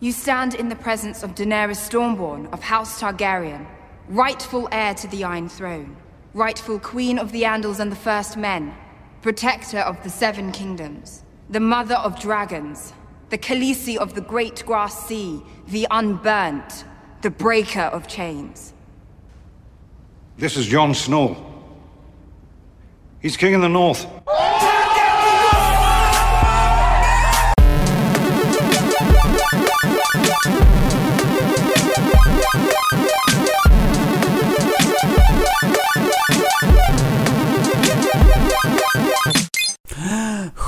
You stand in the presence of Daenerys Stormborn of House Targaryen, rightful heir to the Iron Throne, rightful queen of the Andals and the First Men, protector of the Seven Kingdoms, the mother of dragons, the Khaleesi of the Great Grass Sea, the Unburnt, the breaker of chains. This is Jon Snow. He's king in the north.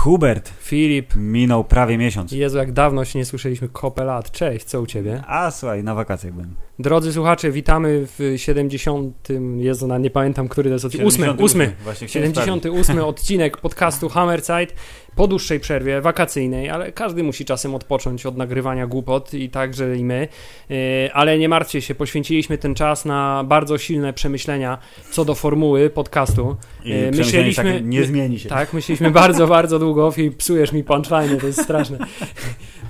Hubert, Filip, minął prawie miesiąc. Jezu, jak dawno się nie słyszeliśmy kopę lat. Cześć, co u ciebie? A słuchaj, na wakacjach byłem. Drodzy słuchacze, witamy w 70. Jezu, na, nie pamiętam, który to jest odcinek. 8, 78. 8. Właśnie chciałem 78 odcinek podcastu Hammerside po dłuższej przerwie wakacyjnej, ale każdy musi czasem odpocząć od nagrywania głupot i także i my. Yy, Ale nie martwcie się, poświęciliśmy ten czas na bardzo silne przemyślenia co do formuły podcastu. I Yy, przemyślenie takie nie zmieni się. Tak, myśleliśmy bardzo, bardzo długo i psujesz mi punchline, to jest straszne.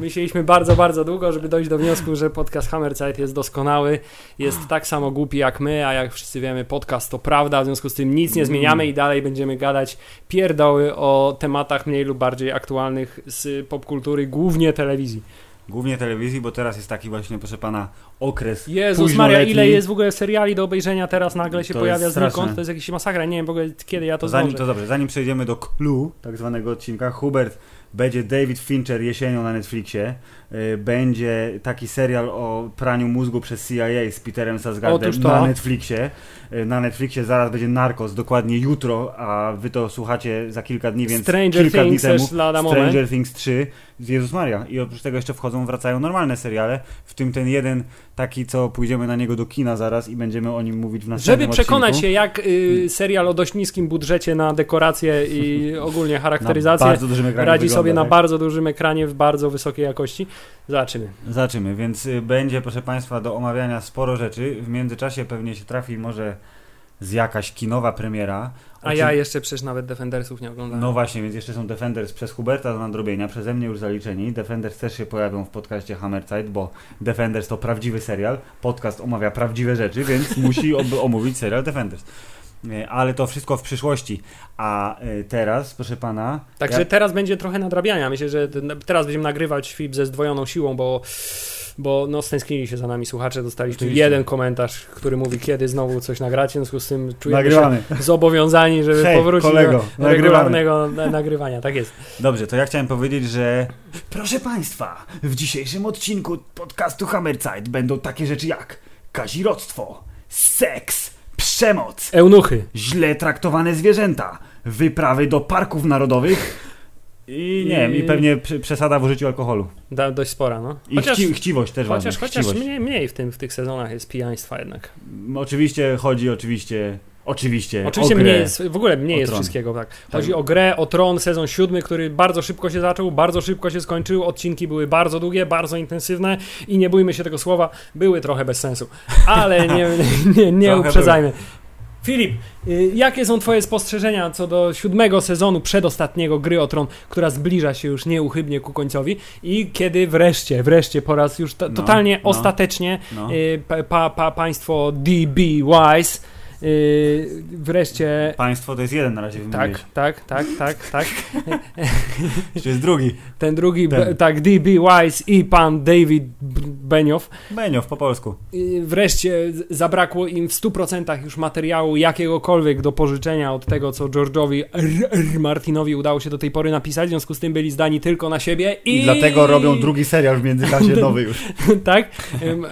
Myśleliśmy bardzo, bardzo długo, żeby dojść do wniosku, że podcast Hammerzeit jest doskonały, jest tak samo głupi jak my, a jak wszyscy wiemy, podcast to prawda, w związku z tym nic nie zmieniamy i dalej będziemy gadać pierdoły o tematach mniej lub bardziej aktualnych z popkultury, głównie telewizji. Głównie telewizji, bo teraz jest taki właśnie, proszę pana, okres Jezus Maria, ile jest w ogóle seriali do obejrzenia teraz? Nagle się To pojawia znikąd, to jest jakiś masakra, nie wiem w ogóle kiedy ja to To zanim, to dobrze, zanim przejdziemy do clue tak zwanego odcinka, Hubert będzie David Fincher jesienią na Netflixie. Y, Będzie taki serial o praniu mózgu przez CIA z Peterem to. na Netflixie. Y, Na Netflixie zaraz będzie Narcos, dokładnie jutro, a wy to słuchacie za kilka dni, więc Stranger kilka Things dni temu. lada moment. Stranger Things 3, Jezus Maria. I oprócz tego jeszcze wchodzą, wracają normalne seriale, w tym ten jeden taki, co pójdziemy na niego do kina zaraz i będziemy o nim mówić w następnym Żeby przekonać odcinku. się, jak y, serial o dość niskim budżecie na dekoracje i ogólnie charakteryzację radzi wygląda, sobie na tak? bardzo dużym ekranie w bardzo wysokiej jakości. Zobaczymy. Zaczymy, więc y, będzie, proszę Państwa, do omawiania sporo rzeczy. W międzyczasie pewnie się trafi może z jakaś kinowa premiera. A ja jeszcze przecież nawet Defendersów nie oglądałem. No właśnie, więc jeszcze są Defenders przez Huberta do nadrobienia, przeze mnie już zaliczeni. Defenders też się pojawią w podcaście Hammerzeit, bo Defenders to prawdziwy serial. Podcast omawia prawdziwe rzeczy, więc musi omówić serial Defenders. Y, Ale to wszystko w przyszłości. A y, teraz, proszę pana. Także ja- teraz będzie trochę nadrabiania. Myślę, że teraz będziemy nagrywać film ze zdwojoną siłą, bo bo no, stęsknili się za nami słuchacze, dostaliśmy Oczywiście. jeden komentarz, który mówi, kiedy znowu coś nagracie, w związku z tym czujemy Nagrywamy. się zobowiązani, żeby Hej, powrócić kolego, do nagrywamy. regularnego na- nagrywania. Tak jest. Dobrze, to ja chciałem powiedzieć, że. Proszę Państwa, w dzisiejszym odcinku podcastu Hammerzeit będą takie rzeczy jak kazirodztwo, seks, przemoc, Eunuchy. źle traktowane zwierzęta, wyprawy do parków narodowych i nie wiem, i pewnie prze- przesada w użyciu alkoholu. Da, dość spora, no. I chci, chciwość też chociaż, ważna. chociaż mniej, mniej w, tym, w tych sezonach jest pijaństwa jednak. M, Oczywiście chodzi, oczywiście, oczywiście. Oczywiście mniej jest, w ogóle mniej jest wszystkiego, tak. Chodzi o grę, o tron, sezon siódmy, który bardzo szybko się zaczął, bardzo szybko się skończył, odcinki były bardzo długie, bardzo intensywne i nie bójmy się tego słowa, były trochę bez sensu. Ale nie, nie, nie uprzedzajmy. Filip, y, jakie są twoje spostrzeżenia co do siódmego sezonu, przedostatniego gry o tron, która zbliża się już nieuchybnie ku końcowi i kiedy wreszcie, wreszcie po raz już No, totalnie no. ostatecznie No. y, pa, pa, pa, państwo DB Wise y, wreszcie Państwo to jest jeden na razie wymienić. tak, tak, tak, tak, tak. Jeszcze jest drugi. Ten drugi, Ten. b- tak, DB Wise i pan David Benioff. Beniow po polsku. Y, Wreszcie zabrakło im w 100% już materiału jakiegokolwiek do pożyczenia od tego, co George'owi. Martinowi udało się do tej pory napisać. W związku z tym byli zdani tylko na siebie i, I dlatego robią drugi serial w międzyczasie nowy już. tak? Ym,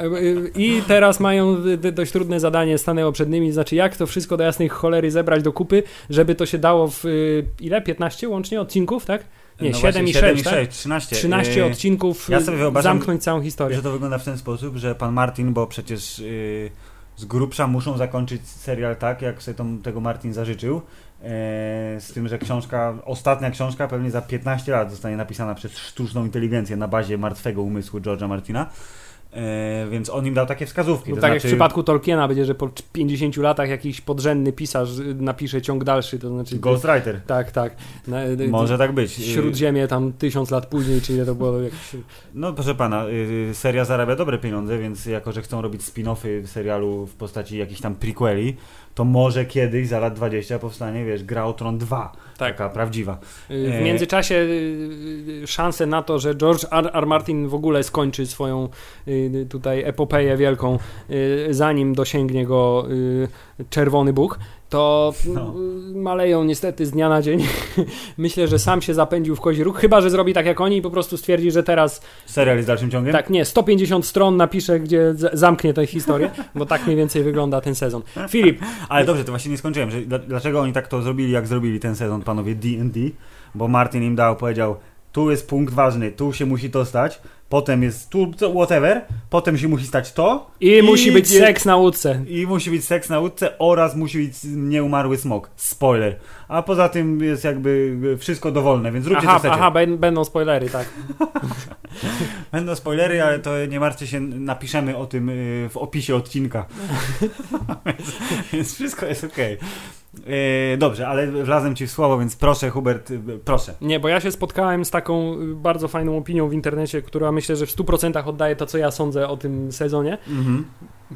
I teraz mają dość trudne zadanie, stanęło przed nimi, znaczy jak to wszystko do jasnej cholery zebrać do kupy, żeby to się dało w y, ile? 15 łącznie odcinków, tak? Nie, No 7 właśnie, i 6, 7 tak? 6, 13. 13 Yy, odcinków, ja sobie y, wyobrażam, zamknąć całą historię. Że to wygląda w ten sposób, że pan Martin, bo przecież yy, z grubsza muszą zakończyć serial tak, jak sobie tą, tego Martin zażyczył. Yy, z tym, że książka, ostatnia książka pewnie za 15 lat zostanie napisana przez sztuczną inteligencję na bazie martwego umysłu George'a Martina. E, więc on im dał takie wskazówki. No to tak jak w znaczy- przypadku Tolkiena będzie, że po 50 latach jakiś podrzędny pisarz y, napisze ciąg dalszy, to znaczy... Ghostwriter. Tak, tak. Na, y, Może tak być. Śródziemie tam tysiąc lat później, czy ile to było jakieś... No proszę pana, y, seria zarabia dobre pieniądze, więc jako, że chcą robić spin-offy serialu w postaci jakichś tam prequeli, to może kiedyś za lat 20 powstanie, wiesz, Gra o Tron 2, Tak. taka prawdziwa. Y, W E, międzyczasie y, y, szanse na to, że George R. R. Martin w ogóle skończy swoją tutaj epopeję wielką, zanim dosięgnie go Czerwony Bóg, to No. y, maleją niestety z dnia na dzień. Myślę, że sam się zapędził w kozi róg, chyba, że zrobi tak jak oni i po prostu stwierdzi, że teraz Serial jest dalszym ciągiem? tak, nie, 150 stron napisze, gdzie zamknie tę historię, bo tak mniej więcej wygląda ten sezon. Filip, Ale dobrze, to właśnie nie skończyłem. Że, dla- dlaczego oni tak to zrobili, jak zrobili ten sezon, panowie D&D? Bo Martin im dał, powiedział, tu jest punkt ważny, tu się musi to stać, potem jest tu co- whatever, potem się musi stać to i, musi być seks na łódce. I musi być seks na łódce oraz musi być nieumarły smok. Spoiler. A poza tym jest jakby wszystko dowolne, więc róbcie co Aha, chcecie. aha, będą spoilery, tak. Będą spoilery, ale to nie martwcie się, napiszemy o tym y, w opisie odcinka. więc, więc wszystko jest okej. Y, Dobrze, ale wlazłem ci w słowo, więc proszę Hubert, y, proszę. Nie, bo ja się spotkałem z taką y, bardzo fajną opinią w internecie, która myślę, że w 100% oddaje to, co ja sądzę o tym sezonie. Mhm.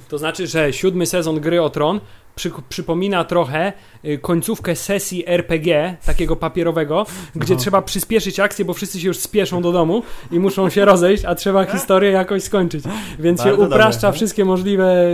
To znaczy, że siódmy sezon Gry o Tron przy, przypomina trochę końcówkę sesji RPG, takiego papierowego, gdzie No. trzeba przyspieszyć akcję, bo wszyscy się już spieszą do domu i muszą się rozejść, a trzeba historię jakoś skończyć. Więc się Bardzo upraszcza dobre. wszystkie możliwe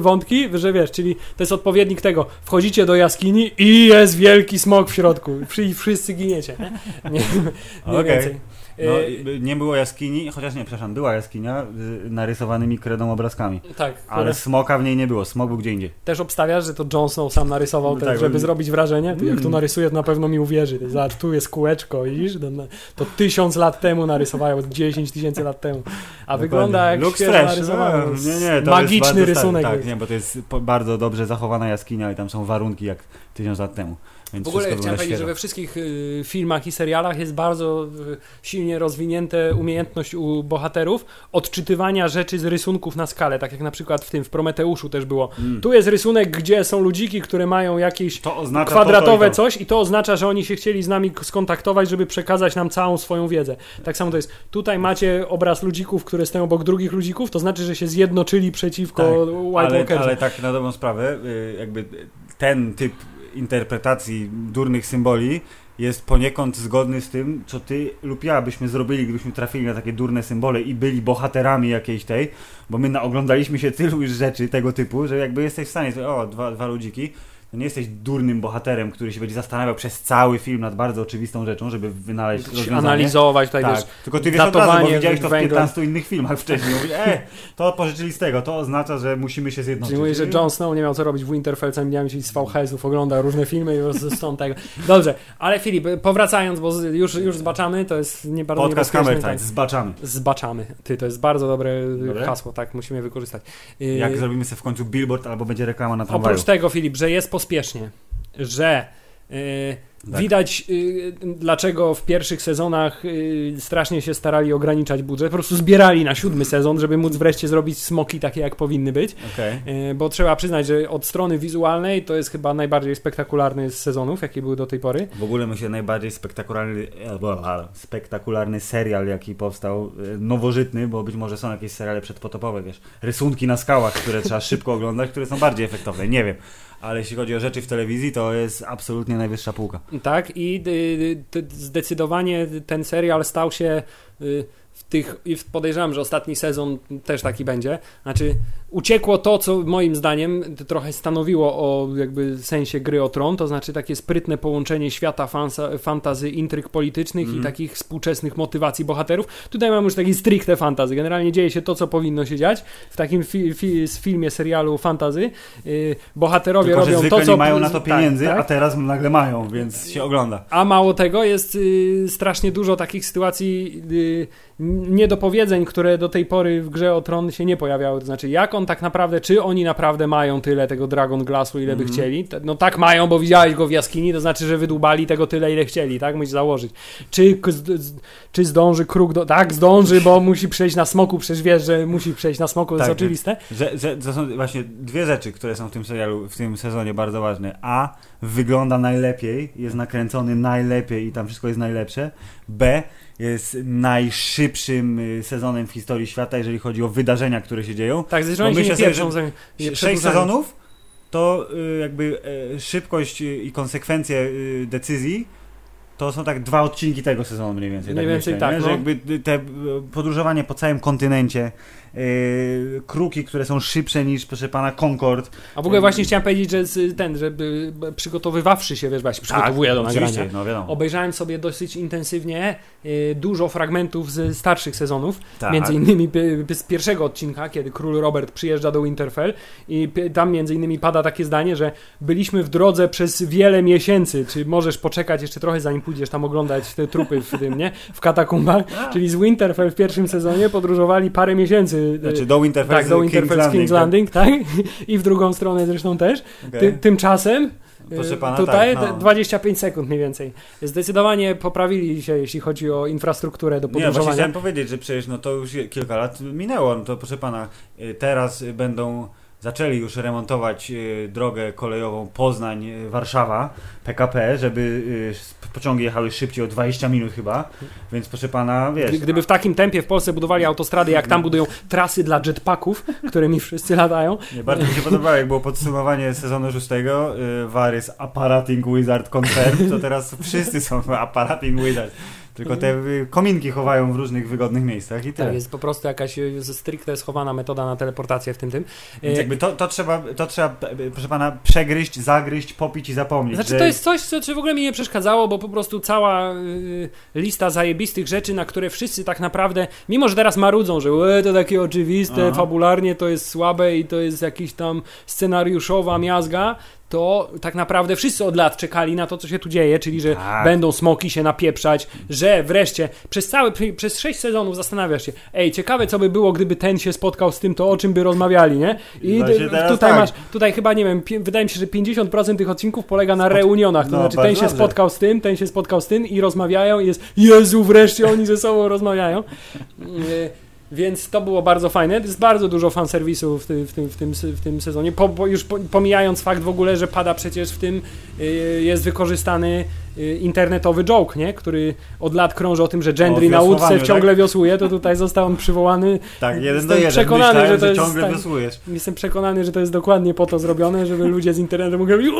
wątki, że wiesz, czyli to jest odpowiednik tego, wchodzicie do jaskini i jest wielki smok w środku Wszy- wszyscy giniecie. Nie, nie, Okej. więcej. No, y, nie było jaskini, chociaż nie, przepraszam, była jaskinia z narysowanymi kredą obrazkami. tak, Ale smoka w niej nie było, smok był gdzie indziej. Też obstawiasz, że to Jon Snow sam narysował, No tak, żeby bo- zrobić wrażenie? To jak tu Mm. narysuję, to na pewno mi uwierzy. Zobacz, tu jest kółeczko, widzisz? To, tysiąc lat temu narysowałem, 10 tysięcy lat temu. A wygląda jak Looks świeżo fresh. narysowałem. No, nie, nie, to Magiczny jest rysunek. Stary, jest. tak, nie, bo to jest bardzo dobrze zachowana jaskinia i tam są warunki jak tysiąc lat temu. Więc W ogóle chciałem powiedzieć, że we wszystkich y, filmach i serialach jest bardzo y, silnie rozwinięte umiejętność u bohaterów odczytywania rzeczy z rysunków na skalę, tak jak na przykład w tym, w Prometeuszu też było. Mm. Tu jest rysunek, gdzie są ludziki, które mają jakieś kwadratowe to, to, i to. coś i to oznacza, że oni się chcieli z nami skontaktować, żeby przekazać nam całą swoją wiedzę. Tak samo to jest. Tutaj macie obraz ludzików, które stoją obok drugich ludzików, to znaczy, że się zjednoczyli przeciwko Tak, White ale, ale tak na dobrą sprawę, y, jakby ten typ interpretacji durnych symboli jest poniekąd zgodny z tym, co ty lub ja byśmy zrobili, gdybyśmy trafili na takie durne symbole i byli bohaterami jakiejś tej, bo my naoglądaliśmy się tylu już rzeczy tego typu, że jakby jesteś w stanie, o, dwa, dwa ludziki, to nie jesteś durnym bohaterem, który się będzie zastanawiał przez cały film nad bardzo oczywistą rzeczą, żeby wynaleźć rozwiązanie. Analizować tutaj, Tak, wiesz, tylko ty wiesz od razu, bo widziałeś to w węgla. 15 innych filmach wcześniej. Mówisz, e, to pożyczyli z tego, to oznacza, że musimy się zjednoczyć. Czyli mówisz, że Jon Snow nie miał co robić w Winterfell całymi dniami, czyli z VHS-ów ogląda różne filmy i po stąd tego. Dobrze, ale Filip, powracając, bo już, już zbaczamy, to jest nie bardzo Podcast Hammer tak. Time, zbaczamy. Zbaczamy. Ty, to jest bardzo dobre, Dobre? hasło, tak, musimy wykorzystać. Yy, Jak zrobimy sobie w końcu billboard albo będzie reklama na tramwaju. Oprócz tego, Filip, że jest pospiesznie, że yy, Tak. widać yy, dlaczego w pierwszych sezonach yy, strasznie się starali ograniczać budżet, po prostu zbierali na siódmy sezon, żeby móc wreszcie zrobić smoki takie, jak powinny być, Okej. yy, bo trzeba przyznać, że od strony wizualnej to jest chyba najbardziej spektakularny z sezonów, jakie były do tej pory. W ogóle myślę najbardziej spektakularny, a, spektakularny serial, jaki powstał, e, nowożytny, bo być może są jakieś seriale przedpotopowe, wiesz, rysunki na skałach, które trzeba szybko oglądać, które są bardziej efektowne, nie wiem. Ale jeśli chodzi o rzeczy w telewizji, to jest absolutnie najwyższa półka. Tak, i y, y, zdecydowanie ten serial stał się y, w tych, i podejrzewam, że ostatni sezon też taki będzie. Znaczy, uciekło to, co moim zdaniem trochę stanowiło o jakby sensie gry o tron, to znaczy takie sprytne połączenie świata fansa, fantazy, intryg politycznych Mhm. i takich współczesnych motywacji bohaterów. Tutaj mam już taki stricte fantazy. Generalnie dzieje się to, co powinno się dziać w takim fi, fi, filmie, serialu fantazy. Y, bohaterowie Tylko, robią to, co nie mają na to tak, pieniędzy, tak. a teraz nagle mają, więc się ogląda. A mało tego, jest y, strasznie dużo takich sytuacji y, niedopowiedzeń, które do tej pory w grze o Tron się nie pojawiały. To znaczy, jak on tak naprawdę, czy oni naprawdę mają tyle tego Dragon Glassu, ile by Mhm. chcieli? No tak mają, bo widziałeś go w jaskini, to znaczy, że wydłubali tego tyle, ile chcieli, tak? Musisz założyć. Czy, czy zdąży kruk do... Tak, zdąży, bo musi przejść na smoku, przecież wiesz, że musi przejść na smoku, to Tak, jest oczywiste. Że, że to są właśnie dwie rzeczy, które są w tym serialu, w tym sezonie bardzo ważne. A, wygląda najlepiej, jest nakręcony najlepiej i tam wszystko jest najlepsze. B, jest najszybszym y, sezonem w historii świata, jeżeli chodzi o wydarzenia, które się dzieją. Tak, oni się nie pieprzą, że nie Sześć sezonów to y, jakby y, szybkość y, i konsekwencje decyzji to są tak dwa odcinki tego sezonu mniej więcej. Mniej tak więcej myślę, tak, nie? no. Że jakby y, te podróżowanie po całym kontynencie, kruki, które są szybsze niż proszę pana Concord. A w ogóle właśnie chciałem powiedzieć, że ten, żeby przygotowywawszy się, wiesz, właśnie przygotowuję do Tak, oczywiście, nagrania. No wiadomo. Obejrzałem sobie dosyć intensywnie y, dużo fragmentów z starszych sezonów, Tak. między innymi z pierwszego odcinka, kiedy król Robert przyjeżdża do Winterfell i tam między innymi pada takie zdanie, że byliśmy w drodze przez wiele miesięcy, czy możesz poczekać jeszcze trochę zanim pójdziesz tam oglądać te trupy w tym, nie? W katakumbach, czyli z Winterfell w pierwszym sezonie podróżowali parę miesięcy. Y, Znaczy do Winterfell, tak, do Winterfell z King's Landing, tak? I w drugą stronę zresztą też. Okej. Ty, tymczasem y, pana, tutaj tak, no. d- 25 sekund mniej więcej. Zdecydowanie poprawili się, jeśli chodzi o infrastrukturę do Nie, właśnie podróżowania. chciałem powiedzieć, że przecież no to już kilka lat minęło. No to proszę pana, y, teraz będą zaczęli już remontować y, drogę kolejową Poznań-Warszawa, PKP, żeby y, pociągi jechały szybciej o 20 minut chyba. Więc proszę pana, wiesz. Gdy- Gdyby w takim tempie w Polsce budowali autostrady, jak tam budują trasy dla jetpacków, którymi wszyscy latają, Nie, bardzo mi się podobało, jak było podsumowanie sezonu szóstego. Y, Varys Apparating Wizard Confirmed, to teraz wszyscy są Apparating Wizard. Tylko te kominki chowają w różnych wygodnych miejscach i tyle. tak jest po prostu jakaś y, stricte schowana metoda na teleportację w tym tym. Więc Y, jakby to, to trzeba, to trzeba, e, proszę pana, przegryźć, zagryźć, popić i zapomnieć. Znaczy że- to jest coś, co, co w ogóle mi nie przeszkadzało, bo po prostu cała lista zajebistych rzeczy, na które wszyscy tak naprawdę, mimo że teraz marudzą, że e, to takie oczywiste, Aha. fabularnie to jest słabe i to jest jakiś tam scenariuszowa miazga, to tak naprawdę wszyscy od lat czekali na to, co się tu dzieje, czyli że Tak. będą smoki się napieprzać, że wreszcie przez cały, przez sześć sezonów zastanawiasz się, ej, ciekawe co by było, gdyby ten się spotkał z tym, to o czym by rozmawiali, nie? I teraz tutaj tak. masz, tutaj chyba, nie wiem, wydaje mi się, że 50% tych odcinków polega na reunionach, to No, znaczy ten się dobrze. spotkał z tym, ten się spotkał z tym i rozmawiają i jest, Jezu, wreszcie oni ze sobą rozmawiają. Więc to było bardzo fajne. Jest bardzo dużo fanserwisu w tym, w tym, w tym, w tym sezonie. Po, już po, pomijając fakt w ogóle, że pada przecież w tym y, jest wykorzystany internetowy joke, nie? który od lat krąży o tym, że Gendry na łódce ciągle wiosłuje, to tutaj został on przywołany. Tak, jeden do jeden. przekonany, Myślałem, że to jest ciągle tak- wiosłujesz. Jestem przekonany, że to jest dokładnie po to zrobione, żeby ludzie z internetu mogli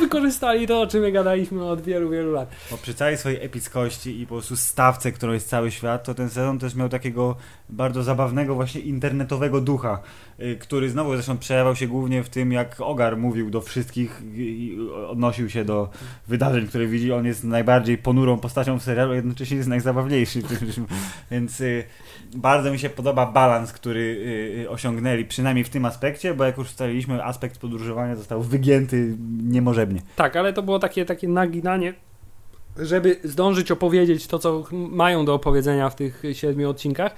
wykorzystali to, o czym my gadaliśmy od wielu, wielu lat. Bo przy całej swojej epickości i po prostu stawce, którą jest cały świat, to ten sezon też miał takiego bardzo zabawnego właśnie internetowego ducha, y, który znowu zresztą przejawiał się głównie w tym, jak Ogar mówił do wszystkich i odnosił się do wydarzeń, które widzi. On jest najbardziej ponurą postacią w serialu, a jednocześnie jest najzabawniejszy. Więc y, bardzo mi się podoba balans, który y, y, osiągnęli, przynajmniej w tym aspekcie, bo jak już ustaliliśmy, aspekt podróżowania został wygięty niemożebnie. Tak, ale to było takie, takie naginanie, żeby zdążyć opowiedzieć to, co mają do opowiedzenia w tych siedmiu odcinkach.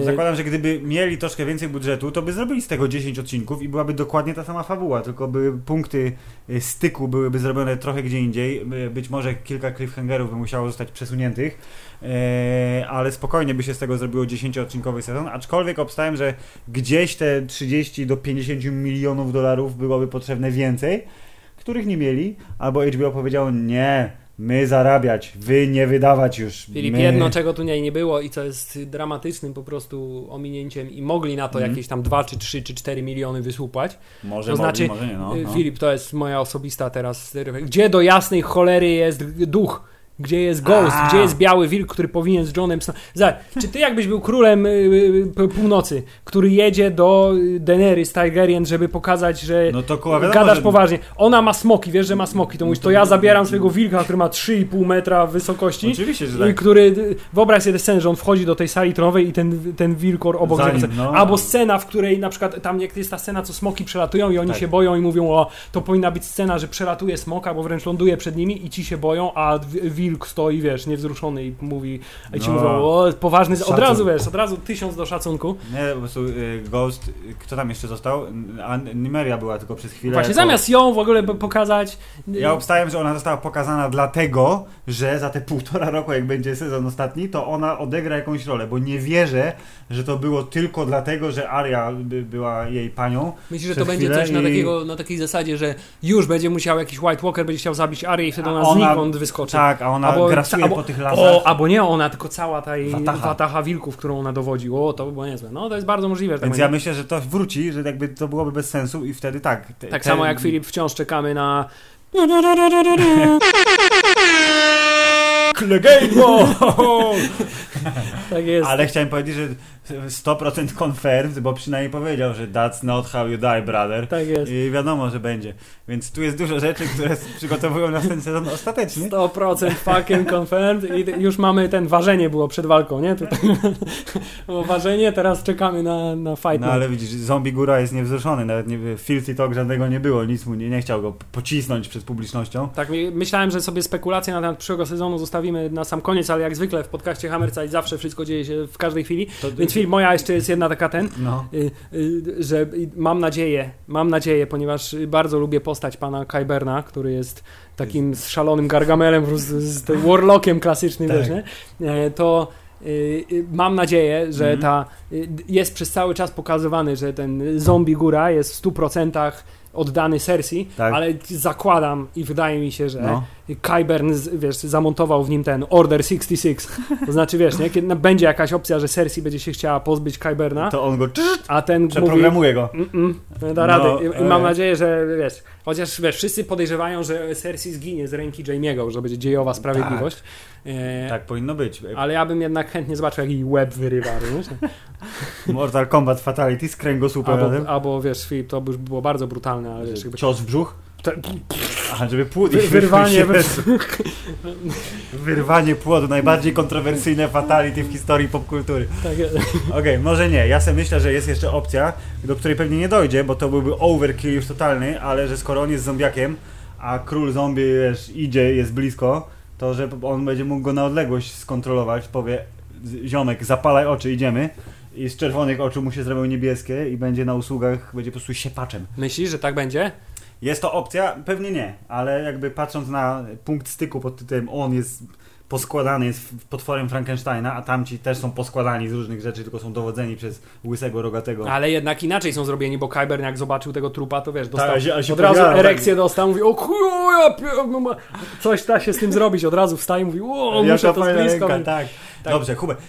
Y, Zakładam, że gdyby mieli troszkę więcej budżetu, to by zrobili z tego 10 odcinków i byłaby dokładnie ta sama fabuła, tylko by punkty y, styku byłyby zrobione trochę gdzie indziej. Y, Być może kilka cliffhangerów by musiało zostać przesuniętych, ale spokojnie by się z tego zrobiło 10-odcinkowy sezon. Aczkolwiek obstałem, że gdzieś te 30 do 50 milionów dolarów byłoby potrzebne więcej, których nie mieli, albo HBO powiedziało nie. My zarabiać, wy nie wydawać już. Filip, my... jedno, czego tu nie było i co jest dramatycznym po prostu ominięciem i mogli na to Mhm. jakieś tam 2, czy 3, czy 4 miliony wysłupać. Może To mogli, znaczy, może nie, no, Y, no. Filip, to jest moja osobista teraz. Gdzie do jasnej cholery jest duch? Gdzie jest Ghost? Gdzie jest Biały Wilk, który powinien z Johnem Snow... Zobacz, czy ty jakbyś był królem y, y, północy, który jedzie do y, Daenerys Targaryen, żeby pokazać, że No to kurwa, gadasz że- poważnie. Ona ma smoki, wiesz, że ma smoki. To mówisz, to ja zabieram swojego wilka, który ma 3,5 metra wysokości. Oczywiście, że I tak. który, wyobraź sobie scenę, że on wchodzi do tej sali tronowej i ten, ten wilkor obok Za niego. nim, no. Albo scena, w której na przykład tam jak jest ta scena, co smoki przelatują i oni Tak. się boją i mówią, o, to powinna być scena, że przelatuje smok, albo wręcz ląduje przed nimi i ci się boją, a w- wilk stoi, wiesz, niewzruszony i mówi, i ci No. mówią, o, poważny, od Szacun. razu, wiesz, od razu tysiąc do szacunku. Nie, po prostu y, Ghost, y, kto tam jeszcze został? A Nimeria była tylko przez chwilę. Właśnie, jako- zamiast ją w ogóle pokazać... Ja obstawiam, że ona została pokazana dlatego, że za te półtora roku, jak będzie sezon ostatni, to ona odegra jakąś rolę, bo nie wierzę, że to było tylko dlatego, że Aria by była jej panią. Myślisz, że to będzie coś na, i- takiego, na takiej zasadzie, że już będzie musiał jakiś White Walker, będzie chciał zabić Arię i wtedy ona, ona- znikąd wyskoczy. Tak, a ona Albo- grasuje albo- po tych lasach. O, albo nie ona, tylko cała ta jej Wataha. wataha. wilków, którą ona dowodzi. O, to by było niezłe. No, to jest bardzo możliwe. Tak, Więc ja będzie. myślę, że to wróci, że jakby to byłoby bez sensu i wtedy tak. te- tak samo jak Filip, wciąż czekamy na... Clegane! Tak jest. Ale chciałem powiedzieć, że 100% confirmed, bo przynajmniej powiedział, że that's not how you die, brother. Tak jest. I wiadomo, że będzie. Więc tu jest dużo rzeczy, które przygotowują nas ten sezon ostateczny. 100% fucking confirmed i już mamy ten ważenie było przed walką, nie? Tutaj było ważenie, teraz czekamy na, na fight. No ale widzisz, zombie góra jest niewzruszony, nawet nie, filthy talk żadnego nie było, nic mu nie, nie chciał go pocisnąć przed publicznością. Tak, myślałem, że sobie spekulacje na temat przyszłego sezonu zostawimy na sam koniec, ale jak zwykle w podcaście Hammerside zawsze wszystko dzieje się w każdej chwili. To, Więc film, moja jeszcze jest jedna taka ten, no. y, y, że mam nadzieję, mam nadzieję, ponieważ bardzo lubię postać pana Kyberna, który jest takim szalonym gargamelem, prostu z tym warlockiem klasycznym, Tak. wiesz, nie? E, to y, mam nadzieję, że Mhm. ta jest przez cały czas pokazywany, że ten zombie góra jest w 100% oddany Cersei, Tak. ale zakładam i wydaje mi się, że No. Kyburn, wiesz, zamontował w nim ten Order 66. To znaczy, wiesz, nie? Kiedy no, będzie jakaś opcja, że Cersei będzie się chciała pozbyć Kyberna, To on go a ten mówi... przeprogramuje go. Mm-mm, nie da rady. No, I, I mam e. nadzieję, że wiesz, chociaż wiesz, wszyscy podejrzewają, że Cersei zginie z ręki Jaimiego, że będzie dziejowa sprawiedliwość. E, Tak powinno być. Ale ja bym jednak chętnie zobaczył, jak jej łeb wyrywa? Mortal Kombat Fatality z kręgosłupem. Albo, albo wiesz, Filip, to by już było bardzo brutalne, ale wiesz, jakby... Cios w brzuch. Te- Aha, żeby płód... Wy- wyrwanie- Wyrwanie płodu, najbardziej kontrowersyjne fatality w historii popkultury. Tak, Okej, może nie. Ja sobie myślę, że jest jeszcze opcja, do której pewnie nie dojdzie, bo to byłby overkill już totalny, ale że skoro on jest zombiakiem, a król zombie wiesz, idzie, jest blisko, to że on będzie mógł go na odległość skontrolować, powie "Z- ziomek, zapalaj oczy, idziemy. I z czerwonych oczu mu się zrobią niebieskie i będzie na usługach, będzie po prostu siepaczem. Myślisz, że tak będzie? Jest to opcja? Pewnie nie, ale jakby patrząc na punkt styku pod tytułem on jest poskładany, jest potworem Frankensteina, a tamci też są poskładani z różnych rzeczy, tylko są dowodzeni przez łysego, rogatego. Ale jednak inaczej są zrobieni, bo Kyber jak zobaczył tego trupa, to wiesz, dostał Tak, a się- a się od razu erekcję dostał, mówi o chuja, no coś da się z tym zrobić, od razu wstaje i mówi o, muszę to z fajna blisko. ręka, tak. Tak. Dobrze, Hubert.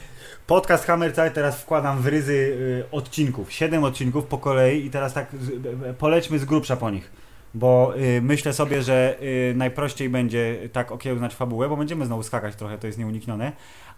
Podcast Hammer Zeit teraz wkładam w ryzy y, odcinków. Siedem odcinków po kolei i teraz tak y, polećmy z grubsza po nich. Bo y, myślę sobie, że y, najprościej będzie tak okiełznać fabułę, bo będziemy znowu skakać trochę, to jest nieuniknione.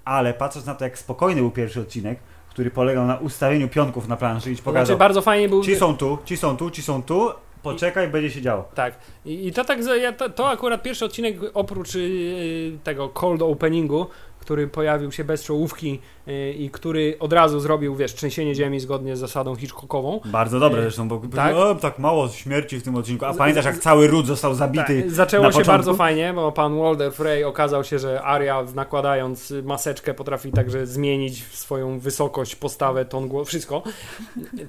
Ale patrząc na to, jak spokojny był pierwszy odcinek, który polegał na ustawieniu pionków na planszy i ci pokazał, znaczy bardzo fajnie był... ci są tu, ci są tu, ci są tu, poczekaj, będzie się działo. Tak. I, i to tak, ja, to, to akurat pierwszy odcinek oprócz y, tego cold openingu, który pojawił się bez czołówki y, i który od razu zrobił, wiesz, trzęsienie ziemi zgodnie z zasadą Hitchcockową. Bardzo dobre Y, zresztą, bo tak. o, tak mało śmierci w tym odcinku. A pamiętasz, jak cały ród został zabity Tak, zaczęło się początku? bardzo fajnie, bo pan Walder Frey okazał się, że Arya nakładając maseczkę potrafi także zmienić swoją wysokość, postawę, ton głowy, wszystko.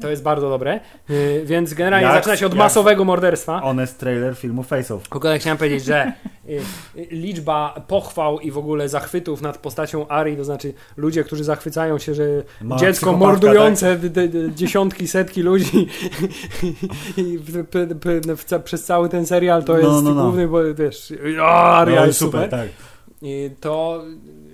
To jest bardzo dobre. Więc generalnie Jak- zaczyna się od masowego morderstwa. Honest trailer filmu Face Off. Ogóle chciałem powiedzieć, że liczba pochwał i w ogóle zachwytów nad postacią Ari, to znaczy ludzie, którzy zachwycają się, że Ma dziecko psychopatka, mordujące d- dziesiątki, setki ludzi przez cały ten serial to No, jest no, no. główny, bo wiesz, o, Aria No, jest super. tak. I to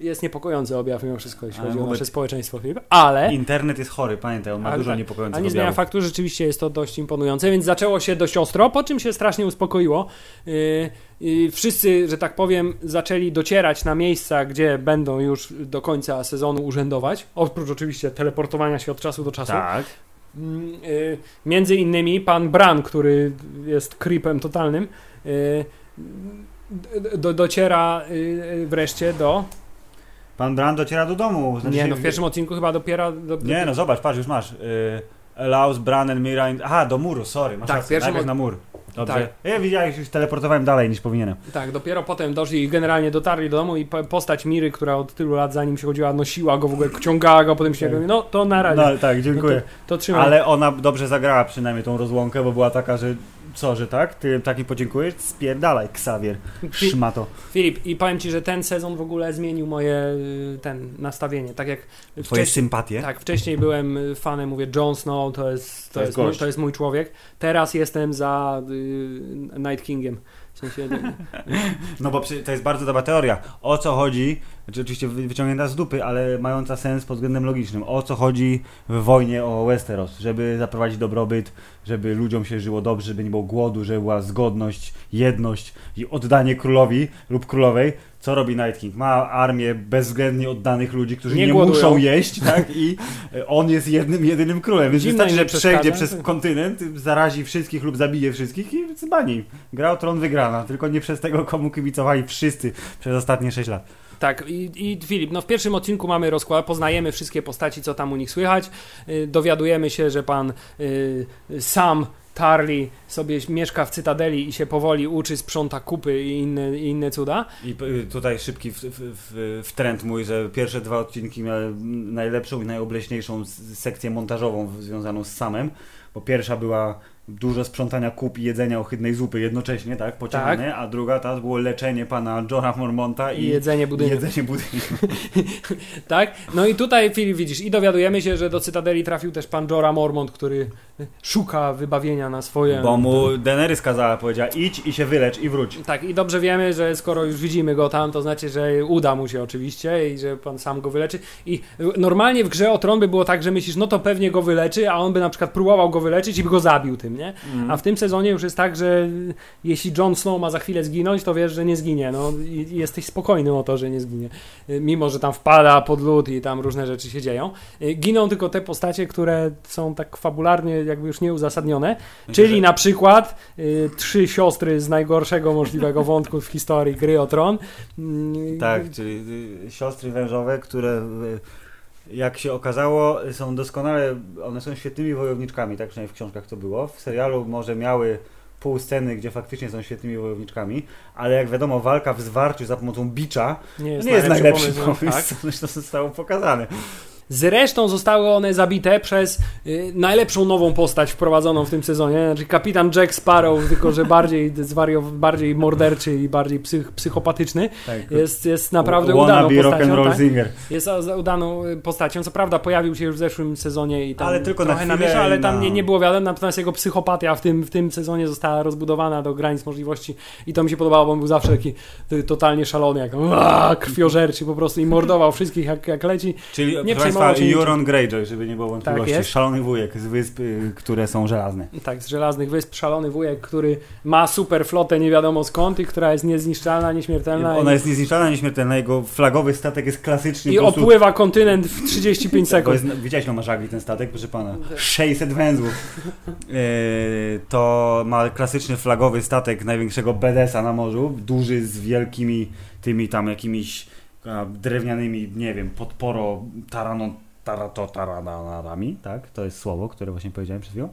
jest niepokojący objaw mimo wszystko, jeśli Ale chodzi o nasze społeczeństwo, Filip. Ale... Internet jest chory, pamiętaj, on ma Ale dużo tak. niepokojących A nie zmienia faktu, rzeczywiście jest to dość imponujące, więc zaczęło się dość ostro, po czym się strasznie uspokoiło. Yy, yy, wszyscy, że tak powiem, zaczęli docierać na miejsca, gdzie będą już do końca sezonu urzędować, oprócz oczywiście teleportowania się od czasu do czasu. Tak. Yy, między innymi pan Bran, który jest creepem totalnym, d- do, dociera yy, wreszcie do... Pan Brand dociera do domu. Znaczy Nie, się- no w pierwszym odcinku chyba dopiero... Do, Nie, no zobacz, patrz, już masz. Y, allows Bran and Mira... In... Aha, do muru, sorry. Masz Tak, rację, pierwszym najpierw od- na mur. Dobrze. Tak. Ja widziałem, już teleportowałem dalej niż powinienem. Tak, dopiero potem doszli i generalnie dotarli do domu i po- postać Miry, która od tylu lat za nim przychodziła, nosiła go w ogóle, ciągała go, potem się Tak. no to na razie. No tak, dziękuję. To trzymaj. Ale ona dobrze zagrała przynajmniej tą rozłąkę, bo była taka, że co, że tak? Ty taki podziękujesz? Spierdalaj. Fi- Szmato. Filip, i powiem ci, że ten sezon w ogóle zmienił moje y, ten nastawienie. Tak jak Twoje wcześniej, sympatie? tak, wcześniej byłem fanem, mówię, Jon Snow to jest, to, To jest jest, mój, to jest mój człowiek. Teraz jestem za y, Night Kingiem. W sensie, No bo przy- to jest bardzo dobra teoria. O co chodzi, znaczy oczywiście wy- wyciągnięta z dupy, ale mająca sens pod względem logicznym. O co chodzi w wojnie o Westeros? Żeby zaprowadzić dobrobyt, żeby ludziom się żyło dobrze, żeby nie było głodu, żeby była zgodność, jedność i oddanie królowi lub królowej. Co robi Night King? Ma armię bezwzględnie oddanych ludzi, którzy Nie nie, muszą jeść, tak? I e, on jest jednym, jedynym królem. Więc Zimno wystarczy, że przejdzie przez kontynent, zarazi wszystkich lub zabije wszystkich i zbani. Gra o tron wygrana, tylko nie przez tego, komu kibicowali wszyscy przez ostatnie 6 lat. Tak, i, i Filip, no w pierwszym odcinku mamy rozkład, poznajemy wszystkie postaci, co tam u nich słychać. Y, dowiadujemy się, że pan y, Sam Tarly sobie mieszka w Cytadeli i się powoli uczy, sprząta kupy i inne, i inne cuda. I y, tutaj szybki w, w, w, w trend mój, że pierwsze dwa odcinki miały najlepszą i najobleśniejszą sekcję montażową związaną z samem, bo pierwsza była dużo sprzątania kup i jedzenia ohydnej zupy jednocześnie, tak, pociągane, a druga ta było leczenie pana Johna Mormonta I i, jedzenie budynku. jedzenie budynku. Tak? No i tutaj, Filip, widzisz, i dowiadujemy się, że do Cytadeli trafił też pan Jorah Mormont, który szuka wybawienia na swoje... Bo mu Daenerys kazała, powiedziała idź i się wylecz i wróć. Tak, i dobrze wiemy, że skoro już widzimy go tam, to znaczy, że uda mu się oczywiście i że pan sam go wyleczy. I normalnie w grze o tron by było tak, że myślisz, no to pewnie go wyleczy, a on by na przykład próbował go wyleczyć i by go zabił tym, nie? A w tym sezonie już jest tak, że jeśli Jon Snow ma za chwilę zginąć, to wiesz, że nie zginie. No i i jesteś spokojny o to, że nie zginie. Y, Mimo, że tam wpada pod lód i tam różne rzeczy się dzieją. Y, Giną tylko te postacie, które są tak fabularnie jakby już nieuzasadnione. Czyli na przykład y, trzy siostry z najgorszego możliwego wątku w historii gry o tron. Mm, Tak, czyli y, siostry wężowe, które y, jak się okazało są doskonale, one są świetnymi wojowniczkami, tak przynajmniej w książkach to było. W serialu może miały pół sceny, gdzie faktycznie są świetnymi wojowniczkami, ale jak wiadomo walka w zwarciu za pomocą bicza Nie jest, nie jest najlepszy pomysł, pomysł, tak. zresztą zostało pokazane. Zresztą zostały one zabite przez y, najlepszą nową postać wprowadzoną w tym sezonie, znaczy kapitan Jack Sparrow, tylko że bardziej zwariow- bardziej morderczy i bardziej psych, psychopatyczny. Tak, Jest, jest naprawdę udaną postacią. Tak? Jest udaną y, postacią. Co prawda pojawił się już w zeszłym sezonie i tam Ale tylko na trochę chwilę namieszał, ale tam na- nie, nie było wiadomo, natomiast jego psychopatia w tym, w tym sezonie została rozbudowana do granic możliwości i to mi się podobało, bo on był zawsze taki y, totalnie szalony, jak krwiożerczy po prostu i mordował wszystkich jak, jak leci. Czyli Nie przejmował Państwa. Euron Greyjoy, żeby nie było wątpliwości. jest. Szalony wujek z wysp, y, które są żelazne. Tak, z Żelaznych Wysp, szalony wujek, który ma super flotę nie wiadomo skąd i która jest niezniszczalna, nieśmiertelna Ona i, jest niezniszczalna, nieśmiertelna. Jego flagowy statek jest klasyczny. i prostu- opływa kontynent w 35 Bo sekund. jest, widziałeś, no ma żagli ten statek, proszę pana. 600 węzłów. E, to ma klasyczny flagowy statek największego BDS-a na morzu. Duży z wielkimi tymi tam jakimiś drewnianymi, nie wiem, podporo tarano, tarato, taranarami, tak? To jest słowo, które właśnie powiedziałem przed chwilą.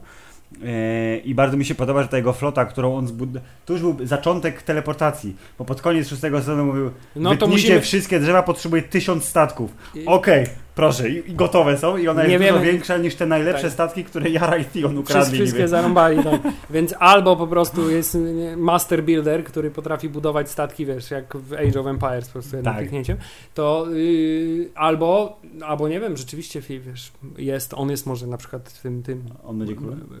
E, I bardzo mi się podoba, że ta jego flota, którą on zbudował. To już był zaczątek teleportacji, bo pod koniec szóstego sezonu mówił: No to musimy... wszystkie drzewa, potrzebuje tysiąc statków. I- Okej, proszę, i, gotowe są i ona Nie jest dużo wiemy- większa niż te najlepsze Tak. statki, które Jara i Tion ukradli. wszystkie zarąbali, tak. Więc albo po prostu jest nie, master builder, który potrafi budować statki, wiesz, jak w Age of Empires po prostu jednym Tak. kliknięciem, to yy, albo, albo nie wiem, rzeczywiście, wiesz, jest, on jest może na przykład tym, tym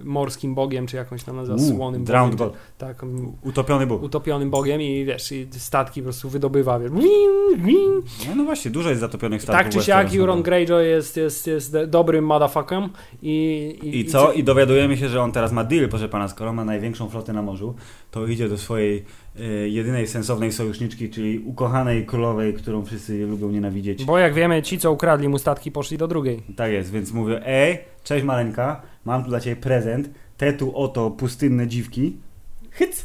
morskim bogiem, czy jakąś tam nazywa, słonym Drowned bogiem. God. Tak, Utopiony Bóg. utopionym bogiem i wiesz, i statki po prostu wydobywa, wiesz. No, no właśnie, dużo jest zatopionych statków. Tak czy siak, Westeros. Euron Greyjoy jest, jest, jest dobrym motherfuckerem i, i, I co? I dowiadujemy się, że on teraz ma deal, proszę pana, skoro ma największą flotę na morzu, to idzie do swojej e, jedynej sensownej sojuszniczki, czyli ukochanej królowej, którą wszyscy lubią nienawidzieć. Bo jak wiemy, ci co ukradli mu statki poszli do drugiej. Tak jest, więc mówię, ej, cześć maleńka, mam tu dla ciebie prezent, te tu oto pustynne dziwki, hyc, y,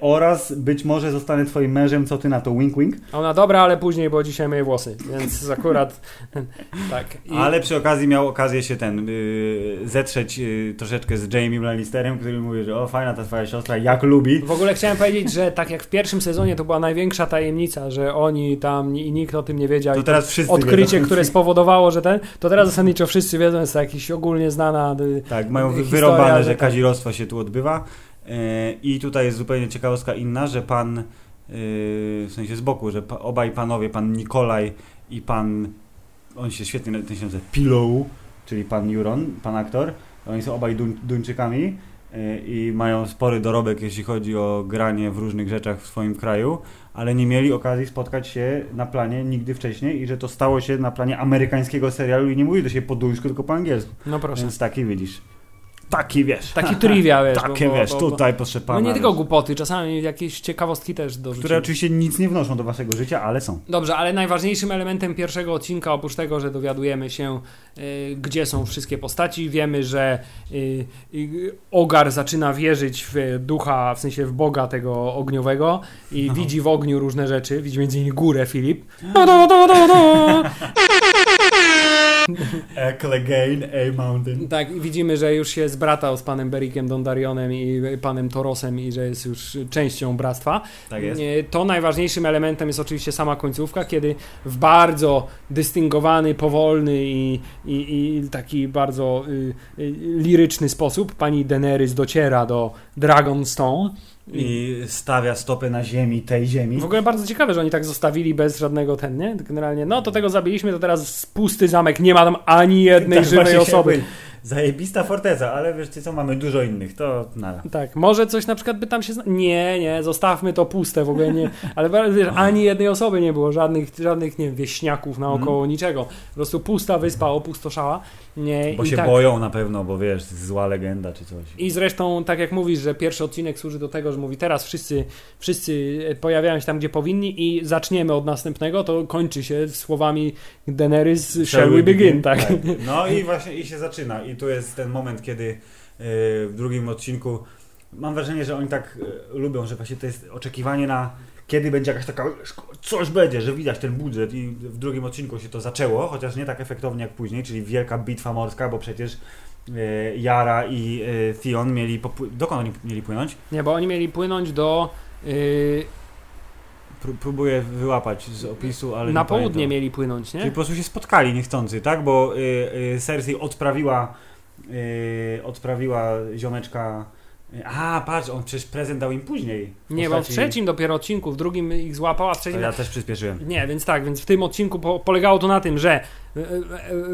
oraz być może zostanę twoim mężem, co ty na to, wink wink. Ona dobra, ale później, bo dzisiaj myję włosy, więc akurat tak. I Ale przy okazji miał okazję się ten y, zetrzeć y, troszeczkę z Jamie Lannisterem, który mówi, że o fajna ta twoja siostra, jak lubi. w ogóle chciałem powiedzieć, że tak jak w pierwszym sezonie to była największa tajemnica, że oni tam i nikt o tym nie wiedział. To teraz wszyscy odkrycie, wiedzą. które spowodowało, że ten, to teraz zasadniczo wszyscy wiedzą, jest to jakiś ogólnie znana y, Tak, mają historia, wyrobane, że że tak. kazirostwo się tu odbywa. I tutaj jest zupełnie ciekawostka inna, że pan, e, w sensie z boku, że obaj panowie, pan Nikolaj i pan, on się świetnie ten się nazywa, Pillow, czyli pan Juron, pan aktor, oni są obaj Duń, Duńczykami e, i mają spory dorobek, jeśli chodzi o granie w różnych rzeczach w swoim kraju, ale nie mieli okazji spotkać się na planie nigdy wcześniej i że to stało się na planie amerykańskiego serialu i nie mówi do siebie po duńsku, tylko po angielsku. No proszę. Więc taki widzisz. Taki wiesz. Taki trivia, wiesz. Takie bo- wiesz, bo- bo- tutaj proszę pana. No nie tylko głupoty, czasami jakieś ciekawostki też dorzucimy. Które oczywiście nic nie wnoszą do waszego życia, ale są. Dobrze, ale najważniejszym elementem pierwszego odcinka, oprócz tego, że dowiadujemy się, y, gdzie są wszystkie postaci, wiemy, że y, y, Ogar zaczyna wierzyć w ducha, w sensie w Boga tego ogniowego i No. widzi w ogniu różne rzeczy. Widzi między innymi górę Filip. A Clegane, A Mountain. Tak, i widzimy, że już się zbratał z panem Berikiem Dondarionem i panem Torosem i że jest już częścią bractwa. Tak jest. To najważniejszym elementem jest oczywiście sama końcówka, kiedy w bardzo dystyngowany, powolny i, i, i taki bardzo y, y, liryczny sposób pani Daenerys dociera do Dragonstone. I stawia stopę na ziemi, tej ziemi. w ogóle bardzo ciekawe, że oni tak zostawili bez żadnego ten, nie? Generalnie, no to tego zabiliśmy, to teraz pusty zamek, nie ma tam ani jednej Tak żywej osoby. Zajebista forteca, ale wiesz co, mamy dużo innych, to nada. Tak, może coś na przykład by tam się. Zna... Nie, nie, zostawmy to puste w ogóle nie. Ale wiesz, ani jednej osoby nie było, żadnych, żadnych nie wiem, wieśniaków naokoło, niczego. Po prostu pusta wyspa opustoszała. Nie, Bo się tak. boją na pewno, bo wiesz, zła legenda czy coś. I zresztą, tak jak mówisz, że pierwszy odcinek służy do tego, że mówi teraz wszyscy, wszyscy pojawiają się tam, gdzie powinni i zaczniemy od następnego, to kończy się słowami Daenerys, shall we begin, tak. No i właśnie i się zaczyna. I tu jest ten moment, kiedy yy, w drugim odcinku mam wrażenie, że oni tak yy, lubią, że właśnie to jest oczekiwanie na kiedy będzie jakaś taka coś będzie, że widać ten budżet i w drugim odcinku się to zaczęło, chociaż nie tak efektownie jak później, czyli wielka bitwa morska, bo przecież Jara i yy, Theon mieli popły- dokąd oni mieli płynąć? Nie, bo oni mieli płynąć do... Yy, Pró- próbuję wyłapać z opisu, ale na nie południe pamiętam. mieli płynąć, Czyli nie? po prostu się spotkali niechcący, tak? Bo y, y, Cersei odprawiła y, odprawiła ziomeczka a, patrz, on przecież prezent dał im później. Nie, bo w trzecim dopiero odcinku, w drugim ich złapał, a w To trzecim... ja też przyspieszyłem. Nie, więc tak, więc w tym odcinku po, polegało to na tym, że e,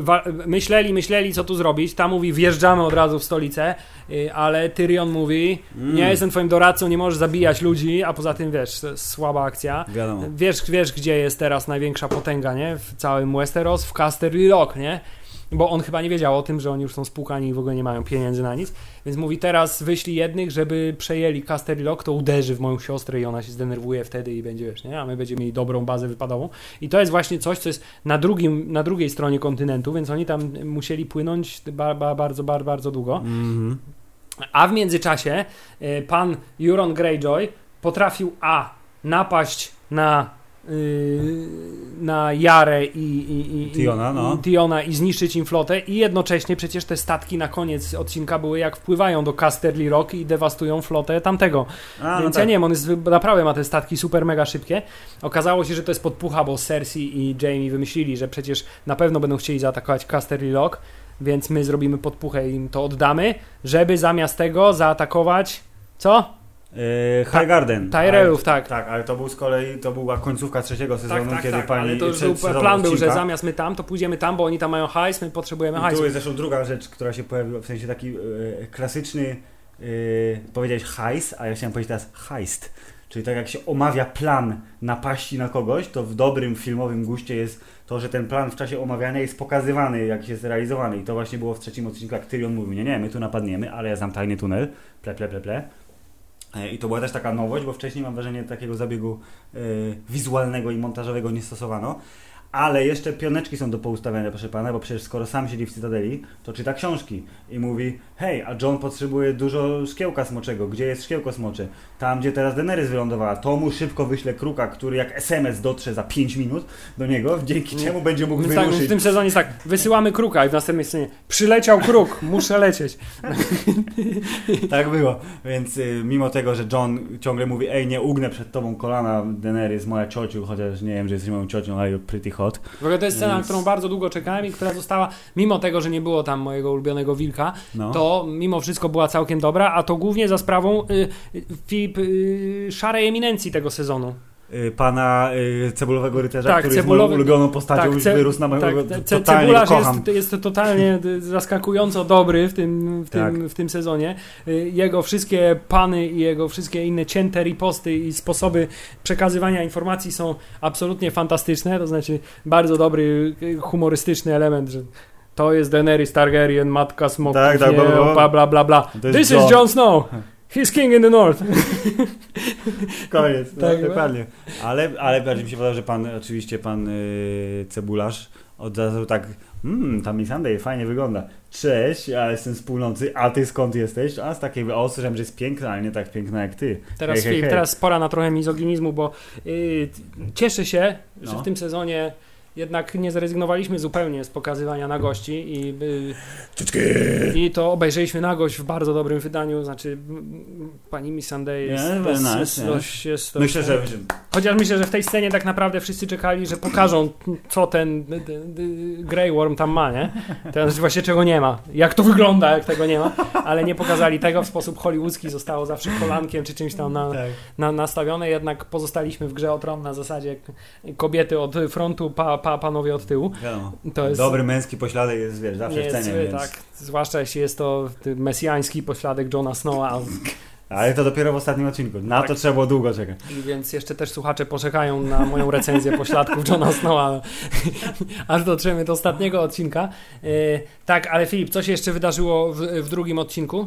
e, myśleli, myśleli co tu zrobić. Ta mówi, wjeżdżamy od razu w stolicę, y, ale Tyrion mówi, Mm. nie jestem twoim doradcą, nie możesz zabijać ludzi, a poza tym wiesz, słaba akcja. Wiadomo. Wiesz, wiesz, gdzie jest teraz największa potęga, nie? W całym Westeros, w Casterly Rock, nie? Bo on chyba nie wiedział o tym, że oni już są spłukani i w ogóle nie mają pieniędzy na nic. Więc mówi, teraz wyślij jednych, żeby przejęli Casterly Rock, to uderzy w moją siostrę i ona się zdenerwuje wtedy i będzie, wiesz, nie? A my będziemy mieli dobrą bazę wypadową. I to jest właśnie coś, co jest na, drugim, na drugiej stronie kontynentu, więc oni tam musieli płynąć ba, ba, bardzo, bardzo, bardzo długo. Mhm. A w międzyczasie e, pan Euron Greyjoy potrafił A. napaść na, na Jarę i, i, i, Tiona, no. i Tiona i zniszczyć im flotę i jednocześnie przecież te statki na koniec odcinka były jak wpływają do Casterly Rock i dewastują flotę tamtego. A, no Więc tak. ja nie wiem, on jest naprawdę ma te statki super mega szybkie. Okazało się, że to jest podpucha, bo Cersei i Jamie wymyślili, że przecież na pewno będą chcieli zaatakować Casterly Rock, więc my zrobimy podpuchę i im to oddamy, żeby zamiast tego zaatakować co? Yy, Highgarden. Tyrellów, Ale- tak. Tak, ale to był z kolei, to była końcówka trzeciego sezonu, Tak, tak, kiedy tak, pani... ale to już był plan był, że zamiast my tam, to pójdziemy tam, bo oni tam mają hajs, my potrzebujemy I hajsu. tu jest zresztą druga rzecz, która się pojawiła, w sensie taki e, klasyczny, e, powiedziałeś hajs, a ja chciałem powiedzieć teraz heist. Czyli tak jak się omawia plan napaści na kogoś, to w dobrym filmowym guście jest to, że ten plan w czasie omawiania jest pokazywany, jak jest realizowany. I to właśnie było w trzecim odcinku, jak Tyrion mówił, nie, nie, my tu napadniemy, ale ja znam tajny tunel, ple, ple, ple, ple. E, I to była też taka nowość, bo wcześniej mam wrażenie takiego zabiegu e, wizualnego i montażowego nie stosowano. Ale jeszcze pioneczki są do poustawiania, proszę pana, bo przecież skoro sam siedzi w Cytadeli, to czyta książki i mówi hej, a John potrzebuje dużo szkiełka smoczego. Gdzie jest szkiełko smocze? Tam, gdzie teraz Daenerys wylądowała. To mu szybko wyśle kruka, który jak SMS dotrze za 5 minut do niego, dzięki czemu będzie mógł Więc tak, wyruszyć. w tym sezonie jest tak, wysyłamy kruka i w następnej scenie przyleciał kruk, muszę lecieć. Tak było. Więc y, mimo tego, że John ciągle mówi, ej, nie ugnę przed tobą kolana, Daenerys, moja ciociu, chociaż nie wiem, że jesteś moją ciocią, ale pretty hot. W ogóle to jest scena, na którą bardzo długo czekałem i która została, mimo tego, że nie było tam mojego ulubionego wilka, No. to mimo wszystko była całkiem dobra, a to głównie za sprawą y, y, Filip, y, szarej eminencji tego sezonu. Y, pana y, cebulowego rycerza, Tak, który jest cebulowy- moją ulubioną postacią, ce- wyrósł na mojego, tak, ce- totalnie Cebularz kocham. jest, jest totalnie zaskakująco dobry w tym, w tym, Tak. w tym sezonie. Y, Jego wszystkie pany i jego wszystkie inne cięte riposty i sposoby przekazywania informacji są absolutnie fantastyczne. To znaczy bardzo dobry, humorystyczny element, że to jest Daenerys Targaryen, matka smoków, Tak, tak, bla, bla, bla. bla, jest This Jon. is Jon Snow. He's king in the north. Koniec, Tak, tak, dokładnie. Ale, ale bardziej mi się podoba, że pan, oczywiście pan y, cebularz od razu tak, mmm, ta Missandei fajnie wygląda. Cześć, ja jestem z północy, a ty skąd jesteś? A z takiej, o, słyszałem, że jest piękna, ale nie tak piękna jak ty. Teraz, Hej, hej, Filip, hej. teraz pora na trochę mizoginizmu, bo y, cieszę się, że No. w tym sezonie jednak nie zrezygnowaliśmy zupełnie z pokazywania nagości i, y, i to obejrzeliśmy nagość w bardzo dobrym wydaniu, znaczy pani Missandei jest, Yeah, jest, nice, jest, yeah. jest Myślę, że, że Chociaż myślę, że w tej scenie tak naprawdę wszyscy czekali, że pokażą, co ten d- d- d- Grey Worm tam ma, nie? To znaczy właśnie czego nie ma. Jak to wygląda, jak tego nie ma. Ale nie pokazali tego w sposób hollywoodzki, zostało zawsze kolankiem czy czymś tam na, tak. na, nastawione, jednak pozostaliśmy w grze o tron na zasadzie kobiety od frontu, pa, pa, panowie od tyłu. To jest Dobry męski pośladek jest, wiesz, zawsze w jest, cenie, więc... tak, zwłaszcza jeśli jest to mesjański pośladek Johna Snowa, Ale to dopiero w ostatnim odcinku. Na to Tak. trzeba było długo czekać. I więc jeszcze też słuchacze poczekają na moją recenzję pośladków Johna Snowa, aż dotrzemy do ostatniego odcinka. E, tak, ale Filip, co się jeszcze wydarzyło w, w drugim odcinku?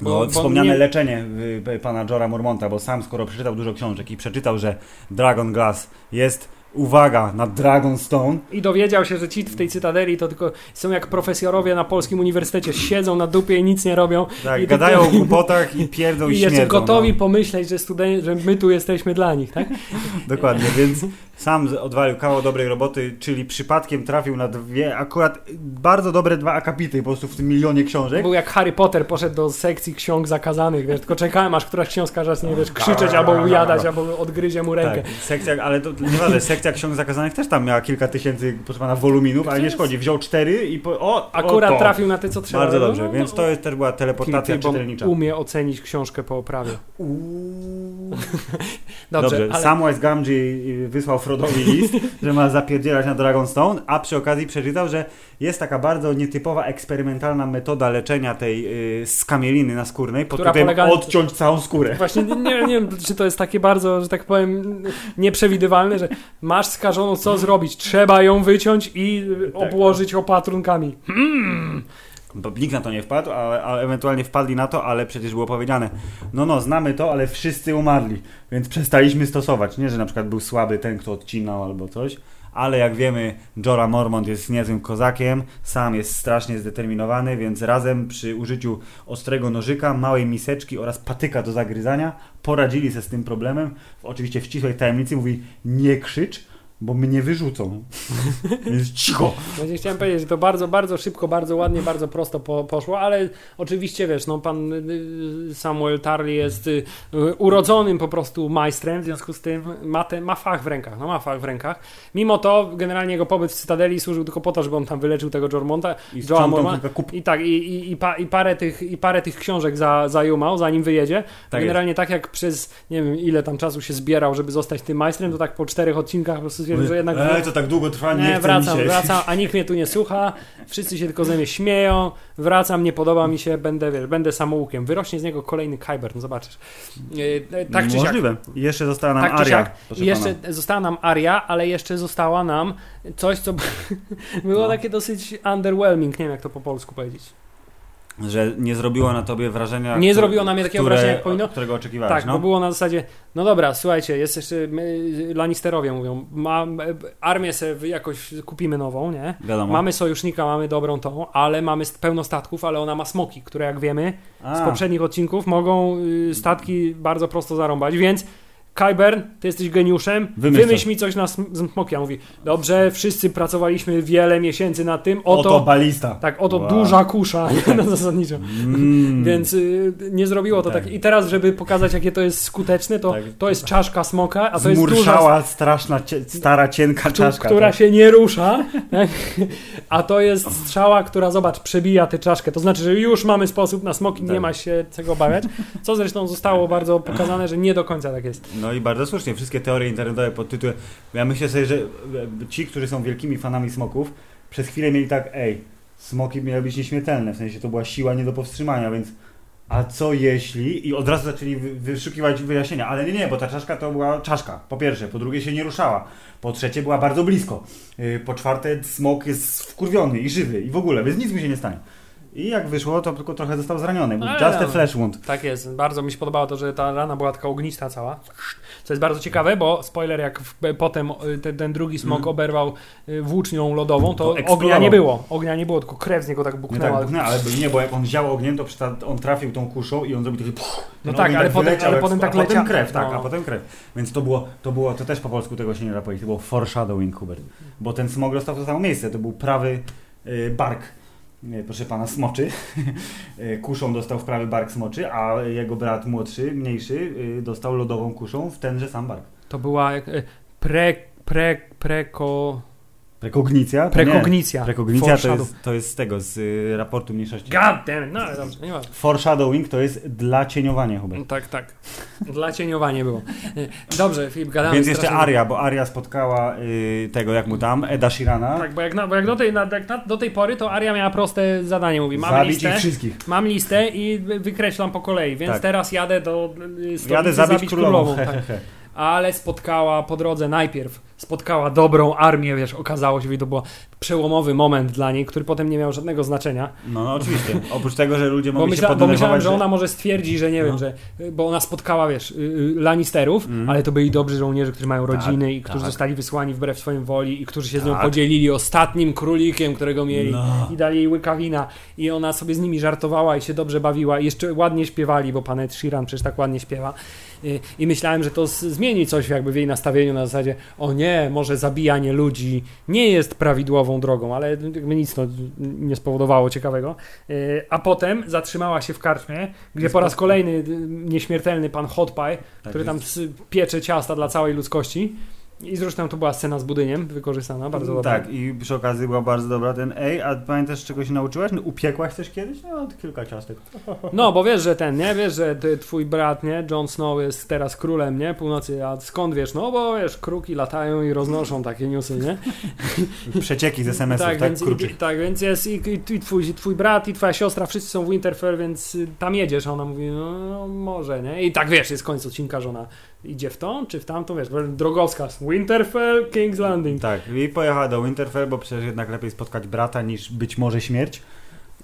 Bo- No, bo wspomniane mnie- leczenie y, pana Jora Mormonta, bo sam skoro przeczytał dużo książek i przeczytał, że Dragon Glass jest, uwaga, na Dragonstone, I dowiedział się, że ci w tej cytadeli to tylko są jak profesorowie na polskim uniwersytecie, siedzą na dupie i nic nie robią. tak, I gadają o tylko- głupotach i pierdą i, I śmierdzą. gotowi no. pomyśleć, że, studen- że my tu jesteśmy dla nich, tak? Dokładnie, więc sam odwalił kawał dobrej roboty, czyli przypadkiem trafił na dwie, akurat bardzo dobre dwa akapity po prostu w tym milionie książek. Był jak Harry Potter poszedł do sekcji ksiąg zakazanych, wiesz, tylko czekałem aż któraś książka zacznie, wiesz, krzyczeć albo ujadać, albo odgryzie mu rękę. Tak, sekcja, ale to nieważne, sekcja ksiąg zakazanych też tam miała kilka tysięcy, proszę pana, woluminów, ale nie szkodzi, wziął cztery i po, o, Akurat o trafił na te, co trzeba. Bardzo No, dobrze, no, więc no. to jest, też była teleportacja bo czytelnicza. umie ocenić książkę po oprawie. Uuu. Dobrze, Dobrze, ale Samwise Gamgee y, wysłał Frodowi list, że ma zapierdzielać na Dragonstone, a przy okazji przeczytał, że jest taka bardzo nietypowa, eksperymentalna metoda leczenia tej y, skamieliny naskórnej, pod Która tytułem polega- odciąć całą skórę. właśnie nie, nie, wiem, czy to jest takie bardzo, że tak powiem, nieprzewidywalne, że masz skażoną, co zrobić? Trzeba ją wyciąć i Tak. obłożyć opatrunkami. Bo nikt na to nie wpadł, a, a ewentualnie wpadli na to, ale przecież było powiedziane, no no, znamy to, ale wszyscy umarli, więc przestaliśmy stosować. Nie, że na przykład był słaby ten, kto odcinał albo coś, ale jak wiemy, Jorah Mormont jest niezłym kozakiem, sam jest strasznie zdeterminowany, więc razem przy użyciu ostrego nożyka, małej miseczki oraz patyka do zagryzania poradzili sobie z tym problemem. Oczywiście w ścisłej tajemnicy mówi, nie krzycz, bo mnie wyrzucą. Więc cicho. Właśnie chciałem powiedzieć, że to bardzo, bardzo szybko, bardzo ładnie, bardzo prosto po, poszło, ale oczywiście wiesz, no pan y, Samuel Tarly jest y, y, urodzonym po prostu majstrem, w związku z tym ma, te, ma fach w rękach, no ma fach w rękach. Mimo to generalnie jego pobyt w Cytadeli służył tylko po to, żeby on tam wyleczył tego Jormonta. I Morma- I tak, i, i, i, pa, i, parę tych, i parę tych książek za, zajumał, zanim wyjedzie. Tak Generalnie tak jak przez, nie wiem ile tam czasu się zbierał, żeby zostać tym majstrem, to tak po czterech odcinkach po prostu stwierdził, że jednak... To tak długo trwa, nie, Nie, wracam, mi się. wracam, a nikt mnie tu nie słucha, wszyscy się tylko ze mnie śmieją, wracam, nie podoba mi się, będę, wiesz, będę samoukiem. Wyrośnie z niego kolejny Kyber, no zobaczysz. E, e, Tak czy siak. Możliwe. Jeszcze została nam Tak Aria. I jeszcze pana. została nam Aria, ale jeszcze została nam coś, co było No. takie dosyć underwhelming, nie wiem jak to po polsku powiedzieć. Że nie zrobiło na tobie wrażenia. Nie które- zrobiło na mnie takiego które, wrażenia, jak powinno. Którego oczekiwałeś. Tak, no? bo było na zasadzie, no dobra, słuchajcie, jest jeszcze, my, Lannisterowie mówią, ma, armię sobie jakoś kupimy nową, nie? Wiadomo. Mamy sojusznika, mamy dobrą tą, ale mamy pełno statków, ale ona ma smoki, które jak wiemy z A, poprzednich odcinków mogą y, statki bardzo prosto zarąbać, więc Kyburn, ty jesteś geniuszem, Wymyśl wymyśl coś. mi coś na sm- smoki. A mówi, dobrze, wszyscy pracowaliśmy wiele miesięcy nad tym, oto, oto, balista. tak, oto Wow. duża kusza, na zasadniczo. Mm. Więc y, nie zrobiło to tak. Tak. I teraz, żeby pokazać, jakie to jest skuteczne, to, Tak. to jest czaszka smoka, a to jest duża straszna, cie, stara, cienka czaszka. która tak. się nie rusza, tak? a to jest strzała, która, zobacz, przebija tę czaszkę. To znaczy, że już mamy sposób na smoki, nie Tak. ma się czego obawiać. Co zresztą zostało bardzo pokazane, że nie do końca tak jest. No i bardzo słusznie, wszystkie teorie internetowe pod tytułem. Ja myślę sobie, że e, ci, którzy są wielkimi fanami smoków, przez chwilę mieli tak, ej, smoki miały być nieśmiertelne, w sensie to była siła nie do powstrzymania, więc a co jeśli? I od razu zaczęli wy- wyszukiwać wyjaśnienia, ale nie, nie, bo ta czaszka to była czaszka, po pierwsze, po drugie się nie ruszała, po trzecie była bardzo blisko, Yy, po czwarte smok jest wkurwiony i żywy i w ogóle, więc nic mu się nie stanie. I jak wyszło, to tylko trochę został zraniony, Ale just a no. flesh wound. Tak jest. Bardzo mi się podobało to, że ta rana była taka ognista cała. Co jest bardzo ciekawe, bo spoiler, jak w, potem y, ten, ten drugi smok Mhm. oberwał y, włócznią lodową, to To ognia nie było. Ognia nie było, tylko krew z niego tak Nie buchnęła. tak buchnęła, ale nie, bo jak on wziął ogniem, to on trafił tą kuszą i on zrobił taki... No ten tak, ale potem- wyleciał ale potem tak a potem leciał. krew, tak, No. a potem krew. Więc to było, to było, to też po polsku tego się nie da powiedzieć, to było foreshadowing, Hubert. Bo ten smog dostał to samo miejsce, to był prawy y, bark, proszę pana, smoczy. Y, kuszą dostał w prawy bark smoczy, a jego brat młodszy, mniejszy, y, dostał lodową kuszą w tenże sam bark. To była y, pre, pre, preko, Prekognicja? Prekognicja. Nie. Prekognicja to jest, to jest z tego, z y, raportu mniejszości. God damn it, no ale dobrze, nie ma. Foreshadowing to jest dla cieniowania, Hubert. Tak, tak. Dla cieniowania było. Y, Dobrze, Filip, gadamy. Więc jeszcze Aria, bo Aria spotkała y, tego, jak mu tam, Eda Shirana. Tak, bo jak, na, bo jak, do, tej, na, jak na, do tej pory, to Aria miała proste zadanie. Mówi, mam zabić listę, ich wszystkich. mam listę i wy- wykreślam po kolei, więc Tak. teraz jadę do y, Jadę zabić, królową. tak. he, he, he. Ale spotkała po drodze najpierw, spotkała dobrą armię, wiesz, okazało się, że to był przełomowy moment dla niej, który potem nie miał żadnego znaczenia. No, no oczywiście. Oprócz tego, że ludzie Bo, mogli myśla, się bo myślałem, poddenerwować, że ona może stwierdzi, że nie wiem, No. że. Bo ona spotkała, wiesz, y, y, Lannisterów, Mhm. ale to byli dobrzy żołnierze, którzy mają Tak, rodziny i którzy tak. zostali wysłani wbrew swojej woli i którzy się z nią Tak. podzielili ostatnim królikiem, którego mieli. No. I dali jej łyka wina. I ona sobie z nimi żartowała i się dobrze bawiła. I jeszcze ładnie śpiewali, bo pan Ed Sheeran przecież tak ładnie śpiewa. Y, I myślałem, że to zmieni coś jakby w jej nastawieniu na zasadzie o nie, może zabijanie ludzi nie jest prawidłową drogą, ale nic to nie spowodowało ciekawego. Y, A potem zatrzymała się w karczmie, gdzie po raz kolejny y, nieśmiertelny pan Hot Pie, Tak który tam piecze ciasta dla całej ludzkości. I zresztą to była scena z budyniem wykorzystana, bardzo dobra. Tak, i przy okazji była bardzo dobra ten ej, a pamiętasz czego się nauczyłaś? No, upiekłaś też kiedyś? No, kilka ciastek. No, bo wiesz, że ten, nie? Wiesz, że ty, twój brat, nie? Jon Snow jest teraz królem, nie? Północy, a skąd wiesz? No, bo wiesz, kruki latają i roznoszą takie newsy, nie? Przecieki z SMS-ów, tak? tak, więc, i, tak, więc jest i, i, i, twój, i twój brat, i twoja siostra, wszyscy są w Winterfell, więc y, tam jedziesz. A ona mówi, no, no może, nie? I tak wiesz, jest koniec odcinka, że ona idzie w tą, czy w tamtą, wiesz, drogowskaz. Winterfell, King's Landing. Tak, i pojechała do Winterfell, bo przecież jednak lepiej spotkać brata niż być może śmierć.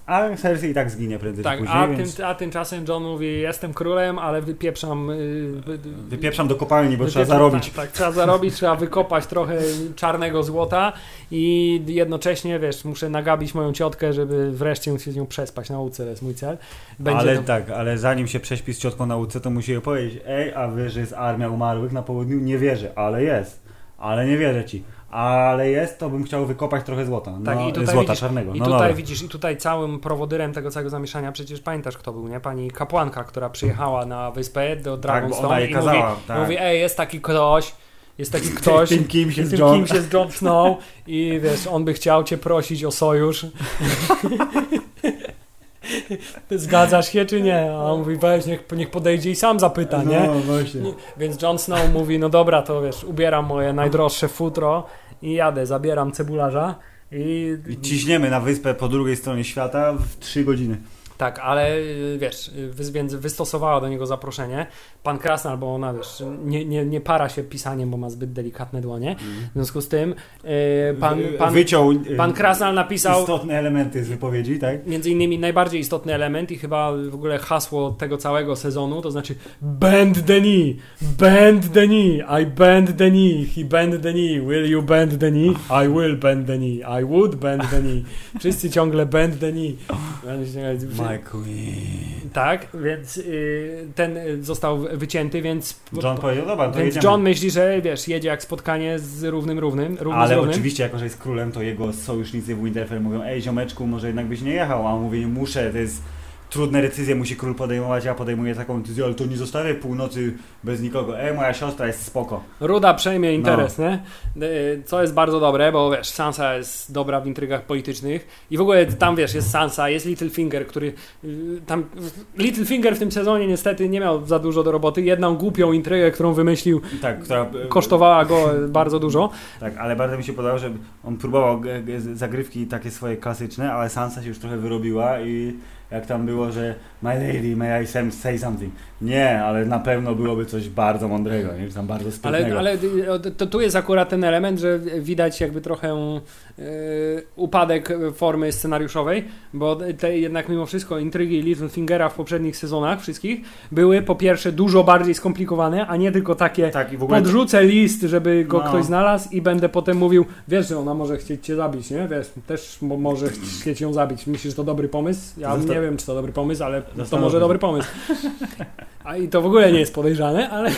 A Cersei i tak zginie prędzej Tak, później, a, więc tym, a tymczasem John mówi, jestem królem, ale wypieprzam... y, wy- wypieprzam do kopalni, bo trzeba Wypieprzam- zarobić. Tak, tak, trzeba zarobić, trzeba wykopać trochę czarnego złota i jednocześnie, wiesz, muszę nagabić moją ciotkę, żeby wreszcie się z nią przespać na łódce, to jest mój cel. Będzie ale tak, ale zanim się prześpi z ciotką na łódce, to musi jej powiedzieć, ej, a wiesz, że jest armia umarłych na południu? Nie wierzę, ale jest. Ale nie wierzę ci. Ale jest, to bym chciał wykopać trochę złota. No, Tak, i tutaj złota widzisz- czarnego. I no tutaj dobra. widzisz, i tutaj całym prowodyrem tego całego zamieszania, przecież pamiętasz kto był, nie? Pani kapłanka, która przyjechała na wyspę do Tak, Dragonstone jej i kazała. mówi, tak. mówi, ej, jest taki ktoś, jest taki ktoś, Tym kimś jest jest Jon Snow i wiesz, on by chciał cię prosić o sojusz. Zgadzasz się czy nie? A on mówi, weź, niech, niech podejdzie i sam zapyta, nie? No właśnie. Więc Jon Snow mówi, no dobra, to wiesz, ubieram moje najdroższe futro i jadę, zabieram cebularza i... I ciśniemy na wyspę po drugiej stronie świata w 3 godziny. Tak, ale y, wiesz, y, więc wystosowała do niego zaproszenie. Pan Krasnal, bo ona wiesz, nie, nie, nie para się pisaniem, bo ma zbyt delikatne dłonie. W związku z tym y, pan, pan, Wyciął pan Krasnal napisał istotne elementy z wypowiedzi, tak? między innymi najbardziej istotny element i chyba w ogóle hasło tego całego sezonu, to znaczy bend the knee, bend the knee, I bend the knee, he bend the knee, will you bend the knee? I will bend the knee, I would bend the knee. Wszyscy ciągle bend the knee. My queen. Tak, więc y, ten został wycięty, więc John powiedział, dobra, to więc jedziemy. John myśli, że wiesz, jedzie jak spotkanie z równym równym, równy z Ale równym. oczywiście, jako że jest królem, to jego sojusznicy w Winterfell mówią, ej ziomeczku, może jednak byś nie jechał, a on mówi, muszę, to jest trudne decyzje, musi król podejmować, ja podejmuję taką decyzję, ale to nie zostawię północy bez nikogo, ej moja siostra jest spoko. Ruda przejmie interes, No. nie? Y, Co jest bardzo dobre, bo wiesz, Sansa jest dobra w intrygach politycznych i w ogóle tam wiesz, jest Sansa, jest Littlefinger, który y, tam Littlefinger w tym sezonie niestety nie miał za dużo do roboty. Jedną głupią intrygę, którą wymyślił, Tak, która... kosztowała go bardzo dużo. Tak, ale bardzo mi się podobało, że on próbował zagrywki takie swoje klasyczne, ale Sansa się już trochę wyrobiła i jak tam było, że My lady, may I say something? Nie, ale na pewno byłoby coś bardzo mądrego, nie? Tam bardzo sprytnego. Ale, ale y, to tu jest akurat ten element, że widać jakby trochę y, upadek formy scenariuszowej, bo te jednak mimo wszystko intrygi Littlefingera w poprzednich sezonach wszystkich były po pierwsze dużo bardziej skomplikowane, a nie tylko takie Tak, i w ogóle... podrzucę list, żeby go No. ktoś znalazł i będę potem mówił, wiesz, że ona może chcieć cię zabić, nie? Wiesz, też mo- może chcieć ją zabić. Myślisz, że to dobry pomysł? Ja Zastan- nie wiem, czy to dobry pomysł, ale to może dobry pomysł. A i to w ogóle nie jest podejrzane, ale,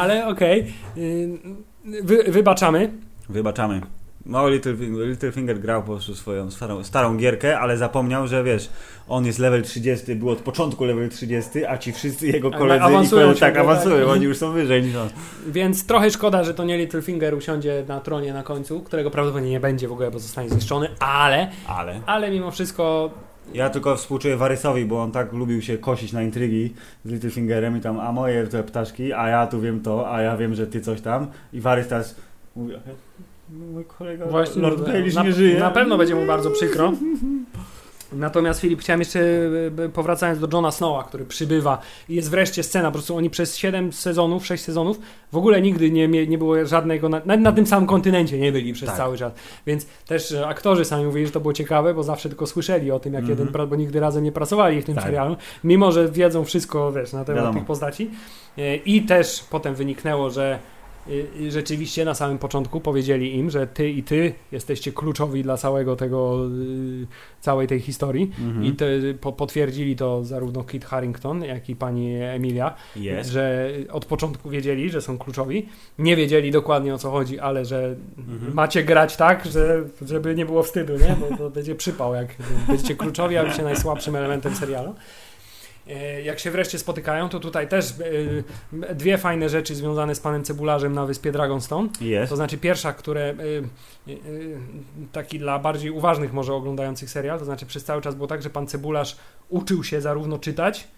ale okej. Yy, Wy, wybaczamy. Wybaczamy. No, Littlefinger, Littlefinger grał po prostu swoją starą, starą gierkę, ale zapomniał, że wiesz, on jest level 30, był od początku level 30, a ci wszyscy jego Ale koledzy awansują koledzy, tak ciągle, awansują, tak. oni już są wyżej niż on. Więc trochę szkoda, że to nie Littlefinger usiądzie na tronie na końcu, którego prawdopodobnie nie będzie w ogóle, bo zostanie zniszczony, ale, Ale ale mimo wszystko ja tylko współczuję Warysowi, bo on tak lubił się kosić na intrygi z Littlefingerem i tam, a moje te ptaszki, a ja tu wiem to, a ja wiem, że ty coś tam. I Warys teraz mówi, mój kolega Właśnie Lord Baelish na, nie żyje. na pewno będzie mu bardzo przykro. Natomiast Filip, chciałem jeszcze, e, powracając do Johna Snowa, który przybywa i jest wreszcie scena, po prostu oni przez 7 sezonów, 6 sezonów w ogóle nigdy nie, nie było żadnego, na, na tym samym kontynencie nie byli przez Tak. cały czas. Więc też e, aktorzy sami mówili, że to było ciekawe, bo zawsze tylko słyszeli o tym, jak Mhm. jeden, pra- bo nigdy razem nie pracowali w tym Tak. serialu, mimo że wiedzą wszystko, wiesz, na temat Wiadomo. tych postaci. E, I też potem wyniknęło, że rzeczywiście na samym początku powiedzieli im, że ty i ty jesteście kluczowi dla całego tego, y, całej tej historii Mhm. i te, po, potwierdzili to zarówno Kit Harrington, jak i pani Emilia, Jest. że od początku wiedzieli, że są kluczowi, nie wiedzieli dokładnie o co chodzi, ale że Mhm. macie grać tak, że, żeby nie było wstydu, nie? Bo to będzie przypał, jak będziecie kluczowi, a będziecie najsłabszym elementem serialu. E, Jak się wreszcie spotykają, to tutaj też e, dwie fajne rzeczy związane z panem Cebularzem na wyspie Dragonstone. Jest. To znaczy pierwsza, które y, taki dla bardziej uważnych może oglądających serial, to znaczy przez cały czas było tak, że pan Cebularz uczył się zarówno czytać,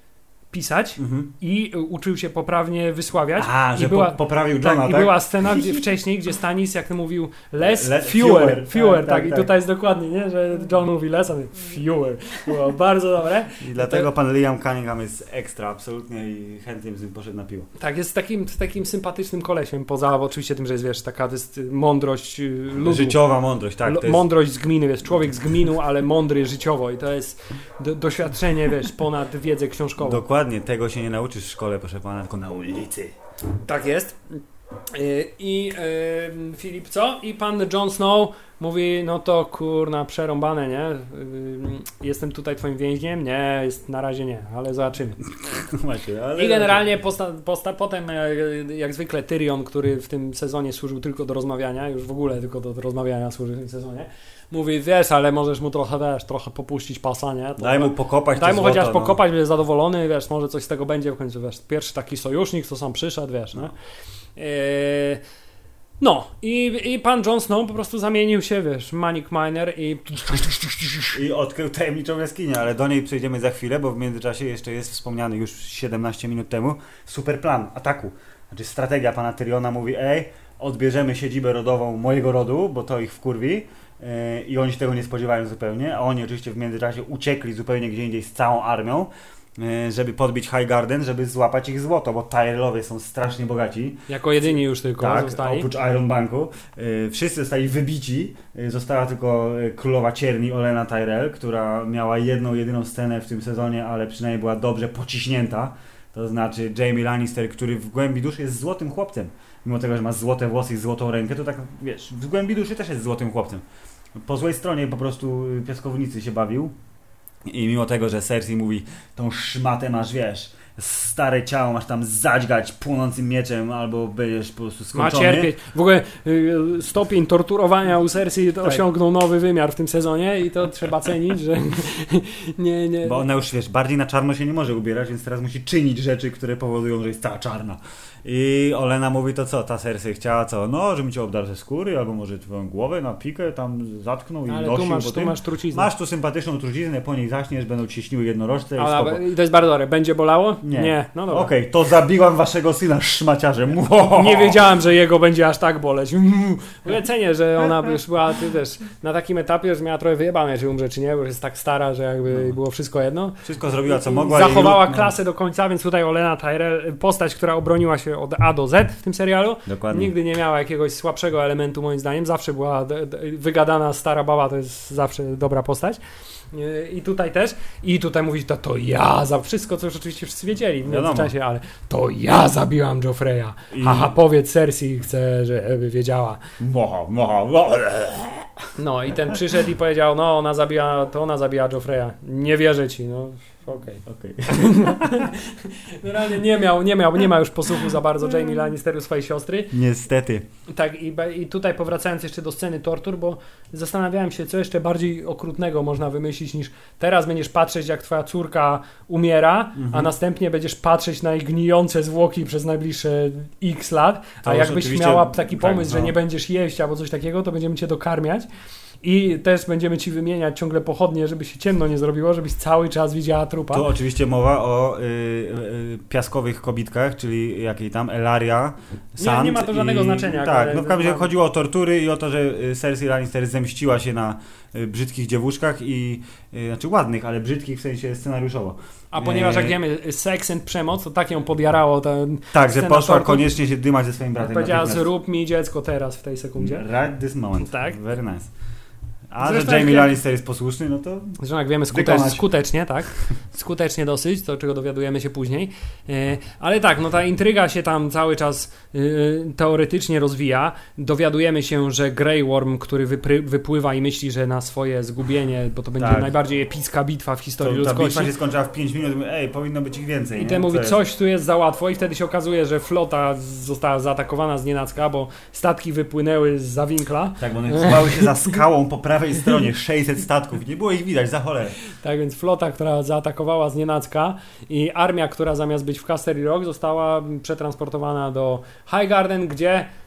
pisać Mhm. i y, uczył się poprawnie wysławiać. A, I że była- po, poprawił Tak, Johna, i tak? była scena gdzie, wcześniej, gdzie Stanis, jak mówił, less, Less- fewer, fewer, fewer, tak, tak, tak, i tak. tutaj jest dokładnie, nie, że John mówi less, a my fewer. Było bardzo dobre. I dlatego pan Liam Cunningham jest ekstra, absolutnie i chętnie bym z nim poszedł na piwo. Tak, jest takim, takim sympatycznym kolesiem, poza oczywiście tym, że jest, wiesz, taka jest y, mądrość y, ludu. Życiowa mądrość, tak. Jest, Mądrość z gminy, wiesz, człowiek z gminu, ale mądry życiowo i to jest do, doświadczenie, wiesz, ponad wiedzę książkową. Dokładnie, tego się nie nauczysz w szkole, proszę pana, tylko na ulicy. Tak jest. Y, I y, Filip co? I pan Jon Snow mówi, no to kurna, przerąbane, nie? Y, jestem tutaj twoim więźniem? Nie, jest, na razie nie, ale zobaczymy. Właśnie, ale... I generalnie posta, posta, potem, e, jak zwykle, Tyrion, który w tym sezonie służył tylko do rozmawiania, już w ogóle tylko do rozmawiania służy w tym sezonie, mówi, wiesz, ale możesz mu trochę, wiesz, trochę popuścić pasa, nie? To Daj mu pokopać Daj mu złoto, chociaż no. pokopać, będzie zadowolony, wiesz, może coś z tego będzie w końcu, wiesz, pierwszy taki sojusznik, co sam przyszedł, wiesz, no. Eee, no, i, i pan Jon Snow po prostu zamienił się, wiesz, Manic Miner i I odkrył tajemniczą jaskinię, ale do niej przejdziemy za chwilę, bo w międzyczasie jeszcze jest wspomniany już 17 minut temu super plan ataku. Znaczy strategia pana Tyriona mówi, ej, odbierzemy siedzibę rodową mojego rodu, bo to ich wkurwi, e, i oni się tego nie spodziewają zupełnie, a oni oczywiście w międzyczasie uciekli zupełnie gdzie indziej z całą armią, e, żeby podbić High Garden, żeby złapać ich złoto, bo Tyrelowie są strasznie bogaci. Jako jedyni już tylko Tak, zostali. oprócz Iron Banku. E, Wszyscy zostali wybici. E, Została tylko e, królowa cierni Olena Tyrell, która miała jedną, jedyną scenę w tym sezonie, ale przynajmniej była dobrze pociśnięta. To znaczy Jamie Lannister, który w głębi duszy jest złotym chłopcem. Mimo tego, że ma złote włosy i złotą rękę, to tak wiesz, w głębi duszy też jest złotym chłopcem. Po złej stronie po prostu piaskownicy się bawił. I mimo tego, że Cersei mówi, tą szmatę masz, wiesz, stare ciało masz tam zadźgać płonącym mieczem, albo będziesz po prostu Ma skończony. cierpieć. W ogóle y, stopień torturowania u Cersei Tak. osiągnął nowy wymiar w tym sezonie i to trzeba cenić, że nie, nie. Bo ona już, wiesz, bardziej na czarno się nie może ubierać, więc teraz musi czynić rzeczy, które powodują, że jest cała czarna. I Olena mówi to co, ta Cersei chciała co? No, żebym cię obdarł ze skóry, albo może twoją głowę na pikę tam zatknął i Ale nosił tu masz, po tu tym. masz truciznę. Masz tu sympatyczną truciznę, po niej zaśniesz, będą ci śniły jednorożce i spoko. Ale, to jest bardzo dobre. Będzie bolało? Nie. No dobra. Okej, to zabiłam waszego syna szmaciarzem. Nie wiedziałem, że jego będzie aż tak boleć. Cenię, że ona już była ty też na takim etapie, że miała trochę wyjebane, czy umrze, czy nie, bo już jest tak stara, że jakby było wszystko jedno. Wszystko zrobiła co mogła. Zachowała i... no, klasę do końca, więc tutaj Olena Tyrell, postać, która obroniła się od A do Z w tym serialu, Dokładnie. nigdy nie miała jakiegoś słabszego elementu moim zdaniem, zawsze była d- d- wygadana stara baba, to jest zawsze dobra postać. Yy, I tutaj też. I tutaj mówić, to, to ja, za wszystko, co już oczywiście wszyscy wiedzieli w Wiadomo. międzyczasie, ale to ja zabiłam Joffreya. I- Haha, powiedz Cersei, chcę, żeby wiedziała. Mocha, mocha, mocha. No i ten przyszedł i powiedział, no ona zabija, to ona zabija Joffreya. Nie wierzę ci, no okej. Okej. Generalnie nie miał, nie miał, nie ma już posłuchu za bardzo Jamie Lannisteru swojej siostry. Niestety. Tak, i, i tutaj powracając jeszcze do sceny tortur, bo zastanawiałem się, co jeszcze bardziej okrutnego można wymyślić niż teraz będziesz patrzeć, jak twoja córka umiera, a następnie będziesz patrzeć na jej gnijące zwłoki przez najbliższe x lat, To a jakbyś miała taki tak, pomysł, że no. nie będziesz jeść albo coś takiego, to będziemy cię dokarmiać. I też będziemy ci wymieniać ciągle pochodnie, żeby się ciemno nie zrobiło, żebyś cały czas widziała trupa. Tu oczywiście mowa o y, y, piaskowych kobitkach, czyli jakiej tam Elaria, Sand nie ma to żadnego i, znaczenia, Tak, no w każdym razie chodziło o tortury i o to, że y, Cersei Lannister zemściła się na y, brzydkich dziewuszkach i, y, znaczy ładnych, ale brzydkich w sensie scenariuszowo. A ponieważ jak Eee. wiemy, seks and przemoc, to tak ją podjarało. Ten, Tak, że poszła koniecznie się dymać ze swoim bratem. powiedziała, zrób mi dziecko teraz w tej sekundzie. Right this moment. Tak. Very nice. A Zresztą że Jamie Lannister jest posłuszny, no to Że jak wiemy, skutecz, skutecznie, tak? Skutecznie dosyć, to czego dowiadujemy się później. E, ale tak, no ta intryga się tam cały czas e, teoretycznie rozwija. Dowiadujemy się, że Grey Worm, który wypry, wypływa i myśli, że na swoje zgubienie, bo to będzie Tak. najbardziej epicka bitwa w to, historii ta ludzkości. bitwa się skończyła w 5 minut. Ej, powinno być ich więcej. I ten mówi, jest? coś tu jest za łatwo i wtedy się okazuje, że flota została zaatakowana z nienacka, bo statki wypłynęły z zawinkla. Tak, bo one się za skałą po prawej stronie, 600 statków. Nie było ich widać, za cholerę. Tak więc flota, która zaatakowała z nienacka i armia, która zamiast być w Casterly Rock została przetransportowana do Highgarden, gdzie y, y,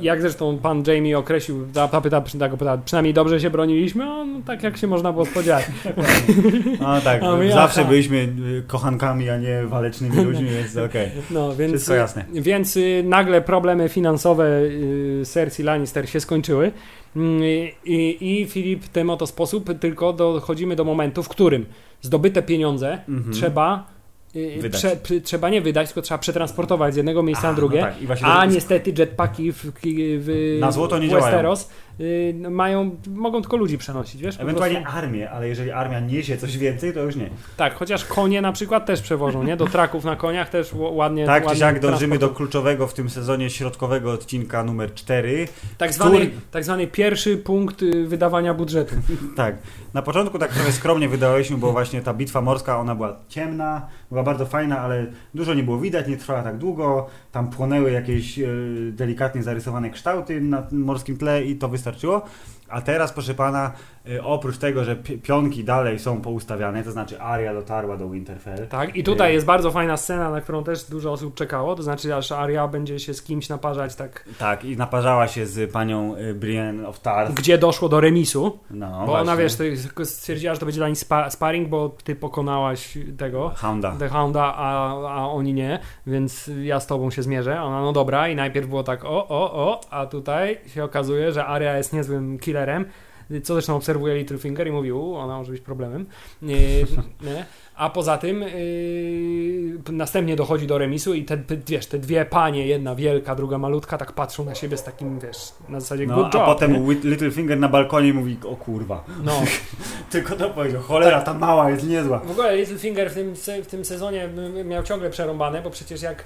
jak zresztą pan Jamie określił, zapyta, tak, pyta, przynajmniej dobrze się broniliśmy, no, tak jak się można było spodziewać. No tak, A my zawsze jaka? byliśmy y, kochankami, a nie walecznymi ludźmi, więc okej. No, więc, Wszystko jasne. Więc y, nagle problemy finansowe y, Cersei Lannister się skończyły Mm, i, i Filip w tym oto sposób tylko dochodzimy do momentu, w którym zdobyte pieniądze Mhm. trzeba y, Wydać. prze, trzeba nie wydać, tylko trzeba przetransportować z jednego miejsca A, na drugie. No tak, A niestety jetpacki w, w Na złoto nie w działają. Y, mają, mogą tylko ludzi przenosić, wiesz? Ewentualnie prostu. armię, ale jeżeli armia niesie coś więcej, to już nie. Tak, chociaż konie na przykład też przewożą, nie? Do traków na koniach też ładnie Tak czy ładnie siak dążymy do kluczowego w tym sezonie środkowego odcinka numer 4. Tak zwany, który- tak zwany pierwszy punkt y, wydawania budżetu. Tak. Na początku tak trochę skromnie wydałeś, bo właśnie ta bitwa morska, ona była ciemna, była bardzo fajna, ale dużo nie było widać, nie trwała tak długo. Tam płonęły jakieś e, delikatnie zarysowane kształty na morskim tle i to wystarczyło. A teraz, proszę pana, e, oprócz tego, że pi- pionki dalej są poustawiane, to znaczy Aria dotarła do Winterfell. Tak, i tutaj jest bardzo fajna scena, na którą też dużo osób czekało, to znaczy aż Arya będzie się z kimś naparzać, tak, Tak, i naparzała się z panią e, Brienne of Tarth. gdzie doszło do remisu, No, bo ona, właśnie. wiesz, to jest- stwierdziła, że to będzie dla nich spa, sparring, bo ty pokonałaś tego, Hounda. The Hounda, a, a oni nie, więc ja z tobą się zmierzę. Ona, no dobra, i najpierw było tak o, o, o, a tutaj się okazuje, że Arya jest niezłym killerem killerem, co zresztą obserwuje Littlefinger i mówił, "U, ona może być problemem. Nie. A poza tym yy, następnie dochodzi do remisu i te, wiesz, te dwie panie, jedna wielka, druga malutka, tak patrzą na siebie z takim, wiesz, na zasadzie No, good a job. potem nie? Whit- Littlefinger na balkonie mówi, o kurwa. No. Tylko to powiedział, cholera, ta mała jest niezła. W ogóle Littlefinger w tym, w tym sezonie miał ciągle przerąbane, bo przecież jak,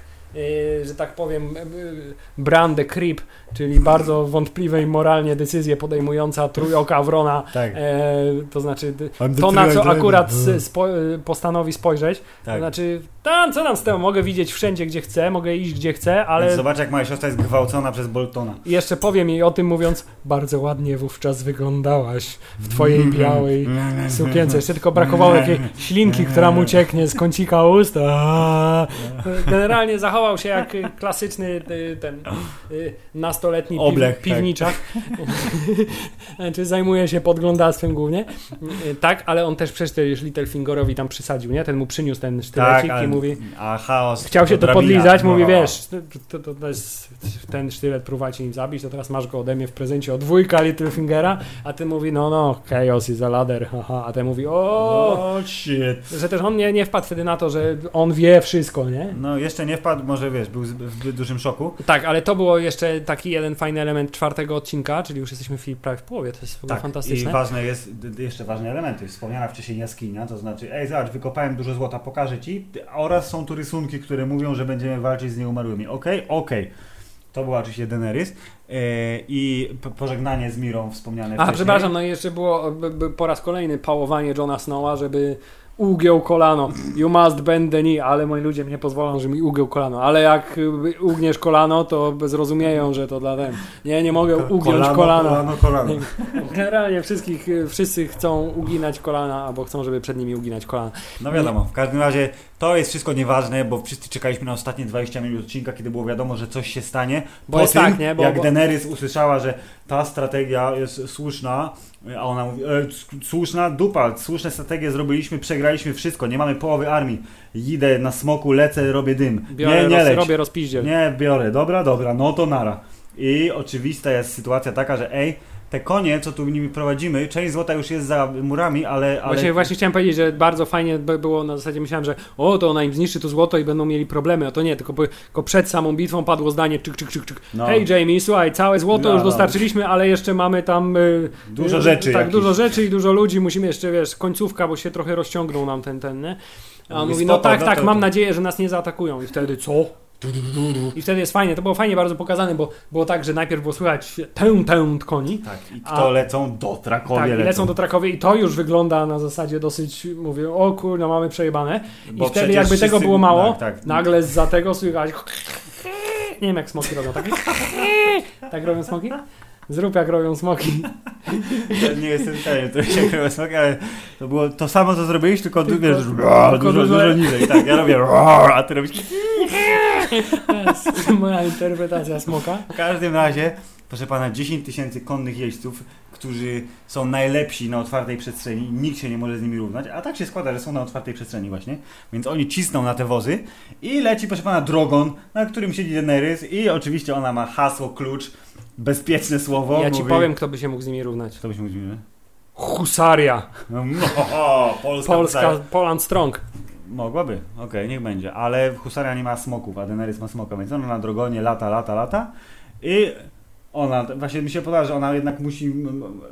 że tak powiem, yy, Bran the Creep, czyli bardzo wątpliwej moralnie decyzję podejmująca trójoka Wrona, Tak. e, to znaczy to na co akurat s- spo, postanowi spojrzeć, to Tak. znaczy tam co nam z tego, mogę widzieć wszędzie gdzie chcę, mogę iść gdzie chcę, ale Ale... Zobacz, jak moja siostra jest gwałcona przez Boltona. jeszcze powiem jej o tym mówiąc, bardzo ładnie wówczas wyglądasz w twojej białej sukience. Jeszcze tylko brakowało takiej ślinki, która mu cieknie z kącika ust. Aaaa. Generalnie zachował się jak klasyczny y, ten y, nastoletni piw, Oblech, tak. piwniczak. Czy zajmuje się podglądactwem głównie. Y, Tak, ale on też przecież Littlefingerowi tam przysadził, nie? Ten mu przyniósł ten sztylecik Tak, i mówi... A chaos. Chciał się to podlizać, mówi, No. wiesz, to, to, to jest ten sztylet próbować nim zabić, to teraz masz go ode mnie w prezencie od dwójka Littlefingera, a ty mówi, no no, chaos is a ladder, haha, a ten mówi, o, O, shit. że też on nie, nie wpadł wtedy na to, że on wie wszystko, nie? No, jeszcze nie wpadł, może wiesz, był w zbyt dużym szoku. Tak, ale to było jeszcze taki jeden fajny element czwartego odcinka, czyli już jesteśmy w, prawie w połowie, to jest w ogóle Tak, fantastyczne. i ważne jest, jeszcze ważny element, jest wspomniana wcześniej jaskinia, to znaczy, ej, zobacz, wykopałem dużo złota, pokażę ci, oraz są tu rysunki, które mówią, że będziemy walczyć z nieumarłymi. Okej? Okej. To była oczywiście Daenerys e, i pożegnanie z Mirą wspomniane A, wcześniej. przepraszam, no i jeszcze było b, b, po raz kolejny pałowanie Johna Snowa, żeby ugiął kolano. You must bend the knee, ale moi ludzie mnie pozwolą, że mi ugiął kolano. Ale jak y, ugniesz kolano, to zrozumieją, że to dla ten. Nie, nie mogę ugiąć kolana. kolano, kolano. Generalnie wszystkich, wszyscy chcą uginać kolana, albo chcą, żeby przed nimi uginać kolana. No wiadomo, w każdym razie to jest wszystko nieważne, bo wszyscy czekaliśmy na ostatnie 20 minut odcinka, kiedy było wiadomo, że coś się stanie. Bo po jest tym, tak, nie? Bo- jak bo- Daenerys usłyszała, że ta strategia jest słuszna, a ona mówi, e, słuszna dupa, słuszne strategie zrobiliśmy, przegraliśmy wszystko, nie mamy połowy armii. Idę na smoku, lecę, robię dym. Biorę, nie, nie roz, leć. robię rozpiździel. Nie, biorę. Dobra, dobra, no to nara. I oczywista jest sytuacja taka, że ej, te konie, co tu nimi prowadzimy, część złota już jest za murami, ale... ale... Właśnie, właśnie chciałem powiedzieć, że bardzo fajnie by było, na zasadzie myślałem, że o, to ona im zniszczy to złoto i będą mieli problemy, a to nie, tylko, tylko przed samą bitwą padło zdanie czyk, czyk, czyk, czyk. No. Hej Jamie, słuchaj, całe złoto No, już no. dostarczyliśmy, ale jeszcze mamy tam... y, Dużo rzeczy Tak, dużo rzeczy i dużo ludzi, musimy jeszcze, wiesz, końcówka, bo się trochę rozciągnął nam ten, ten, nie? A on Mówi, no tak, no tak, to- mam nadzieję, że nas nie zaatakują. I wtedy co? I wtedy jest fajnie, to było fajnie bardzo pokazane, bo było tak, że najpierw było słychać tę, tę koni, Tak, i A- kto lecą? Do Trakowie tak, lecą. lecą do Trakowie i to już wygląda na zasadzie dosyć, mówię, o kurno, mamy przejebane. I Bo wtedy jakby tego było mało, tak, tak. nagle za tego słychać nie wiem jak smoki robią, tak? tak robią smoki? Zrób jak robią smoki. Nie jestem pewien, to się chyba smoki, ale to było to samo, co zrobiłeś, tylko, Tylko- ty wiesz, tylko dużo, dużo- dużo niżej. Tak, ja robię a ty robisz... To jest moja interpretacja smoka. W każdym razie, proszę pana, 10 tysięcy konnych jeźdźców, którzy są najlepsi na otwartej przestrzeni, nikt się nie może z nimi równać, a tak się składa, że są na otwartej przestrzeni właśnie, więc oni cisną na te wozy i leci, proszę pana, drogon, na którym siedzi Daenerys i oczywiście ona ma hasło, klucz, bezpieczne słowo. Ja ci mówi- powiem, kto by się mógł z nimi równać. Co byśmy mówili? Husaria. No, no, Polska, Polska, Poland Strong. Mogłaby, okej, niech będzie, ale Husaria nie ma smoków, a Daenerys ma smoka, więc ona na drogonie lata, lata, lata i ona, właśnie mi się podoba, że ona jednak musi,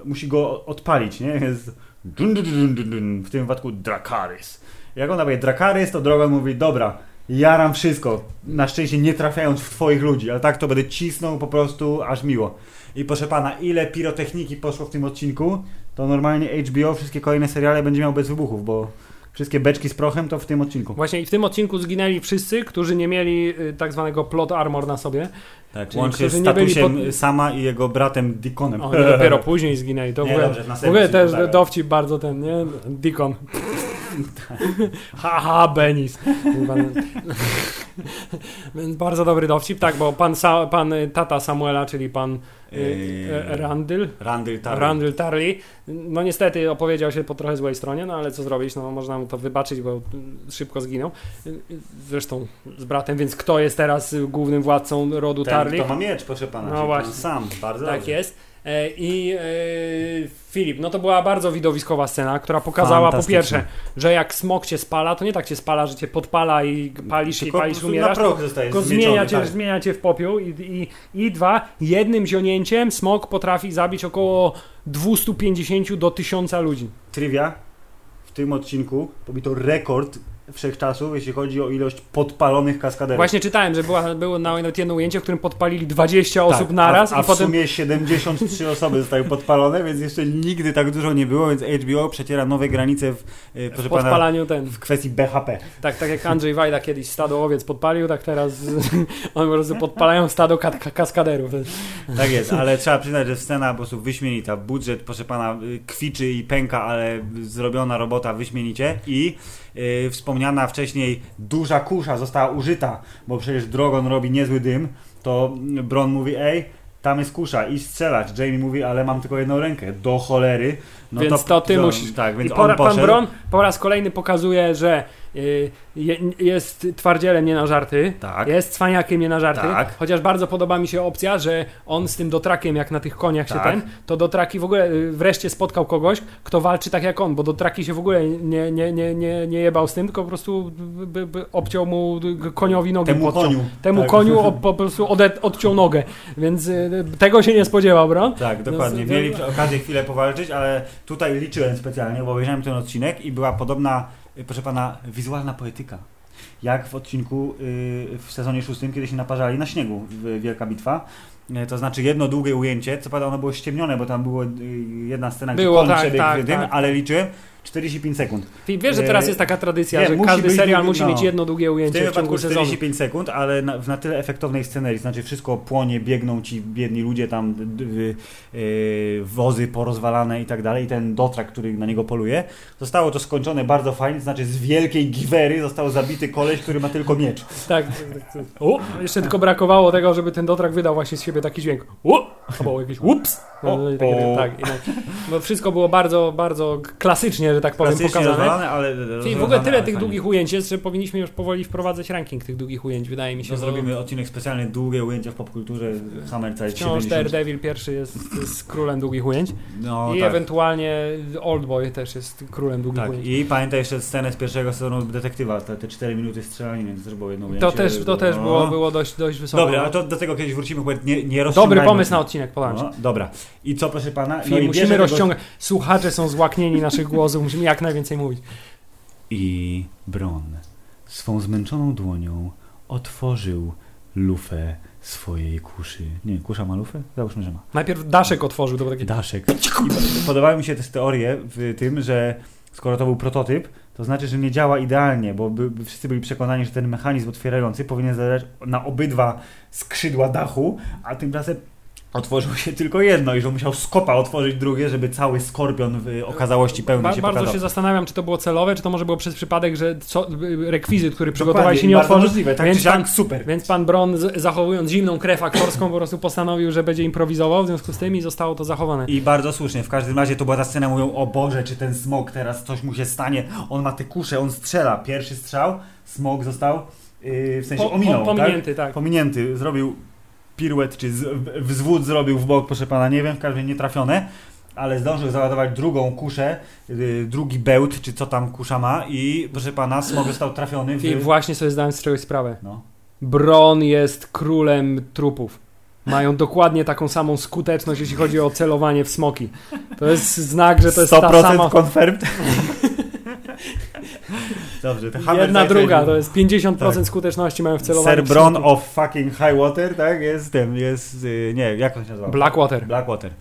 musi go odpalić, nie? Jest dun, dun, dun, dun, dun, w tym wypadku Dracarys. Jak ona powie Dracarys, to drogon mówi, dobra, jaram wszystko, na szczęście nie trafiając w twoich ludzi, ale tak to będę cisnął po prostu aż miło. I proszę pana, ile pirotechniki poszło w tym odcinku, to normalnie HBO, wszystkie kolejne seriale będzie miał bez wybuchów, bo wszystkie beczki z prochem to w tym odcinku. Właśnie i w tym odcinku zginęli wszyscy, którzy nie mieli y, tak zwanego plot armor na sobie. Tak, Czyli łącznie z statusem pod- sama i jego bratem Dickonem. Oni dopiero później zginęli. To w Nie, ogóle, dobrze, w w ogóle też tak. dowcip bardzo ten, nie? Deacon. Haha, Benis. Więc bardzo dobry dowcip, tak, bo pan, Sa, pan y, tata Samuela, czyli pan y, e, Randyl. Randyl Tarly. No niestety opowiedział się po trochę złej stronie, no ale co zrobić, no można mu to wybaczyć, bo y, szybko zginął. Y, y, Zresztą z bratem, więc kto jest teraz y, głównym władcą rodu Ten, Tarly? kto ma miecz, proszę pana. No właśnie. Pan sam, bardzo Tak dobrze. jest. E, I e, Filip, no to była bardzo widowiskowa scena, która pokazała po pierwsze, że jak smok cię spala, to nie tak cię spala, że cię podpala i palisz Tylko i palisz, na umierasz, proch zostaje tylko zmieciony, zmienia cię, tak. zmienia cię w popiół i, i, i dwa, jednym zionięciem smok potrafi zabić około 250 do 1000 ludzi. Trivia. W tym odcinku pobito rekord wszechczasów, jeśli chodzi o ilość podpalonych kaskaderów. Właśnie czytałem, że była, było nawet jedno ujęcie, w którym podpalili 20 Tak, osób naraz a, a i w potem sumie 73 osoby zostały podpalone, więc jeszcze nigdy tak dużo nie było, więc HBO przeciera nowe granice w, e, w pana, podpalaniu ten. w kwestii BHP. Tak, tak jak Andrzej Wajda kiedyś stado owiec podpalił, tak teraz oni po prostu podpalają stado ka- ka- kaskaderów. Tak jest, ale trzeba przyznać, że scena po prostu wyśmienita. Budżet, proszę pana, y, kwiczy i pęka, ale zrobiona robota wyśmienicie i y, wspomniana wcześniej duża kusza została użyta, bo przecież Drogon robi niezły dym, to Bron mówi, ej, tam jest kusza i strzelać. Jamie mówi, ale mam tylko jedną rękę. Do cholery. No Więc to ty no, musisz. Tak, więc I on po, pan poszedł. Bron po raz kolejny pokazuje, że jest twardzielem nie na żarty, Tak. jest cwaniakiem nie na żarty, Tak. chociaż bardzo podoba mi się opcja, że on z tym dotrakiem, jak na tych koniach się Tak. ten, to dotraki w ogóle y, wreszcie spotkał kogoś, kto walczy tak jak on, bo dotraki się w ogóle nie, nie, nie, nie, nie jebał z tym, tylko po prostu by, by obciął mu y, koniowi nogę. Temu podciął. koniu. Temu Tak. koniu o, po prostu ode, odciął nogę, więc y, tego się nie spodziewał, Bron. Tak, dokładnie. No, Mieli no- okazję chwilę powalczyć, ale tutaj liczyłem specjalnie, bo obejrzałem ten odcinek i była podobna, y, proszę pana, wizualna poetyka. Jak w odcinku y, w sezonie szóstym, kiedy się naparzali na śniegu Wielka Bitwa. Y, To znaczy jedno długie ujęcie, co prawda ono było ściemnione, bo tam była jedna scena, gdzie Było, koń tak, przebiegł tak, tym, tak. ale liczyłem 45 sekund. Wiesz, że teraz jest taka tradycja, Nie, że każdy serial długi- musi no. mieć jedno długie W ujęcie tym w, ciągu wypadku sezonu. 45 sekund, ale na, w na tyle efektownej scenerii, znaczy wszystko płonie, biegną ci biedni ludzie tam, yy, wozy porozwalane i tak dalej, i ten dotrak, który na niego poluje. Zostało to skończone bardzo fajnie, znaczy z wielkiej giwery został zabity koleś, który ma tylko miecz. Tak. O, jeszcze tylko brakowało tego, żeby ten dotrak wydał właśnie z siebie taki dźwięk. O, albo jakiś ups. No, O, i tak, i tak. No wszystko było bardzo, bardzo klasycznie, że tak powiem, pokazane. ale Czyli w ogóle tyle tych fajnie. długich ujęć jest, że powinniśmy już powoli wprowadzać ranking tych długich ujęć, wydaje mi się. To bo zrobimy odcinek specjalny, długie ujęcia w popkulturze, Hammer Zeit Wciąż 70. Daredevil pierwszy jest, jest królem długich ujęć No, i tak. ewentualnie Oldboy też jest królem długich Tak, ujęć. i pamiętaj jeszcze scenę z pierwszego sezonu Detektywa, te, te 4 minuty strzelaniny, to też było jedno ujęcie. To też, to też No. było, było dość, dość wysoko. Dobra, a to do tego kiedyś wrócimy, nie, nie Dobry pomysł na odcinek, ci. No, dobra. I co, proszę pana? No Film, i musimy tego- rozciągać. Słuchacze są złaknieni naszych głosów, musimy jak najwięcej mówić. I Bron swą zmęczoną dłonią otworzył lufę swojej kuszy. Nie, kusza ma lufę? Załóżmy, że ma. Najpierw Daszek otworzył, to był taki... Daszek. I podobały mi się te teorie w tym, że skoro to był prototyp, to znaczy, że nie działa idealnie, bo by, by wszyscy byli przekonani, że ten mechanizm otwierający powinien zależeć na obydwa skrzydła dachu, a tymczasem otworzył się tylko jedno i że musiał z kopa otworzyć drugie, żeby cały skorpion w okazałości pełnej Ba się bardzo pokazał. się zastanawiam, czy to było celowe, czy to może było przez przypadek, że co, rekwizyt, który przygotowali Dokładnie, się nie otworzył. Możliwe, tak więc pan- super. Więc pan Bron, zachowując zimną krew aktorską, po prostu postanowił, że będzie improwizował, w związku z tym i zostało to zachowane. I bardzo słusznie. W każdym razie to była ta scena, mówią, o Boże, czy ten smok teraz coś mu się stanie. On ma te kusze, on strzela. Pierwszy strzał, smok został, yy, w sensie Po- ominął, tak? pominięty, tak. Pominięty. Zrobił piruet, czy z, w- wzwód zrobił w bok, proszę pana, nie wiem, w każdym razie nie trafione. Ale zdążył załadować drugą kuszę, yy, drugi bełt, czy co tam kusza ma i proszę pana, smok został trafiony w... I właśnie sobie zdałem z czegoś sprawę. No. Bron jest królem trupów. Mają dokładnie taką samą skuteczność, jeśli chodzi o celowanie w smoki. To jest znak, że to jest ta 100% sama... confirmed. Dobrze, to Jedna, druga, to jest 50% Tak. skuteczności mają w celowaniu Sir Bron of fucking high water, tak? Jest tym, jest, y, nie, jak on się nazywa? Blackwater. Blackwater.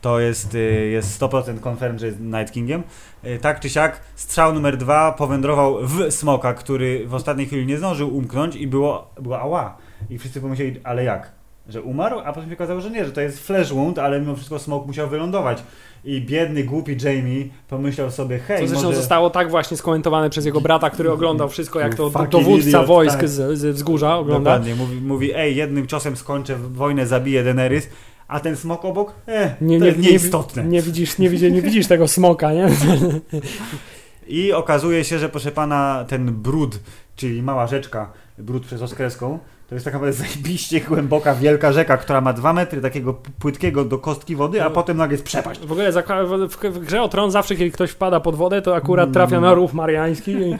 To jest, y, jest 100% confirmed, że jest Night Kingiem. Y, Tak czy siak, strzał numer dwa powędrował w smoka, który w ostatniej chwili nie zdążył umknąć i było, była ała. I wszyscy pomyśleli, ale jak? Że umarł? A potem się okazało, że nie, że to jest flash wound, ale mimo wszystko smok musiał wylądować. I biedny, głupi Jamie pomyślał sobie, hej, To zresztą może... zostało tak właśnie skomentowane przez jego brata, który oglądał wszystko, jak to dowódca idiot, wojsk tak. z, z wzgórza ogląda. Dokładnie, mówi, mówi, ej, jednym ciosem skończę wojnę, zabiję Daenerys, A ten smok obok? Eh, Nie, to nie, jest nie, nieistotne. nie, widzisz, nie, widzisz, nie widzisz tego smoka, nie? I okazuje się, że proszę pana, ten brud, czyli mała rzeczka, brud przez Oskreską, to jest taka zajebiście głęboka, wielka rzeka, która ma dwa metry takiego płytkiego do kostki wody, a No. potem nagle jest przepaść. W ogóle w, grze o tron zawsze, kiedy ktoś wpada pod wodę, to Mm. akurat trafia na rów mariański i,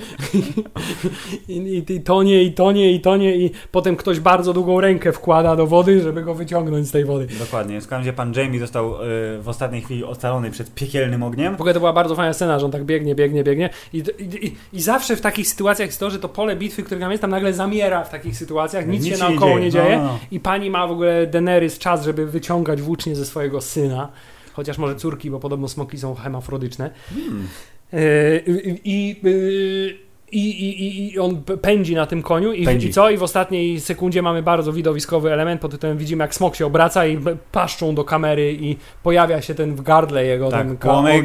i, i, tonie, i tonie, i tonie i potem ktoś bardzo długą rękę wkłada do wody, żeby go wyciągnąć z tej wody. Dokładnie. W każdym razie pan Jamie został y, w ostatniej chwili ocalony przed piekielnym ogniem. W ogóle to była bardzo fajna scena, że on tak biegnie, biegnie, biegnie i, i, i, i zawsze w takich sytuacjach jest to, że to pole bitwy, które tam jest, tam nagle zamiera w takich sytuacjach, nic, Nic się się nie naokoło dzieje. nie dzieje No, no, i pani ma w ogóle Daenerys czas, żeby wyciągać włócznie ze swojego syna, chociaż może córki, bo podobno smoki są hemafrodyczne. Hmm. Yy, I, i, i, i, on pędzi na tym koniu i, Pędzi. i co? I w ostatniej sekundzie mamy bardzo widowiskowy element, pod tytułem widzimy jak smok się obraca i paszczą do kamery i pojawia się ten w gardle jego ten Tak, ka- płomek.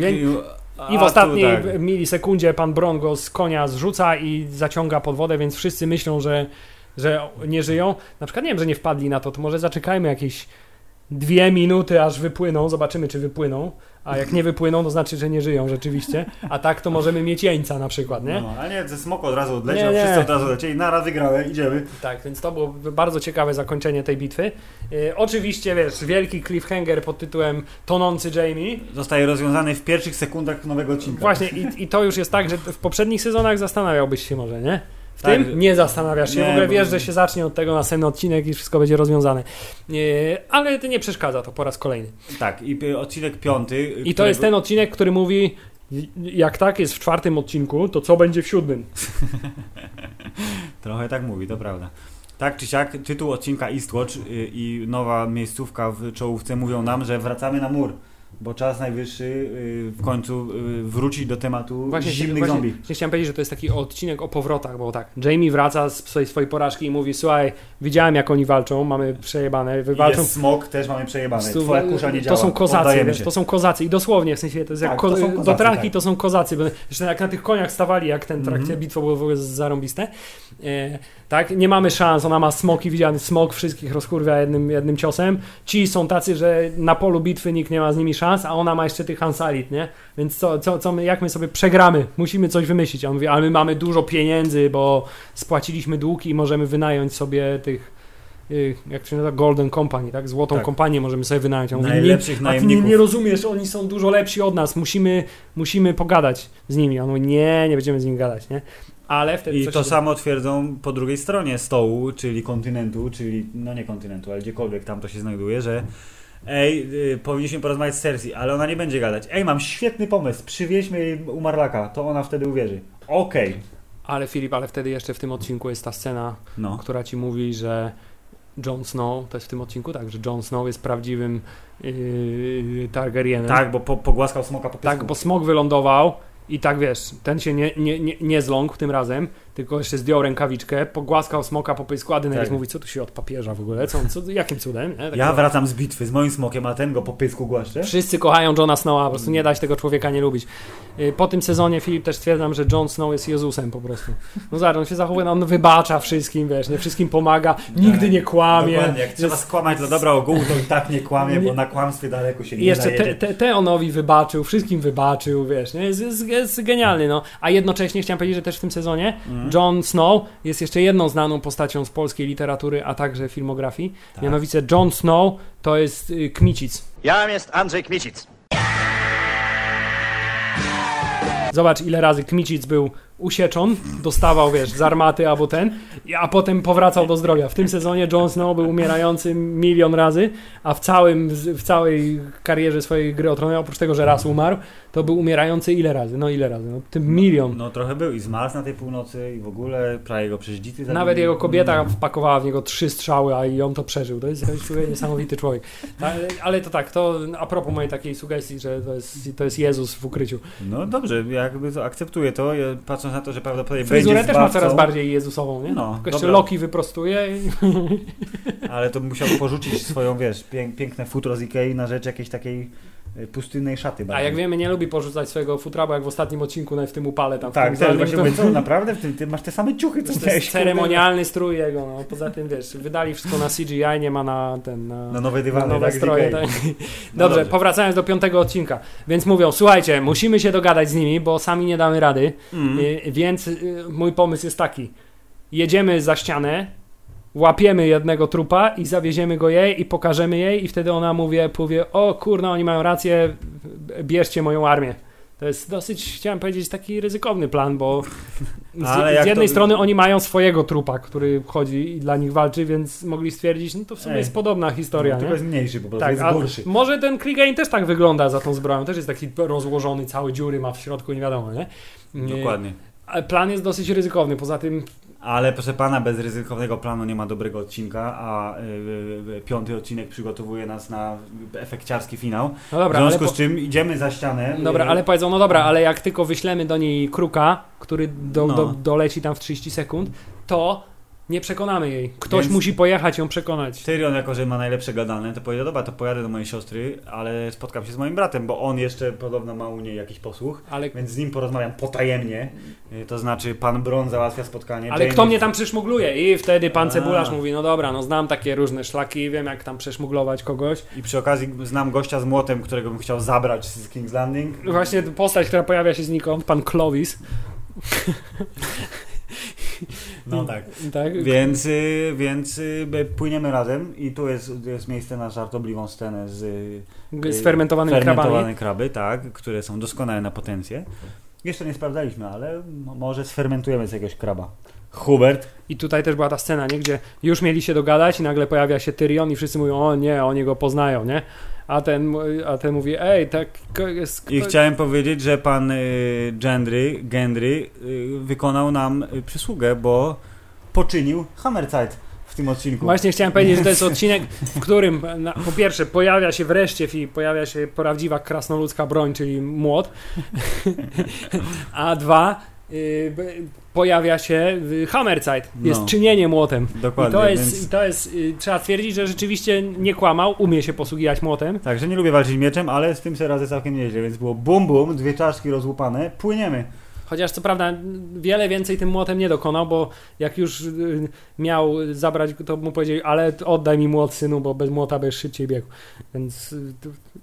I w ostatniej tak. milisekundzie pan Bron go z konia zrzuca i zaciąga pod wodę, więc wszyscy myślą, że, że nie żyją. Na przykład nie wiem, że nie wpadli na to, to może zaczekajmy jakieś dwie minuty, aż wypłyną, zobaczymy, czy wypłyną. A jak nie wypłyną, to znaczy, że nie żyją rzeczywiście. A tak to możemy mieć jeńca na przykład, nie? No, ale nie, ze smok od razu odleciał, Nie, nie. wszyscy od razu lecieli, nara wygrałem, idziemy. Tak, więc to było bardzo ciekawe zakończenie tej bitwy. E, oczywiście, wiesz, wielki cliffhanger pod tytułem Tonący Jamie. Zostaje rozwiązany w pierwszych sekundach nowego odcinka. Właśnie, i, i to już jest tak, że w poprzednich sezonach zastanawiałbyś się może, nie? W Tak, tym nie zastanawiasz się, nie, w ogóle wiesz, że się zacznie od tego następny odcinek i wszystko będzie rozwiązane. E, ale to nie przeszkadza to po raz kolejny. Tak, i odcinek piąty. I to jest ten odcinek, który mówi, jak tak jest w czwartym odcinku, to co będzie w siódmym? Trochę tak mówi, to prawda. Tak czy siak, tytuł odcinka Eastwatch y, i nowa miejscówka w czołówce mówią nam, że wracamy na mur. Bo czas najwyższy y, w końcu y, wrócić do tematu Właśnie, zimnych właśnie, zombie. właśnie chciałem powiedzieć, że to jest taki odcinek o powrotach, bo tak, Jamie wraca z swojej, swojej porażki i mówi, słuchaj, widziałem jak oni walczą, mamy przejebane, wywalczą... Jest smok, też mamy przejebane. Twoja kusza nie to działa. są kozacy, wiesz, to są kozacy i dosłownie, w sensie to jest jak Tak, ko- to są do kozacy, traki tak. to są kozacy, bo zresztą jak na tych koniach stawali, jak ten trakcie Mhm. bitwy było w ogóle zarąbiste. E, tak, nie mamy szans, ona ma smoki, widziany smok wszystkich rozkurwia jednym, jednym ciosem. Ci są tacy, że na polu bitwy nikt nie ma z nimi szans, a ona ma jeszcze tych Hansalit, nie? Więc co, co, co my, jak my sobie przegramy? Musimy coś wymyślić. A on mówi, ale my mamy dużo pieniędzy, bo spłaciliśmy długi i możemy wynająć sobie tych jak to się nazywa, Golden Company, tak? Złotą Tak. kompanię możemy sobie wynająć. A on mówi, Najlepszych nie, a ty nie, najemników. nie rozumiesz, oni są dużo lepsi od nas, musimy, musimy pogadać z nimi. On mówi, nie, nie będziemy z nimi gadać, nie? Ale wtedy I to się- samo twierdzą po drugiej stronie stołu, czyli kontynentu, czyli no nie kontynentu, ale gdziekolwiek tam to się znajduje, że ej, y, powinniśmy porozmawiać z Cersei, ale ona nie będzie gadać. Ej, mam świetny pomysł, przywieźmy jej umarlaka, to ona wtedy uwierzy. Okej. Ale Filip, ale wtedy jeszcze w tym odcinku jest ta scena, No. która ci mówi, że Jon Snow, to jest w tym odcinku, tak, że Jon Snow jest prawdziwym yy, Targaryenem. Tak, bo po, pogłaskał smoka po Tak, pysku. bo smog wylądował i tak wiesz, ten się nie, nie, nie, nie zląkł tym razem, tylko jeszcze zdjął rękawiczkę, pogłaskał smoka po pysku, a Daenerys Tak. mówi, co tu się od papieża w ogóle, co, co, jakim cudem? Tak Ja wracam z bitwy z moim smokiem, a ten go po pysku głaszcze. Wszyscy kochają Johna Snowa, po prostu nie da się tego człowieka nie lubić. Yy, Po tym sezonie, Filip, też stwierdzam, że Jon Snow jest Jezusem po prostu. No zobacz, on się zachowuje, no, on wybacza wszystkim, wiesz, nie wszystkim pomaga, nigdy nie kłamie. Dokładnie, jak trzeba skłamać dla dobra ogółu, to i tak nie kłamie, bo na kłamstwie daleko się I nie jeszcze zajedzie. te, te, Teonowi wybaczył, wszystkim wybaczył, wiesz, nie? Jest, jest, jest genialny, no. A jednocześnie chciałem powiedzieć, że też w tym sezonie Mhm. Jon Snow jest jeszcze jedną znaną postacią z polskiej literatury, a także filmografii. Tak. Mianowicie Jon Snow to jest y, Kmicic. Jam jest Andrzej Kmicic. Zobacz, ile razy Kmicic był usieczon, dostawał, wiesz, z armaty albo ten, a potem powracał do zdrowia. W tym sezonie Jon Snow był umierający milion razy, a w, całym, w całej karierze swojej gry o oprócz tego, że raz umarł, to był umierający ile razy? No ile razy? No, tym milion. No trochę był i zmarzł na tej północy i w ogóle prawie go przecież dzity zabili. Nawet jego kobieta wpakowała w niego trzy strzały, a i on to przeżył. To jest słuchaj, niesamowity człowiek. Ale, ale to tak, to a propos mojej takiej sugestii, że to jest, to jest Jezus w ukryciu. No dobrze, jakby to akceptuję to, patrząc na to, że prawdopodobnie Fryzurę będzie też ma coraz bardziej Jezusową, nie? No, Tylko jeszcze. Loki wyprostuje i... ale to musiał porzucić swoją, wiesz, pięk, piękne futro z Ikei na rzecz jakiejś takiej pustynnej szaty. A bardziej. jak wiemy, nie lubi porzucać swojego futra, bo jak w ostatnim odcinku nawet w tym upale tam Tak, też właśnie to- mówię, co, naprawdę? Ty, ty masz te same ciuchy, co To jest kurde, ceremonialny strój jego, no. Poza tym, wiesz, wydali wszystko na CGI, nie ma na ten... Na, Na nowe na dywany, nowe tak, stroje. Tak. No Dobrze, dobrze. powracając do piątego odcinka. Więc mówią, słuchajcie, musimy się dogadać z nimi, bo sami nie damy rady. Mm. Y, więc y, mój pomysł jest taki. Jedziemy za ścianę, łapiemy jednego trupa i zawieziemy go jej i pokażemy jej i wtedy ona mówi, powie, o kurna, oni mają rację, bierzcie moją armię. To jest dosyć, chciałem powiedzieć, taki ryzykowny plan, bo z, z jednej to- strony oni mają swojego trupa, który chodzi i dla nich walczy, więc mogli stwierdzić, no to w sumie Ej. jest podobna historia, No, tylko jest mniejszy po prostu, Tak, jest gorszy. może ten Clegane też tak wygląda za tą zbroją, też jest taki rozłożony, całe dziury ma w środku, nie wiadomo, nie? Nie- Dokładnie. ale Plan jest dosyć ryzykowny, poza tym Ale proszę pana, bez ryzykownego planu nie ma dobrego odcinka, a y, y, piąty odcinek przygotowuje nas na efekciarski finał. No dobra, w związku po, z czym idziemy za ścianę. dobra, y, ale powiedzą, no dobra, ale jak tylko wyślemy do niej kruka, który do, No. do, doleci tam w 30 sekund, to nie przekonamy jej. Ktoś Więc- musi pojechać ją przekonać. Tyrion, jako że ma najlepsze gadane, to powiedział, dobra, to pojadę do mojej siostry, ale spotkam się z moim bratem, bo on jeszcze podobno ma u niej jakiś posłuch, Ale, więc z nim porozmawiam potajemnie. Y, To znaczy, pan Bron załatwia spotkanie. ale kto mnie tam przeszmugluje? I wtedy pan A. Cebularz mówi, no dobra, no znam takie różne szlaki, wiem jak tam przeszmuglować kogoś. I przy okazji znam gościa z młotem, którego bym chciał zabrać z King's Landing. Właśnie postać, która pojawia się znikąd, pan Clovis. No tak. tak? Więc, y, więc y, płyniemy razem i tu jest, jest miejsce na żartobliwą scenę z y, Z fermentowanymi fermentowane kraby, tak, które są doskonałe na potencję. Jeszcze nie sprawdzaliśmy, ale może sfermentujemy z jakiegoś kraba. Hubert, I tutaj też była ta scena, nie? gdzie już mieli się dogadać i nagle pojawia się Tyrion i wszyscy mówią, o nie, oni go poznają, nie? A ten, a ten mówi, ej, tak jest... i chciałem powiedzieć, że pan y, Gendry, Gendry y, wykonał nam y, przysługę, bo poczynił Hammerzeit w tym odcinku. Właśnie chciałem powiedzieć, że to jest odcinek, w którym na, po pierwsze pojawia się wreszcie i pojawia się prawdziwa krasnoludzka broń, czyli młot, a dwa y, pojawia się Hammerzeit, jest No. czynienie młotem. I Dokładnie, to jest, więc... i to jest y, trzeba twierdzić, że rzeczywiście nie kłamał, umie się posługiwać młotem. Tak, że nie lubię walczyć mieczem, ale z tym radzę całkiem nieźle, więc było bum bum, dwie czaszki rozłupane, płyniemy. Chociaż co prawda wiele więcej tym młotem nie dokonał, bo jak już y, miał zabrać, to mu powiedzieli, ale oddaj mi młot synu, bo bez młota będziesz szybciej biegł. Więc y,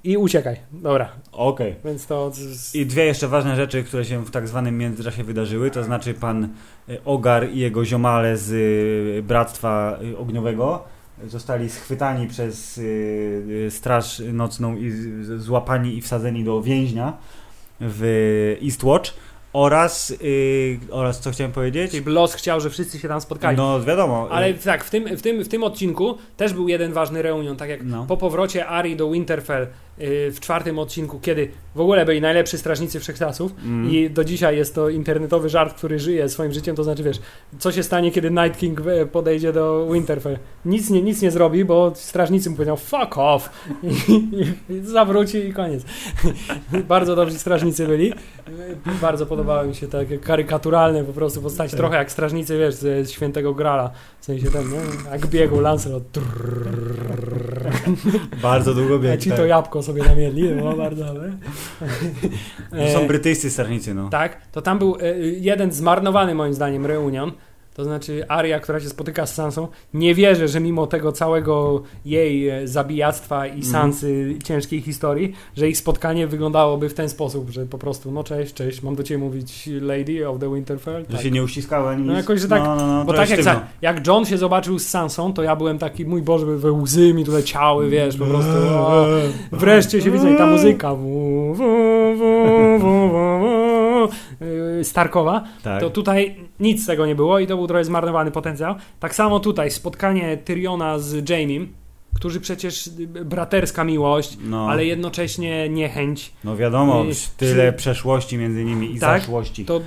i uciekaj. Dobra, Okej. więc to I dwie jeszcze ważne rzeczy, które się w tak zwanym międzyczasie wydarzyły, to znaczy pan y, Ogar i jego ziomale z Bractwa Ogniowego zostali schwytani przez Straż Nocną i złapani i wsadzeni do więźnia w Eastwatch oraz, y, oraz co chciałem powiedzieć? czyli Los chciał, że wszyscy się tam spotkali. No wiadomo. Ale y, tak, w tym, w, tym, w tym odcinku też był jeden ważny reunion, tak jak no. po powrocie Ari do Winterfell w czwartym odcinku, kiedy w ogóle byli najlepsi strażnicy wszechczasów Mm. i do dzisiaj jest to internetowy żart, który żyje swoim życiem, to znaczy wiesz, co się stanie, kiedy Night King e, podejdzie do Winterfell? Nic nie, nic nie zrobi, bo strażnicy mu powiedział fuck off i, i, i zawróci i koniec. Bardzo dobrzy strażnicy byli. Bardzo podobały mi się takie karykaturalne po prostu postaci, trochę jak strażnicy, wiesz, z, z Świętego Grala, w sensie nie? Jak biegł Lancelot. Bardzo długo A biegł. ci tak. to jabłko sobie namiedli, no bardzo dobre. To są E, brytyjscy strażnicy, no. Tak, to tam był e, jeden zmarnowany moim zdaniem reunion. To znaczy Aria, która się spotyka z Sansą, nie wierzę, że mimo tego całego jej e, zabijactwa i Mhm. Sansy ciężkiej historii, że ich spotkanie wyglądałoby w ten sposób, że po prostu no cześć, cześć, mam do ciebie mówić Lady of the Winterfell. Że Tak. się nie uściskały ani No jakoś, że tak- No, no, no, Bo tak jak, sztywno. jak John się zobaczył z Sansą, to ja byłem taki, mój Boże, we łzy mi tutaj ciały, wiesz, po prostu o, wreszcie się widzę i ta muzyka wu, wu, wu, yy, Starkowa, Tak. to tutaj nic z tego nie było i to był trochę zmarnowany potencjał. Tak samo tutaj spotkanie Tyriona z Jamiem, którzy przecież braterska miłość, no, ale jednocześnie niechęć. no wiadomo, y, tyle przeszłości między nimi i Tak. zaszłości. To,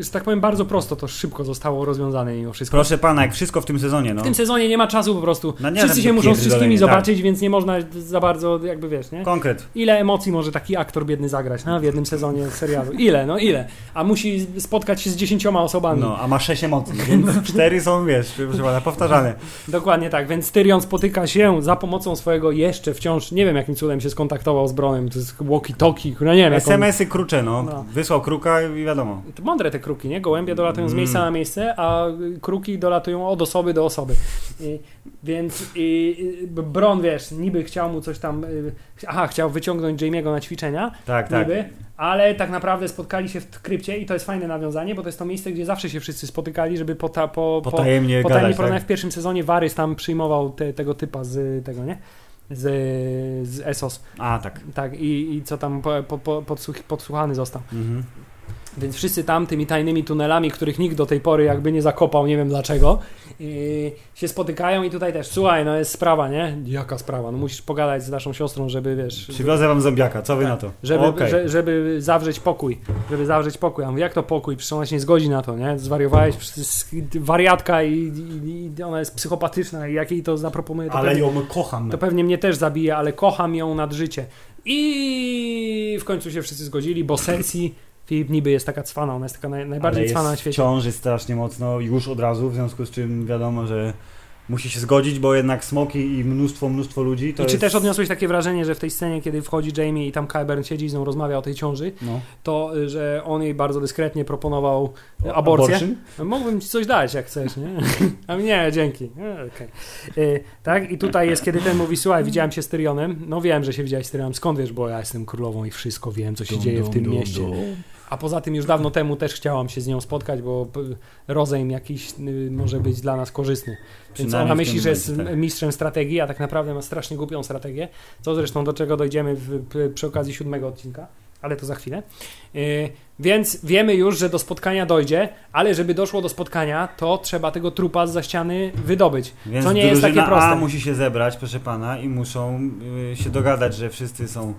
że tak powiem, bardzo prosto to szybko zostało rozwiązane mimo wszystko. Proszę pana, jak wszystko w tym sezonie, no. W tym sezonie nie ma czasu po prostu. No nie, Wszyscy się muszą z wszystkimi tak. zobaczyć, więc nie można za bardzo, jakby wiesz, nie? Konkret. Ile emocji może taki aktor biedny zagrać no, w jednym sezonie serialu? Ile? No ile? A musi spotkać się z dziesięcioma osobami. No, a ma sześć emocji, więc cztery są, wiesz, powtarzane. Dokładnie tak, więc Tyrion spotyka się za pomocą swojego jeszcze wciąż, nie wiem jakim cudem się skontaktował z Bronem, to jest walkie-talkie, no nie wiem. jak on- SMS-y krucze, no. No. Wysłał kruka i wiadomo. To mądre te kruki, nie? Gołębie dolatują z Mm. miejsca na miejsce, a kruki dolatują od osoby do osoby. I, więc i, Bron, wiesz, niby chciał mu coś tam... y, Aha, chciał wyciągnąć Jamie'ego na ćwiczenia, Tak, tak. Ale tak naprawdę spotkali się w krypcie i to jest fajne nawiązanie, bo to jest to miejsce, gdzie zawsze się wszyscy spotykali, żeby pota, po, po, Potajemnie potajemnie gadać, tak? W pierwszym sezonie Varys tam przyjmował te, tego typa z tego, nie? Z, z Essos. A, tak. Tak, i, i co tam po, po, po, podsłuch, podsłuchany został. Mhm. Więc wszyscy tam tymi tajnymi tunelami, których nikt do tej pory jakby nie zakopał, nie wiem dlaczego, yy, się spotykają i tutaj też, słuchaj, no jest sprawa, nie? Jaka sprawa? No musisz pogadać z naszą siostrą, żeby, wiesz... Przywiozę wam zombiaka, co wy Tak. na to? Żeby, Okej. że, żeby zawrzeć pokój, żeby zawrzeć pokój. Ja mówię, jak to pokój? Przecież ona się nie zgodzi na to, nie? Zwariowałeś, wariatka i, i, i ona jest psychopatyczna i jak jej to zaproponuje, to, Ale pewnie, ją kocham. to pewnie mnie też zabije, ale kocham ją nad życie. I w końcu się wszyscy zgodzili, bo Cersei, Filip niby jest taka cwana, ona jest taka naj, najbardziej Ale cwana na świecie. ciąży strasznie mocno już od razu, w związku z czym wiadomo, że musi się zgodzić, bo jednak smoki i mnóstwo, mnóstwo ludzi to I czy jest... też odniosłeś takie wrażenie, że w tej scenie, kiedy wchodzi Jamie i tam Kyburn siedzi i z nią rozmawia o tej ciąży, No. to y, że on jej bardzo dyskretnie proponował y, aborcję? Abortion? No, Mógłbym ci coś dać, jak chcesz, nie? A nie, dzięki. E, okej. Y, tak, i tutaj jest, kiedy ten mówi, słuchaj, widziałem się z Tyrionem. No wiem, że się widziałeś z Tyrionem. Skąd wiesz, bo ja jestem królową i wszystko wiem, co się dzieje w tym mieście. A poza tym już dawno temu też chciałam się z nią spotkać, bo rozejm jakiś y, może być dla nas korzystny. Więc ona myśli, że jest tak. mistrzem strategii, a tak naprawdę ma strasznie głupią strategię. Co zresztą do czego dojdziemy w, przy okazji siódmego odcinka, ale to za chwilę. Y, więc wiemy już, że do spotkania dojdzie, ale żeby doszło do spotkania, to trzeba tego trupa z za ściany wydobyć. Więc co nie jest takie proste. A musi się zebrać, proszę pana, i muszą y, się dogadać, że wszyscy są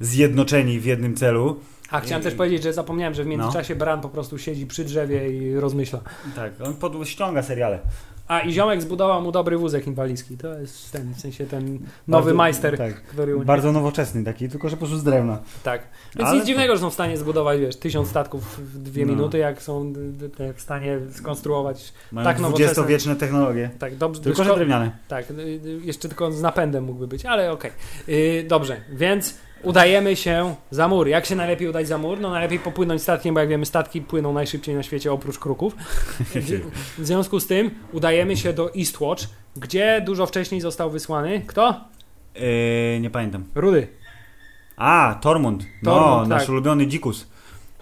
zjednoczeni w jednym celu. A chciałem I- też powiedzieć, że zapomniałem, że w No. międzyczasie Bran po prostu siedzi przy drzewie i rozmyśla. Tak, on pod, ściąga seriale. A i ziomek zbudował mu dobry wózek inwalidzki. To jest ten, w sensie ten nowy Bardzo- majster, Tak, który u bardzo nowoczesny taki, tylko że po prostu z drewna. Tak. Więc Ale nic dziwnego, że są w stanie zbudować, wiesz, tysiąc statków w dwie No. minuty, jak są jak w stanie skonstruować Mają Tak, nowoczesne. dwudziestowieczne technologie. tak dobrze. Tylko, że drewniane. tak, y, y, jeszcze tylko z napędem mógłby być, ale okej. Y, dobrze, więc udajemy się za mur. Jak się najlepiej udać za mur? No najlepiej popłynąć statkiem, bo jak wiemy, statki płyną najszybciej na świecie oprócz kruków. W związku z tym udajemy się do Eastwatch, gdzie dużo wcześniej został wysłany. Kto? Yy, nie pamiętam. Rudy. A, Tormund. No, Tormund, nasz tak. ulubiony dzikus.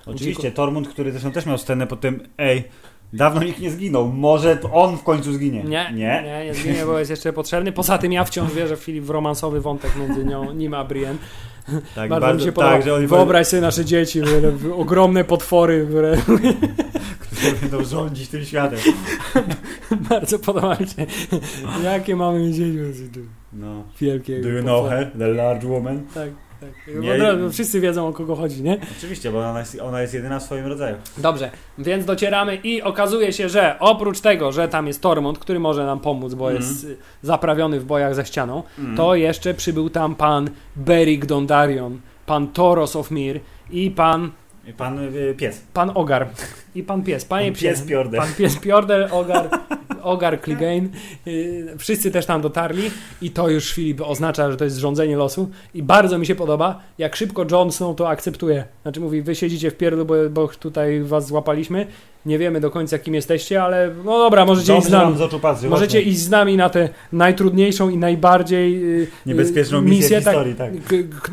Oczywiście, Tormund, który zresztą też miał scenę po tym, ej, dawno nikt nie zginął, może on w końcu zginie. Nie, Nie? nie, nie zginie, bo jest jeszcze potrzebny. Poza tym ja wciąż wierzę w Filip w romansowy wątek między nią, nim a Brienne. Tak, bardzo, mi się podoba. tak, że oni Wyobraź sobie nasze dzieci, które- ogromne potwory, które którzy będą rządzić tym światem. bardzo podoba mi się. Jakie mamy dzieci No. wielkie. Do you know potwory. her, the large woman? Tak, tak. Nie- wszyscy wiedzą o kogo chodzi, nie? Oczywiście, bo ona jest, ona jest jedyna w swoim rodzaju. Dobrze, więc docieramy i okazuje się, że oprócz tego, że tam jest Tormund, który może nam pomóc, bo Mhm. jest y, zaprawiony w bojach za ścianą, Mm. to jeszcze przybył tam pan Beric Dondarrion, pan Toros of Mir i pan, Pan y, pies. pan Ogar. I pan pies. Panie Pan pies Piorder. Pan pies Piorder, Ogar, Ogar Clegane. Yy, wszyscy też tam dotarli i to już Filip oznacza, że to jest rządzenie losu i bardzo mi się podoba, jak szybko Jon Snow to akceptuje. Znaczy mówi, wy siedzicie w pierdlu, bo, bo tutaj was złapaliśmy, nie wiemy do końca kim jesteście, ale no dobra, możecie iść z nami. nam z oczu patrzy. Możecie właśnie. iść z nami na tę najtrudniejszą i najbardziej yy, Niebezpieczną yy, misję w historii, tak.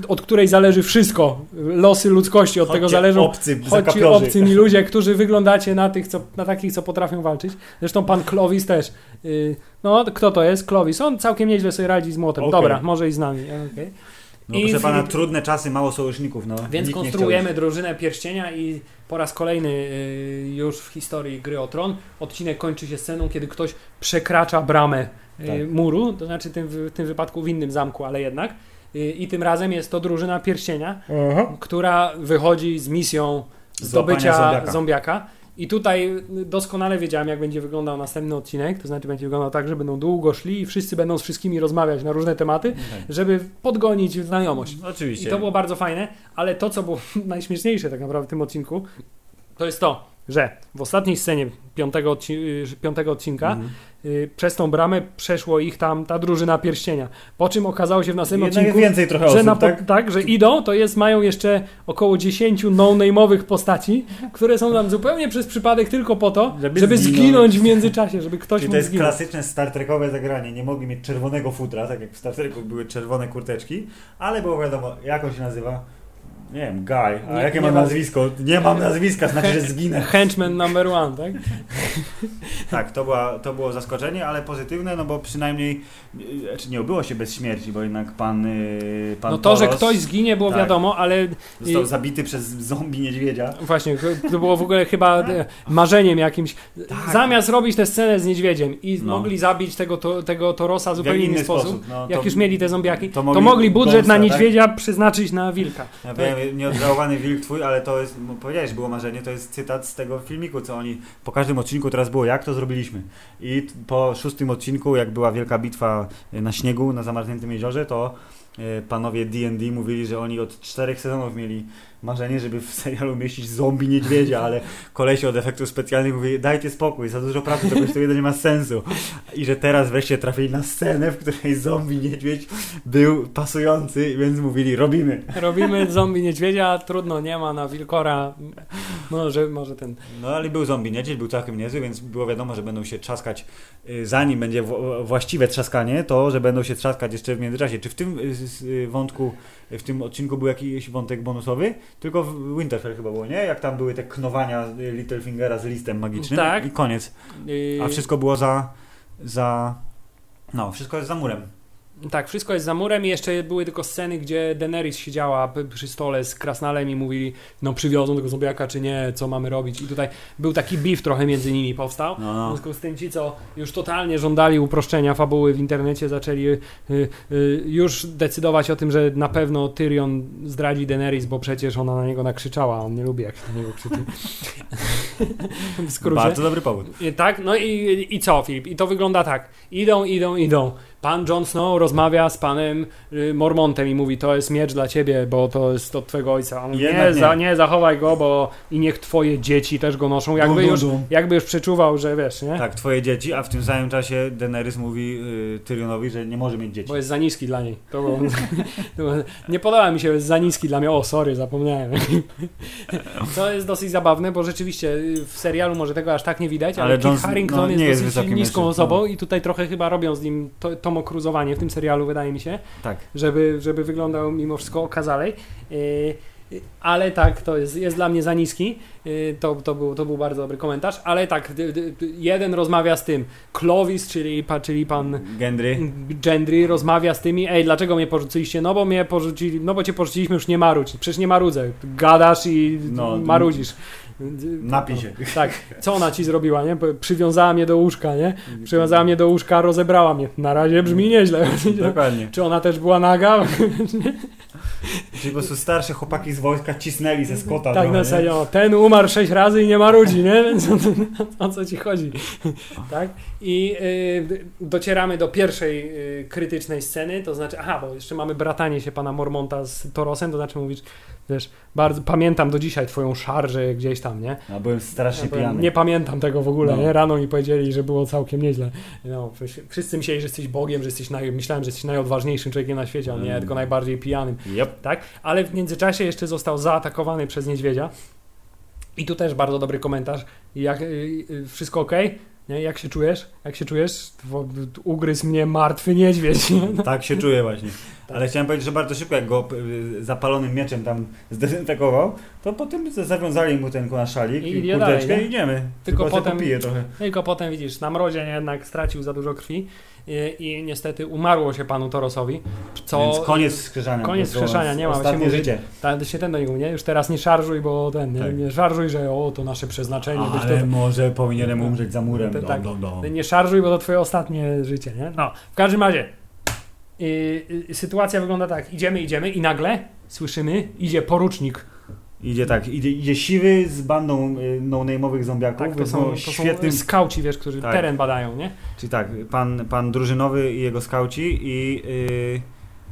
od której zależy wszystko. Losy ludzkości, od tego Chodźcie, zależą obcy Chodźcie zakapiorzy. obcymi ludzie, którzy wyglądacie na tych, co, na takich, co potrafią walczyć. Zresztą pan Clovis też. Yy, no, kto to jest? Clovis. On całkiem nieźle sobie radzi z młotem. Okej. Dobra, może i z nami. okej. No, I proszę pana, Filip- trudne czasy, mało sojuszników. No. Więc Nikt konstruujemy drużynę pierścienia i po raz kolejny yy, już w historii gry o tron odcinek kończy się sceną, kiedy ktoś przekracza bramę yy, Tak. muru, to znaczy tym, w tym wypadku w innym zamku, ale jednak. Yy, I tym razem jest to drużyna pierścienia, która wychodzi z misją zdobycia zombiaka. zombiaka. I tutaj doskonale wiedziałem, jak będzie wyglądał następny odcinek. To znaczy, będzie wyglądał tak, że będą długo szli i wszyscy będą z wszystkimi rozmawiać na różne tematy, chciał. żeby podgonić znajomość. Oczywiście. I to było bardzo fajne, ale to, co było najśmieszniejsze tak naprawdę w tym odcinku, to jest to, że w ostatniej scenie piątego, odci- y, piątego odcinka Mhm. y, przez tą bramę przeszło ich tam ta drużyna pierścienia. Po czym okazało się w następnym Jednak odcinku, więcej trochę że, osób, na, po- tak? tak, że idą, to jest, mają jeszcze około 10 no-name'owych postaci, które są tam zupełnie przez przypadek tylko po to, Żeby żeby, zginąć. w międzyczasie, żeby ktoś Czyli to jest zginąć. klasyczne Star Trekowe zagranie. Nie mogli mieć czerwonego futra, tak jak w Star Treku były czerwone kurteczki, ale było wiadomo, jak on się nazywa. Nie wiem, Guy. A Nie- jakie nie ma ma- nazwisko? Nie mam nazwiska, znaczy, że zginę. Henchman number one, tak? Tak, to, była, to było zaskoczenie, ale pozytywne, no bo przynajmniej, znaczy nie obyło się bez śmierci, bo jednak pan, yy, pan No to, że Toros ktoś zginie było Tak. wiadomo, ale został i- zabity przez zombie niedźwiedzia. Właśnie, to było w ogóle chyba e, marzeniem jakimś. Zamiast robić tę scenę z niedźwiedziem i Tak. No. mogli zabić tego, to, tego Torosa w zupełnie inny inny sposób, sposób, no, jak to- już mieli te zombiaki, to to mogli mogli, budżet na tak? niedźwiedzia przeznaczyć na wilka. Ja wiem, nieodżałowany wilk twój, ale to jest, bo powiedziałeś, było marzenie, to jest cytat z tego filmiku, co oni po każdym odcinku teraz było, jak to zrobiliśmy. I po szóstym odcinku, jak była wielka bitwa y, na śniegu, na zamarzniętym jeziorze, to y, panowie D&D mówili, że oni od czterech sezonów mieli marzenie, żeby w serialu mieścić zombie niedźwiedzia, ale kolesi od efektów specjalnych mówili, dajcie spokój, za dużo pracy to kosztuje, to nie ma sensu. I że teraz wreszcie trafili na scenę, w której zombie niedźwiedź był pasujący, więc mówili, robimy. Robimy zombie niedźwiedzia, trudno, nie ma na wilkora. Może, może ten. No ale był zombie niedźwiedź, był całkiem niezły, więc było wiadomo, że będą się trzaskać, y, zanim będzie właściwe trzaskanie, to, że będą się trzaskać jeszcze w międzyczasie. Czy w tym y, y, wątku, w tym odcinku był jakiś wątek bonusowy? Tylko w Winterfell chyba było, nie? Jak tam były te knowania y, Littlefingera z listem magicznym Tak. i koniec. A wszystko było za, za... No, wszystko jest za murem. Tak, wszystko jest za murem i jeszcze były tylko sceny, gdzie Daenerys siedziała przy stole z Krasnalem i mówili, no przywiozą tego zombiaka czy nie, co mamy robić. I tutaj był taki beef trochę między nimi powstał. No, W no. związku z tym ci, co już totalnie żądali uproszczenia fabuły w internecie, zaczęli y, y, już decydować o tym, że na pewno Tyrion zdradzi Daenerys, bo przecież ona na niego nakrzyczała, on nie lubi jak się na niego krzyczy. w skrócie. Bardzo dobry powód. Tak, no i, i co, Filip? I to wygląda tak. Idą, idą, idą. Pan Jon Snow rozmawia z panem y, Mormontem i mówi, to jest miecz dla ciebie, bo to jest od twojego ojca. On mówi, nie, nie. Za, nie, zachowaj go, bo i niech twoje dzieci też go noszą. Jakby, już, jakby już przeczuwał, że wiesz, nie? Tak, twoje dzieci, a w tym samym czasie Daenerys mówi y, Tyrionowi, że nie może mieć dzieci. Bo jest za niski dla niej. To było, nie podoba mi się, jest za niski dla mnie. O, sorry, zapomniałem. Co jest dosyć zabawne, bo rzeczywiście y, w serialu może tego aż tak nie widać, ale, Ale Kit Harington no, jest jest dosyć niską osobą i tutaj trochę chyba robią z nim to, cruzowanie w tym serialu, wydaje mi się, Tak. żeby, żeby wyglądał mimo wszystko okazalej. Y, ale tak, to jest, jest dla mnie za niski. Y, To, to, był, to był bardzo dobry komentarz. Ale tak, jeden rozmawia z tym. Clovis, czyli, pa- czyli pan Gendry. Gendry rozmawia z tymi, ej, dlaczego mnie porzuciliście? No bo mnie porzucili, no bo cię porzuciliśmy, już nie marudź. Przecież nie marudzę. Gadasz i No, marudzisz. Napij się. Tak, co ona ci zrobiła, nie? Przywiązała mnie do łóżka, nie? Przywiązała mnie do łóżka, rozebrała mnie. Na razie brzmi nieźle. Dokładnie. Czy ona też była naga? Czyli po prostu starsze chłopaki z wojska cisnęli ze Scotta. tak, na nie? serio. Ten umarł sześć razy i nie marudzi, nie? Więc o, o co ci chodzi? tak? I y, docieramy do pierwszej y, krytycznej sceny, to znaczy, aha, bo jeszcze mamy bratanie się pana Mormonta z Torosem, to znaczy mówisz, wiesz, bardzo pamiętam do dzisiaj twoją szarżę gdzieś tam, nie? A byłem strasznie Ja powiem, pijany. nie pamiętam tego w ogóle, No. nie? Rano mi powiedzieli, że było całkiem nieźle. No, wszyscy- wszyscy myśleli, że jesteś Bogiem, że jesteś naj... myślałem, że jesteś najodważniejszym człowiekiem na świecie, a nie, Mm. tylko najbardziej pijanym. Yep. Tak? Ale w międzyczasie jeszcze został zaatakowany przez niedźwiedzia. I tu też bardzo dobry komentarz. Jak, y, y, wszystko ok? Nie? Jak się czujesz? Jak się czujesz? Ugryzł mnie martwy niedźwiedź. Nie? Tak się czuję właśnie. Tak. Ale chciałem powiedzieć, że bardzo szybko jak go y, zapalonym mieczem tam zdezynfekował, to potem zawiązali mu ten na szalik I i, dalej, nie? i idziemy. Tylko Tylko, potem- potem trochę. Tylko potem widzisz, na mrozie jednak stracił za dużo krwi i, i niestety umarło się panu Torosowi. Co Więc koniec wskrzeszania. koniec wskrzeszania, nie ma, Ostatnie się mówi- życie. Ta, się ten do niego mówi, nie? Już teraz nie szarżuj, bo ten, nie, Tak. nie szarżuj, że o, to nasze przeznaczenie. Ale to, może powinienem umrzeć za murem. Do, tak. do, do. nie szarżuj, bo to twoje ostatnie życie, nie? No, w każdym razie y, y, sytuacja wygląda tak, idziemy, idziemy i nagle słyszymy, idzie porucznik. Idzie tak, idzie, idzie siwy z bandą y, no-name'owych zombiaków. Tak, to są, było to świetnym... są skauci, wiesz, którzy Tak. teren badają, nie? Czyli tak, pan, pan drużynowy i jego skauci i y,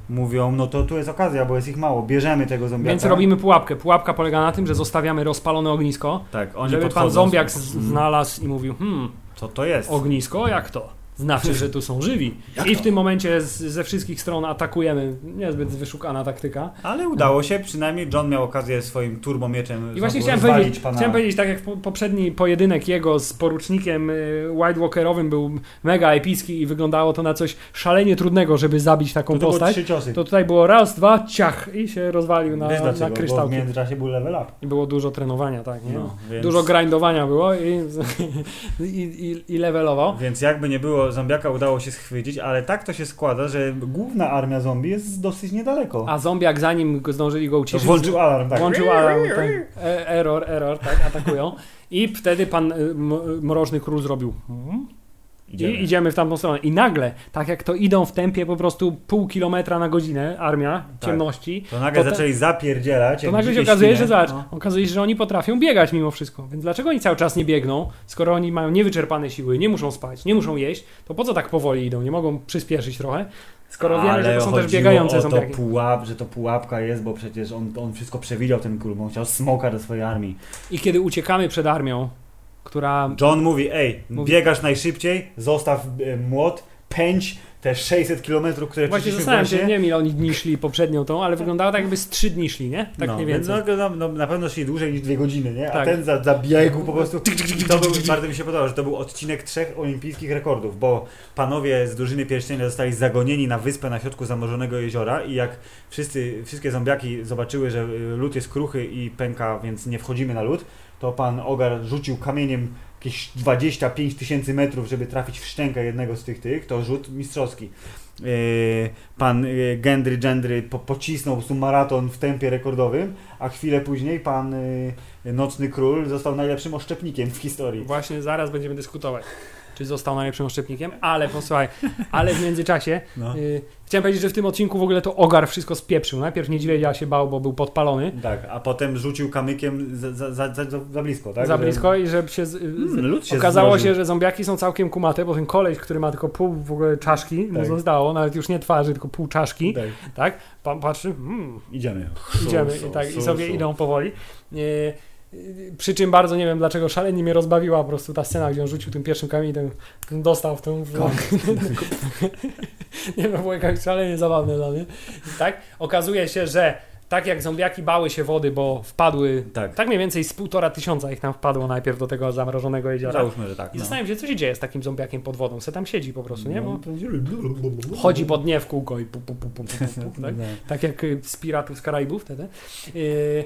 mówią, no to tu jest okazja, bo jest ich mało, bierzemy tego zombiaka. Więc robimy pułapkę. Pułapka polega na tym, że zostawiamy rozpalone ognisko, Tak, oni żeby pan zombiak z- znalazł i mówił, hmm, Co to jest? ognisko, jak to? Znaczy, że tu są żywi. I w tym momencie z, ze wszystkich stron atakujemy. Niezbyt wyszukana taktyka. Ale udało się, przynajmniej John miał okazję swoim turbomieczem I właśnie chciałem powiedzieć, pana... chciałem powiedzieć, tak jak po- poprzedni pojedynek jego z porucznikiem y, White Walkerowym był mega epicki i wyglądało to na coś szalenie trudnego, żeby zabić taką to, postać. trzy ciosy. To tutaj było raz, dwa, ciach i się rozwalił na, Wiesz na dlaczego? Bo w kryształki. międzyczasie był level up. I było dużo trenowania, tak, nie? No, więc... Dużo grindowania było i, i, i, i levelował. Więc jakby nie było, zombiaka udało się schwycić, ale tak to się składa, że główna armia zombie jest dosyć niedaleko. A zombiak zanim go zdążyli go to uciszyć, włączył alarm, tak. włączył alarm, tak, e, error, error, tak, atakują. I wtedy pan y, m- Mroczny Król zrobił Idziemy. I idziemy w tamtą stronę. I nagle, tak jak to idą w tempie po prostu pół kilometra na godzinę, armia Tak. ciemności, To nagle To zaczęli zapierdzielać. to nagle się okazuje, że zobacz, No. okazuje się, że oni potrafią biegać mimo wszystko. Więc dlaczego oni cały czas nie biegną, skoro oni mają niewyczerpane siły, nie muszą spać, nie muszą jeść, to po co tak powoli idą? Nie mogą przyspieszyć trochę? Skoro wiemy, Ale że to są też biegające o to zombiaki. pułap, że to pułapka jest, bo przecież on, on wszystko przewidział ten król, bo on chciał smoka do swojej armii. I kiedy uciekamy przed armią, która John mówi, ej, Mówi- biegasz najszybciej, zostaw e, młot, pędź te 600 km, które Właśnie zastanawiam się, nie wiem ile oni dni szli poprzednią tą, ale wyglądało tak jakby z trzy dni szli, nie? Tak no, mniej więc więcej. No, no, no, na pewno szli dłużej niż dwie godziny, nie? A Tak. ten za, zabiegł po prostu. To był, bardzo mi się podobało, że to był odcinek trzech olimpijskich rekordów, bo panowie z drużyny pierścienia zostali zagonieni na wyspę na środku zamorzonego jeziora i jak wszyscy, wszystkie zombiaki zobaczyły, że y, lód jest kruchy i pęka, więc nie wchodzimy na lód, to pan Ogar rzucił kamieniem jakieś 25 tysięcy metrów, żeby trafić w szczękę jednego z tych tych, to rzut mistrzowski. Yy, pan yy, Gendry Gendry po, pocisnął po maraton w tempie rekordowym, a chwilę później pan yy, Nocny Król został najlepszym oszczepnikiem w historii. Właśnie zaraz będziemy dyskutować, czy został najlepszym oszczepnikiem, ale posłuchaj, ale w międzyczasie No. y, chciałem powiedzieć, że w tym odcinku w ogóle to Ogar wszystko spieprzył. Najpierw niedźwiedzia się bał, bo był podpalony Tak, a potem rzucił kamykiem za, za, za, za, blisko, tak? za Że- blisko i że się, z, Mm, lód się okazało zmroził. się, że zombiaki są całkiem kumate, bo ten koleś, który ma tylko pół w ogóle czaszki, mu Tak. zostało, nawet już nie twarzy, tylko pół czaszki, Tak, tak? Patrzy, mm, idziemy. idziemy Su, i, tak, su, i sobie idą powoli. E, Przy czym bardzo nie wiem dlaczego szalenie mnie rozbawiła po prostu ta scena, gdzie on rzucił tym pierwszym kamieniem, ten, dostał w tą. W... nie wiem, było jakaś szalenie zabawne dla mnie. Tak? Okazuje się, że tak jak zombiaki bały się wody, bo wpadły. Tak. Tak mniej więcej z półtora tysiąca ich tam wpadło najpierw do tego zamrożonego jeziora. Załóżmy, że tak. I No. zastanawiam się, co się dzieje z takim zombiakiem pod wodą. Se tam siedzi po prostu, nie? Bo No. chodzi po dnie w kółko i pu, pu, pu, pu, pu, pu, pu, tak? No. tak jak z Piratów z Karaibów wtedy, yy,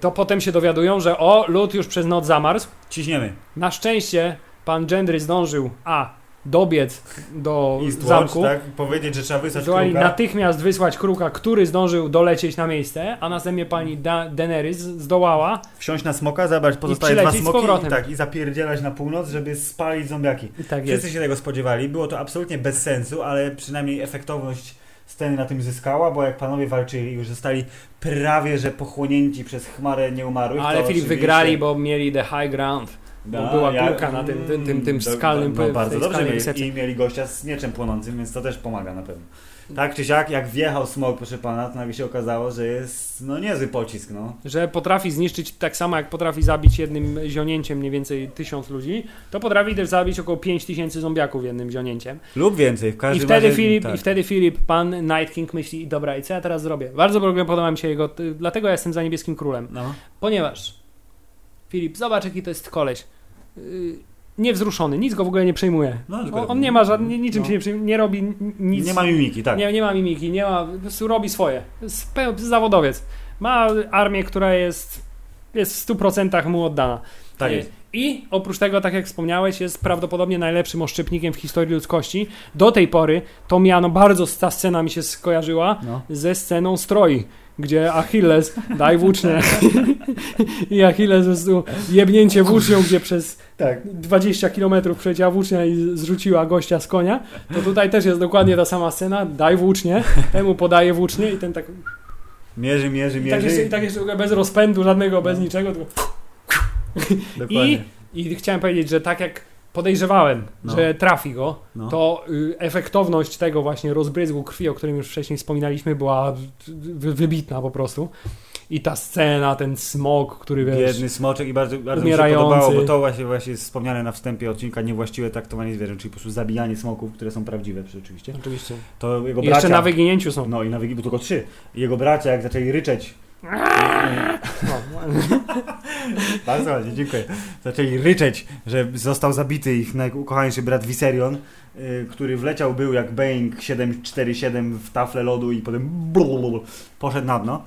to potem się dowiadują, że o, lód już przez noc zamarzł. Ciśniemy. Na szczęście pan Gendry zdążył, a, dobiec do Eastwatch, zamku. tak? Powiedzieć, że trzeba wysłać Zdołali kruka. natychmiast wysłać kruka, który zdążył dolecieć na miejsce, a następnie pani da Daenerys zdołała Wsiąść na smoka, zabrać pozostałe dwa smoki i, tak, i zapierdzielać na północ, żeby spalić zombiaki. i tak jest. Wszyscy się tego spodziewali. Było to absolutnie bez sensu, ale przynajmniej efektowność sceny na tym zyskała, bo jak panowie walczyli, już zostali prawie że pochłonięci przez chmarę nieumarłych. Ale Filip oczywiście- wygrali, bo mieli the high ground. Bo No, była kulka na tym, tym, tym, tym do- skalnym no, w bardzo dobrze mieli, i mieli gościa z mieczem płonącym, więc to też pomaga na pewno. Tak czy siak, jak wjechał smog, proszę pana, to nagle się okazało, że jest no niezły pocisk, no. że potrafi zniszczyć tak samo jak potrafi zabić jednym zionięciem mniej więcej tysiąc ludzi, to potrafi też zabić około 5 tysięcy zombiaków jednym zionięciem. Lub więcej, w I każdym wtedy, razie... Filip, tak. I wtedy Filip, pan Night King myśli, dobra, i co ja teraz zrobię? Bardzo podoba mi się jego, dlatego ja jestem za niebieskim królem. No. Ponieważ Filip, zobacz jaki to jest koleś. Niewzruszony, nic go w ogóle nie przejmuje. No, On, on nie ma żadnych, niczym No. się nie przejmuje, nie robi nic. Nie ma mimiki, tak. Nie, nie ma mimiki, nie ma, robi swoje. Jest zawodowiec. Ma armię, która jest, jest w 100% mu oddana. Tak I- jest. I oprócz tego, tak jak wspomniałeś, jest prawdopodobnie najlepszym oszczepnikiem w historii ludzkości. Do tej pory to miano bardzo, ta scena mi się skojarzyła No. ze sceną stroi, gdzie Achilles, daj włócznie, i Achilles po prostu jebnięcie włócznią, gdzie przez Tak. 20 km przecięła włócznia i zrzuciła gościa z konia, to tutaj też jest dokładnie ta sama scena, daj włócznie, temu podaje włócznie i ten tak, Mierzy, mierzy, i tak, jeszcze, i mierzy. tak jeszcze bez rozpędu żadnego, bez niczego, tylko Dokładnie. I chciałem powiedzieć, że tak jak podejrzewałem, No. że trafi go, No. to y, efektowność tego właśnie rozbryzgu krwi, o którym już wcześniej wspominaliśmy, była wy- wybitna po prostu. I ta scena, ten smok, który wiesz... Biedny smoczek i bardzo, bardzo mi się podobało, bo to właśnie, właśnie jest wspomniane na wstępie odcinka niewłaściwe traktowanie zwierząt, czyli po prostu zabijanie smoków, które są prawdziwe oczywiście. Oczywiście. To jego bracia... jeszcze na wyginięciu są. No i na wygi, bo tylko trzy. Jego bracia jak zaczęli ryczeć Bardzo ładnie, dziękuję. Zaczęli ryczeć, że został zabity ich najukochańszy brat Viserion, y, który wleciał był jak Boeing 747 w taflę lodu i potem poszedł na dno.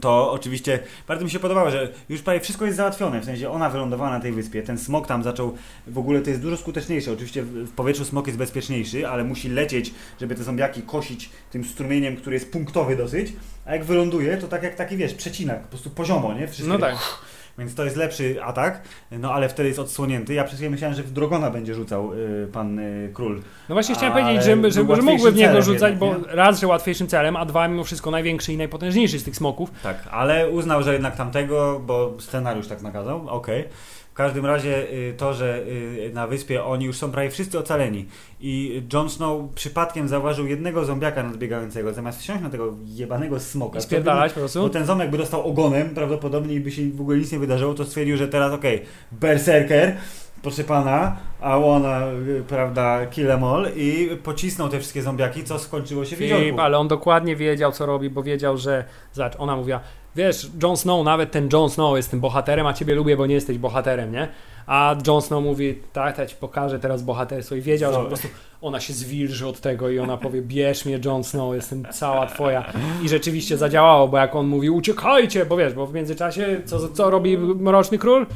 To oczywiście bardzo mi się podobało, że już prawie wszystko jest załatwione. W sensie ona wylądowała na tej wyspie, ten smok tam zaczął. W ogóle to jest dużo skuteczniejsze. Oczywiście w powietrzu smok jest bezpieczniejszy, ale musi lecieć, żeby te zombiaki kosić tym strumieniem, który jest punktowy dosyć. A jak wyląduje, to tak jak taki wiesz, przecinak, po prostu poziomo, nie? Wszystkie no tak. więc to jest lepszy atak, no ale wtedy jest odsłonięty. Ja przez chwilę myślałem, że w Drogona będzie rzucał y, pan y, król. No właśnie chciałem Ale powiedzieć, że, że, że mógłby w niego rzucać, jednak, bo raz, że łatwiejszym celem, a dwa, mimo wszystko największy i najpotężniejszy z tych smoków. Tak, ale uznał, że jednak tamtego, bo scenariusz tak nakazał, okej. W każdym razie y, to, że y, na wyspie oni już są prawie wszyscy ocaleni i Jon Snow przypadkiem zauważył jednego zombiaka nadbiegającego, zamiast wsiąść na tego jebanego smoka. I spierdalać po Bo prostu. ten zombie by dostał ogonem prawdopodobnie i by się w ogóle nic nie wydarzyło, to stwierdził, że teraz okej, berserker, proszę pana, a ona, y, prawda, kill em all i pocisnął te wszystkie zombiaki, co skończyło się w Filip, jeziorku. ale on dokładnie wiedział, co robi, bo wiedział, że. Zobacz, ona mówiła, wiesz, Jon Snow, nawet ten Jon Snow jest tym bohaterem, a ciebie lubię, bo nie jesteś bohaterem, nie? A Jon Snow mówi, tak, ja ci pokażę teraz bohaterstwo. I wiedział, że po prostu ona się zwilży od tego i ona powie, bierz mnie Jon Snow, jestem cała twoja. I rzeczywiście zadziałało, bo jak on mówi, uciekajcie, bo wiesz, bo w międzyczasie, co, co robi Mroczny Król?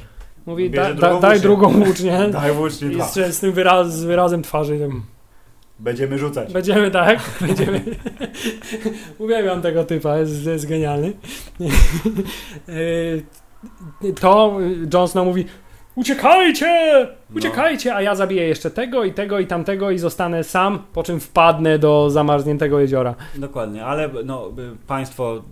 Mówi, da, da, drugą daj drugą włócznię. Daj włócznie I z, z tym wyraz, z wyrazem twarzy, Będziemy rzucać. Będziemy tak, będziemy. Uwielbiam tego typa, jest, jest genialny. Yy, to Jon Snow mówi: Uciekajcie! Uciekajcie! A ja zabiję jeszcze tego i tego i tamtego i zostanę sam, po czym wpadnę do zamarzniętego jeziora. Dokładnie, ale no, y, państwo,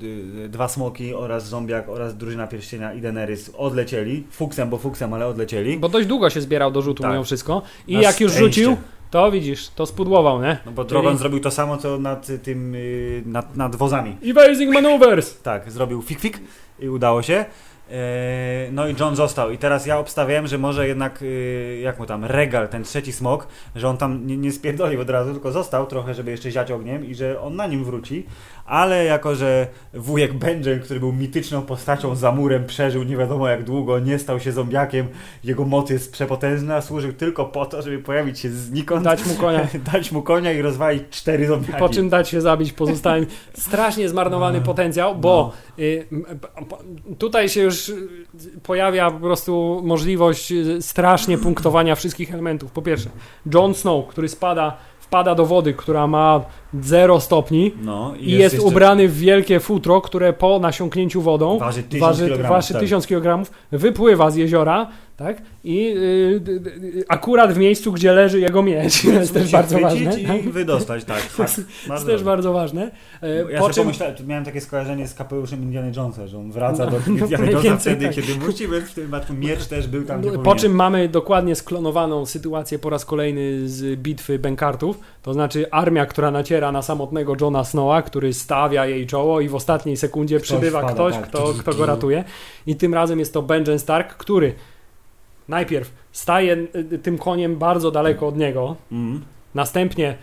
y, dwa smoki oraz zombiak oraz drużyna pierścienia i Daenerys odlecieli. Fuksem, bo fuksem, ale odlecieli. Bo dość długo się zbierał do rzutu Tak. mimo wszystko. I Na jak już szczęście. rzucił, to widzisz, to spudłował, nie? No bo Drogon Czyli- zrobił to samo, co nad tym, y, nad, nad wozami. Evasing maneuvers! Tak, zrobił fik fik i udało się. E, No i John został. I teraz ja obstawiałem, że może jednak, y, jak mu tam, Regal, ten trzeci smok, że on tam nie, nie spierdolił od razu, tylko został trochę, żeby jeszcze ziać ogniem i że on na nim wróci. Ale jako, że wujek Benjen, który był mityczną postacią za murem, przeżył nie wiadomo jak długo, nie stał się zombiakiem, jego moc jest przepotężna, służył tylko po to, żeby pojawić się znikąd, Dać mu konia. dać mu konia i rozwalić cztery zombiaki. Po czym dać się zabić pozostałym. Strasznie zmarnowany potencjał, bo No. y, tutaj się już y, pojawia po prostu możliwość y, strasznie punktowania wszystkich elementów. Po pierwsze, Jon Snow, który spada, wpada do wody, która ma 0 stopni No, i jest, jeszcze- ubrany w wielkie futro, które po nasiąknięciu wodą Waży 1000 waży, kilogramów, waży tak. 1000 kg, wypływa z jeziora, tak? I y, d- d- akurat w miejscu, gdzie leży jego miecz. To jest też bardzo ważne. tak? i wydostać, tak. tak. To jest Bardzo też bardzo ważne. E, Ja po sobie czym miałem takie skojarzenie z kapeluszem Indiana Jonesa, że on wraca do No, Indiana mniej Jonesa więcej wtedy, tak. kiedy musi, więc w tym wypadku miecz też był tam, gdzie Po powinien. czym mamy dokładnie sklonowaną sytuację po raz kolejny z bitwy Benkartów, to znaczy armia, która naciera na samotnego Johna Snowa, który stawia jej czoło i w ostatniej sekundzie Ktoś przybywa wpada, ktoś, tak. kto, kto go ratuje. I tym razem jest to Benjen Stark, który najpierw staje y, tym koniem bardzo daleko od niego, Mm. Następnie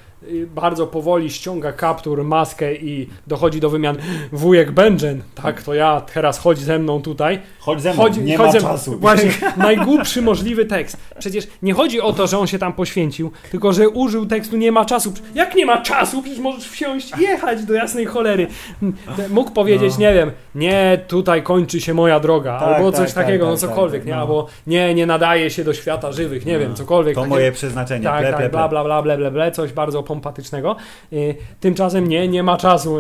bardzo powoli ściąga kaptur, maskę i dochodzi do wymian wujek Benjen, tak to ja, teraz chodź ze mną tutaj. Chodź ze mną, Chodzi, nie chodź ma czasu. Właśnie, najgłupszy możliwy tekst. Przecież nie chodzi o to, że on się tam poświęcił, tylko że użył tekstu nie ma czasu. Jak nie ma czasu? Przecież możesz wsiąść i jechać do jasnej cholery. Mógł powiedzieć, No. nie wiem, nie, tutaj kończy się moja droga, Tak, albo coś tak, takiego, tak, no tak, cokolwiek, tak, nie? no. Albo nie, nie nadaje się do świata żywych, nie No. wiem, cokolwiek. To takie- moje przeznaczenie. tak, tak, ple, bla, ple. bla, bla, ble, ble, ble, coś bardzo. Y, Tymczasem nie, nie ma czasu.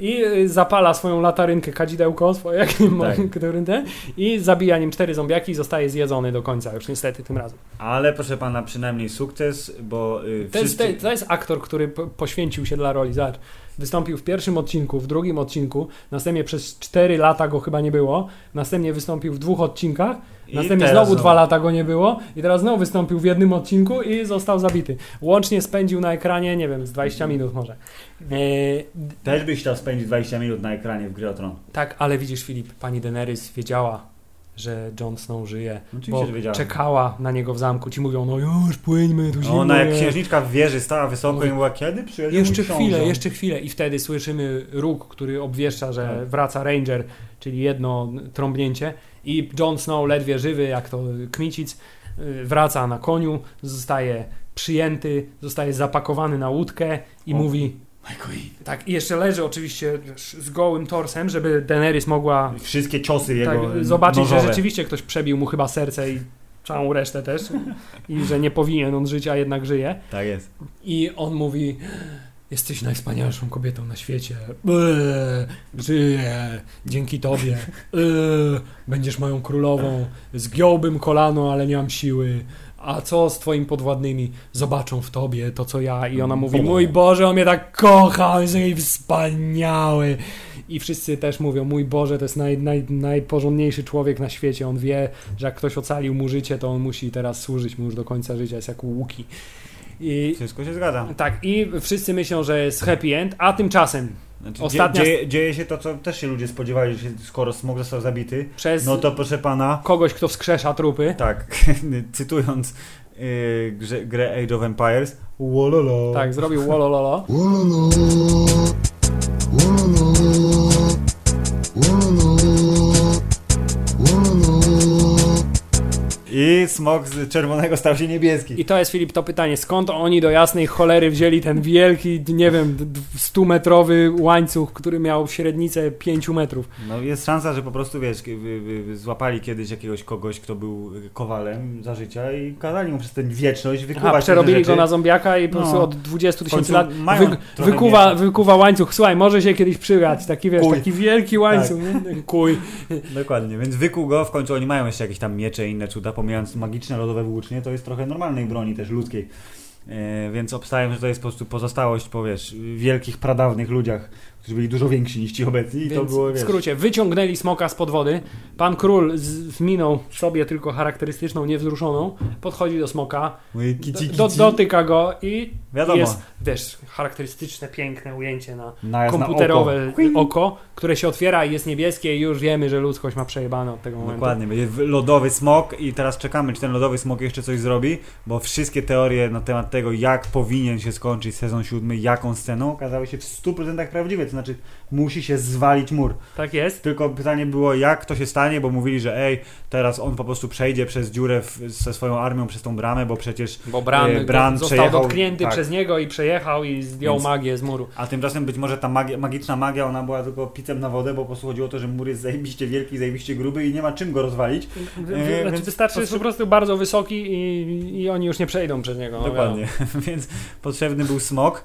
I y, zapala swoją latarynkę, kadzidełko swoje, Tak. który ten, i zabija nim cztery zombiaki i zostaje zjedzony do końca, już niestety tym razem. Ale proszę pana, przynajmniej sukces, bo y, To jest, to jest aktor, który po- poświęcił się dla roli. Zobacz, wystąpił w pierwszym odcinku, w drugim odcinku, następnie przez 4 lata go chyba nie było, następnie wystąpił w dwóch odcinkach, Następnie znowu dwa lata go nie było i teraz znowu wystąpił w jednym odcinku i został zabity. Łącznie spędził na ekranie, nie wiem, z 20 minut może. E, Też byś chciał spędzić 20 minut na ekranie w Tron. tak, ale widzisz Filip, pani Daenerys wiedziała, że Jon Snow żyje, Oczywiście, bo czekała na niego w zamku. Ci mówią, no już płyńmy, tu zimno Ona jak księżniczka w wieży stała wysoko Mówi, i mówiła, kiedy przyjedzie Jeszcze chwilę, jeszcze chwilę i wtedy słyszymy róg, który obwieszcza, że Tak. wraca Ranger, czyli jedno trąbnięcie i Jon Snow ledwie żywy, jak to kmicic, y, wraca na koniu, zostaje przyjęty, zostaje zapakowany na łódkę i O. mówi tak i jeszcze leży oczywiście z gołym torsem, żeby Daenerys mogła Wszystkie ciosy tak, jego zobaczyć, nożowe. że rzeczywiście ktoś przebił mu chyba serce i całą resztę też i że nie powinien on żyć, a jednak żyje. Tak jest. I on mówi: Jesteś najwspanialszą kobietą na świecie. Eee, żyję dzięki tobie. Eee, będziesz moją królową. Zgiąłbym kolano, ale nie mam siły. A co z twoimi podwładnymi? Zobaczą w tobie to, co ja. I ona mówi. Mój Boże, on mnie tak kocha, on jest taki wspaniały. I wszyscy też mówią: Mój Boże, to jest naj, naj, najporządniejszy człowiek na świecie. On wie, że jak ktoś ocalił mu życie, to on musi teraz służyć mu już do końca życia. Jest jak Łuki. I, Wszystko się zgadza. tak, i wszyscy myślą, że jest happy end, a tymczasem Znaczy, Ostatnia- dzie, dzieje, dzieje się to, co też się ludzie spodziewali, że skoro Smog został zabity, przez no to proszę pana, kogoś, kto wskrzesza trupy, tak, cytując yy, grze, grę Age of Empires, wololo. tak, zrobił wolololo. I Smog z czerwonego stał się niebieski. I to jest, Filip, to pytanie, skąd oni do jasnej cholery wzięli ten wielki, nie wiem, 100-metrowy łańcuch, który miał średnicę 5 metrów. No jest szansa, że po prostu, wiesz, złapali kiedyś jakiegoś kogoś, kto był kowalem za życia i kazali mu przez tę wieczność wykuwać Aha, przerobili go na zombiaka i po No. prostu od 20 W tysięcy lat wy, wykuwa, mięsa. wykuwa łańcuch. Słuchaj, może się kiedyś przydać, taki wiesz, Kuj. Tak. taki wielki łańcuch, nie? kuj. Dokładnie, więc wykuł go, w końcu oni mają jeszcze jakieś tam miecze i inne cuda, pomijając magiczne lodowe włócznie, to jest trochę normalnej broni też ludzkiej. E, więc obstawiam, że to jest po prostu pozostałość po wiesz, wielkich, pradawnych ludziach, którzy byli dużo więksi niż ci obecni i to Więc było, w wiesz, skrócie, wyciągnęli smoka spod wody. Pan król z, z miną sobie tylko charakterystyczną, niewzruszoną, podchodzi do smoka, do, kici, do, kici. dotyka go i Wiadomo, jest, wiesz, charakterystyczne, piękne ujęcie na komputerowe oko. oko. które się otwiera i jest niebieskie i już wiemy, że ludzkość ma przejebane od tego momentu. Dokładnie, będzie lodowy smok i teraz czekamy, czy ten lodowy smok jeszcze coś zrobi, bo wszystkie teorie na temat tego, jak powinien się skończyć sezon siódmy, jaką sceną, okazały się w 100% prawdziwe, to znaczy musi się zwalić mur. Tak jest. Tylko pytanie było, jak to się stanie, bo mówili, że ej, teraz on po prostu przejdzie przez dziurę w, ze swoją armią przez tą bramę, bo przecież... Bo Bran, E, Bran został przejechał- dotknięty tak. przez niego i przejechał i zdjął Więc- magię z muru. A tymczasem być może ta magia, magiczna magia, ona była tylko picem na wodę, bo po prostu chodziło o to, że mur jest zajebiście wielki, zajebiście gruby i nie ma czym go rozwalić. E, znaczy więc wystarczy, że jest po prostu bardzo wysoki i, i oni już nie przejdą przez niego. no Dokładnie, więc potrzebny był smok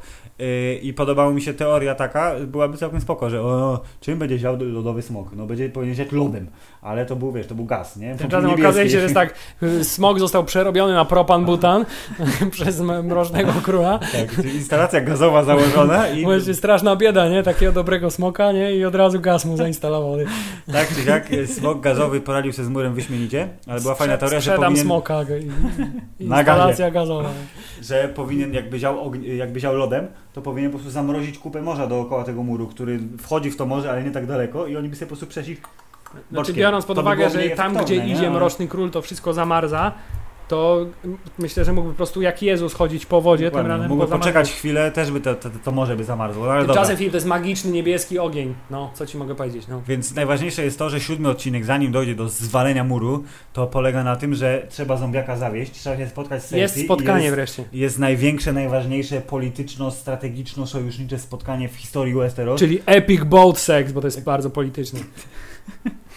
i podobała mi się teoria taka, byłaby całkiem spoko, że o, czym będzie siał lodowy smok? No będzie powinien siać lodem, ale to był, wiesz, to był gaz, nie? Tymczasem okazuje się, że jest tak, y, smog został przerobiony na propan-butan przez m- mrocznego króla. Tak, instalacja gazowa założona i jest straszna bieda, nie? Takiego dobrego smoka, nie? I od razu gaz mu zainstalowali. tak czy jak y, smok gazowy poradził sobie z murem wyśmienicie, ale była fajna teoria, że powinien, smoka. Instalacja gazowa. że powinien jakby ział, jakby ział lodem, to powinien po prostu zamrozić kupę morza dookoła tego muru, który wchodzi w to morze, ale nie tak daleko i oni by sobie po prostu przeszli Znaczy boczkiem. biorąc pod by uwagę, że tam, gdzie nie? idzie Mroczny Król, to wszystko zamarza, to myślę, że mógłby po prostu jak Jezus chodzić po wodzie, tym Dokładnie. razem Mógłby po zamarzu. poczekać chwilę, też by to, to, to morze by zamarzło, ale Tymczasem film to jest magiczny niebieski ogień. No, co ci mogę powiedzieć? No. Więc najważniejsze jest to, że siódmy odcinek, zanim dojdzie do zwalenia muru, to polega na tym, że trzeba zombiaka zawieść, trzeba się spotkać z Cersei. Jest spotkanie jest, wreszcie. jest największe, najważniejsze polityczno-strategiczno-sojusznicze spotkanie w historii Westeros. Czyli epic boat sex, bo to jest bardzo polityczne.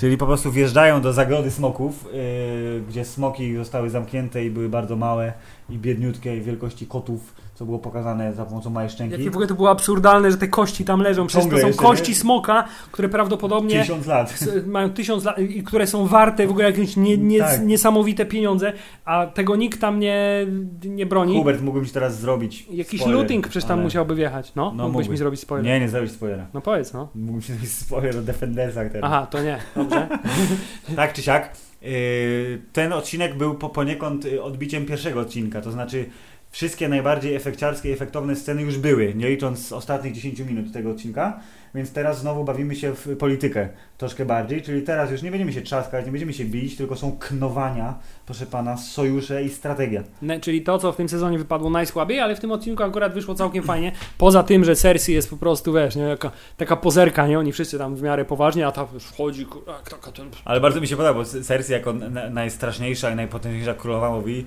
Czyli po prostu wjeżdżają do zagrody smoków, yy, gdzie smoki zostały zamknięte i były bardzo małe i biedniutkie i wielkości kotów, co było pokazane za pomocą małej szczęki. Jakie w ogóle to było absurdalne, że te kości tam leżą. Przecież to Ciągle są jeszcze, kości nie? smoka, które prawdopodobnie Tysiąc lat. mają tysiąc lat i które są warte w ogóle jakieś nie, nie, Tak. niesamowite pieniądze, a tego nikt tam nie, nie broni. Hubert, mógłbym ci teraz zrobić Jakiś spoiler, looting przecież tam ale- musiałby wjechać. No, No, mógłbyś mógłby. mi zrobić spoiler. Nie, nie zrobić spoilera. No powiedz, no. Mógłbym ci zrobić spoiler o Defendersach teraz. Aha, to nie, dobrze. Tak czy siak. Yy, ten odcinek był po, poniekąd y, odbiciem pierwszego odcinka, to znaczy wszystkie najbardziej efekciarskie i efektowne sceny już były, nie licząc ostatnich 10 minut tego odcinka, więc teraz znowu bawimy się w politykę troszkę bardziej, czyli teraz już nie będziemy się trzaskać, nie będziemy się bić, tylko są knowania, proszę pana, sojusze i strategia. Ne, czyli to, co w tym sezonie wypadło najsłabiej, ale w tym odcinku akurat wyszło całkiem fajnie. Poza tym, że Cersei jest po prostu, wiesz, nie, jaka, taka pozerka, nie? Oni wszyscy tam w miarę poważnie, a ta wchodzi, taka ten... Ale bardzo mi się podoba, bo Cersei jako na, najstraszniejsza i najpotężniejsza królowa mówi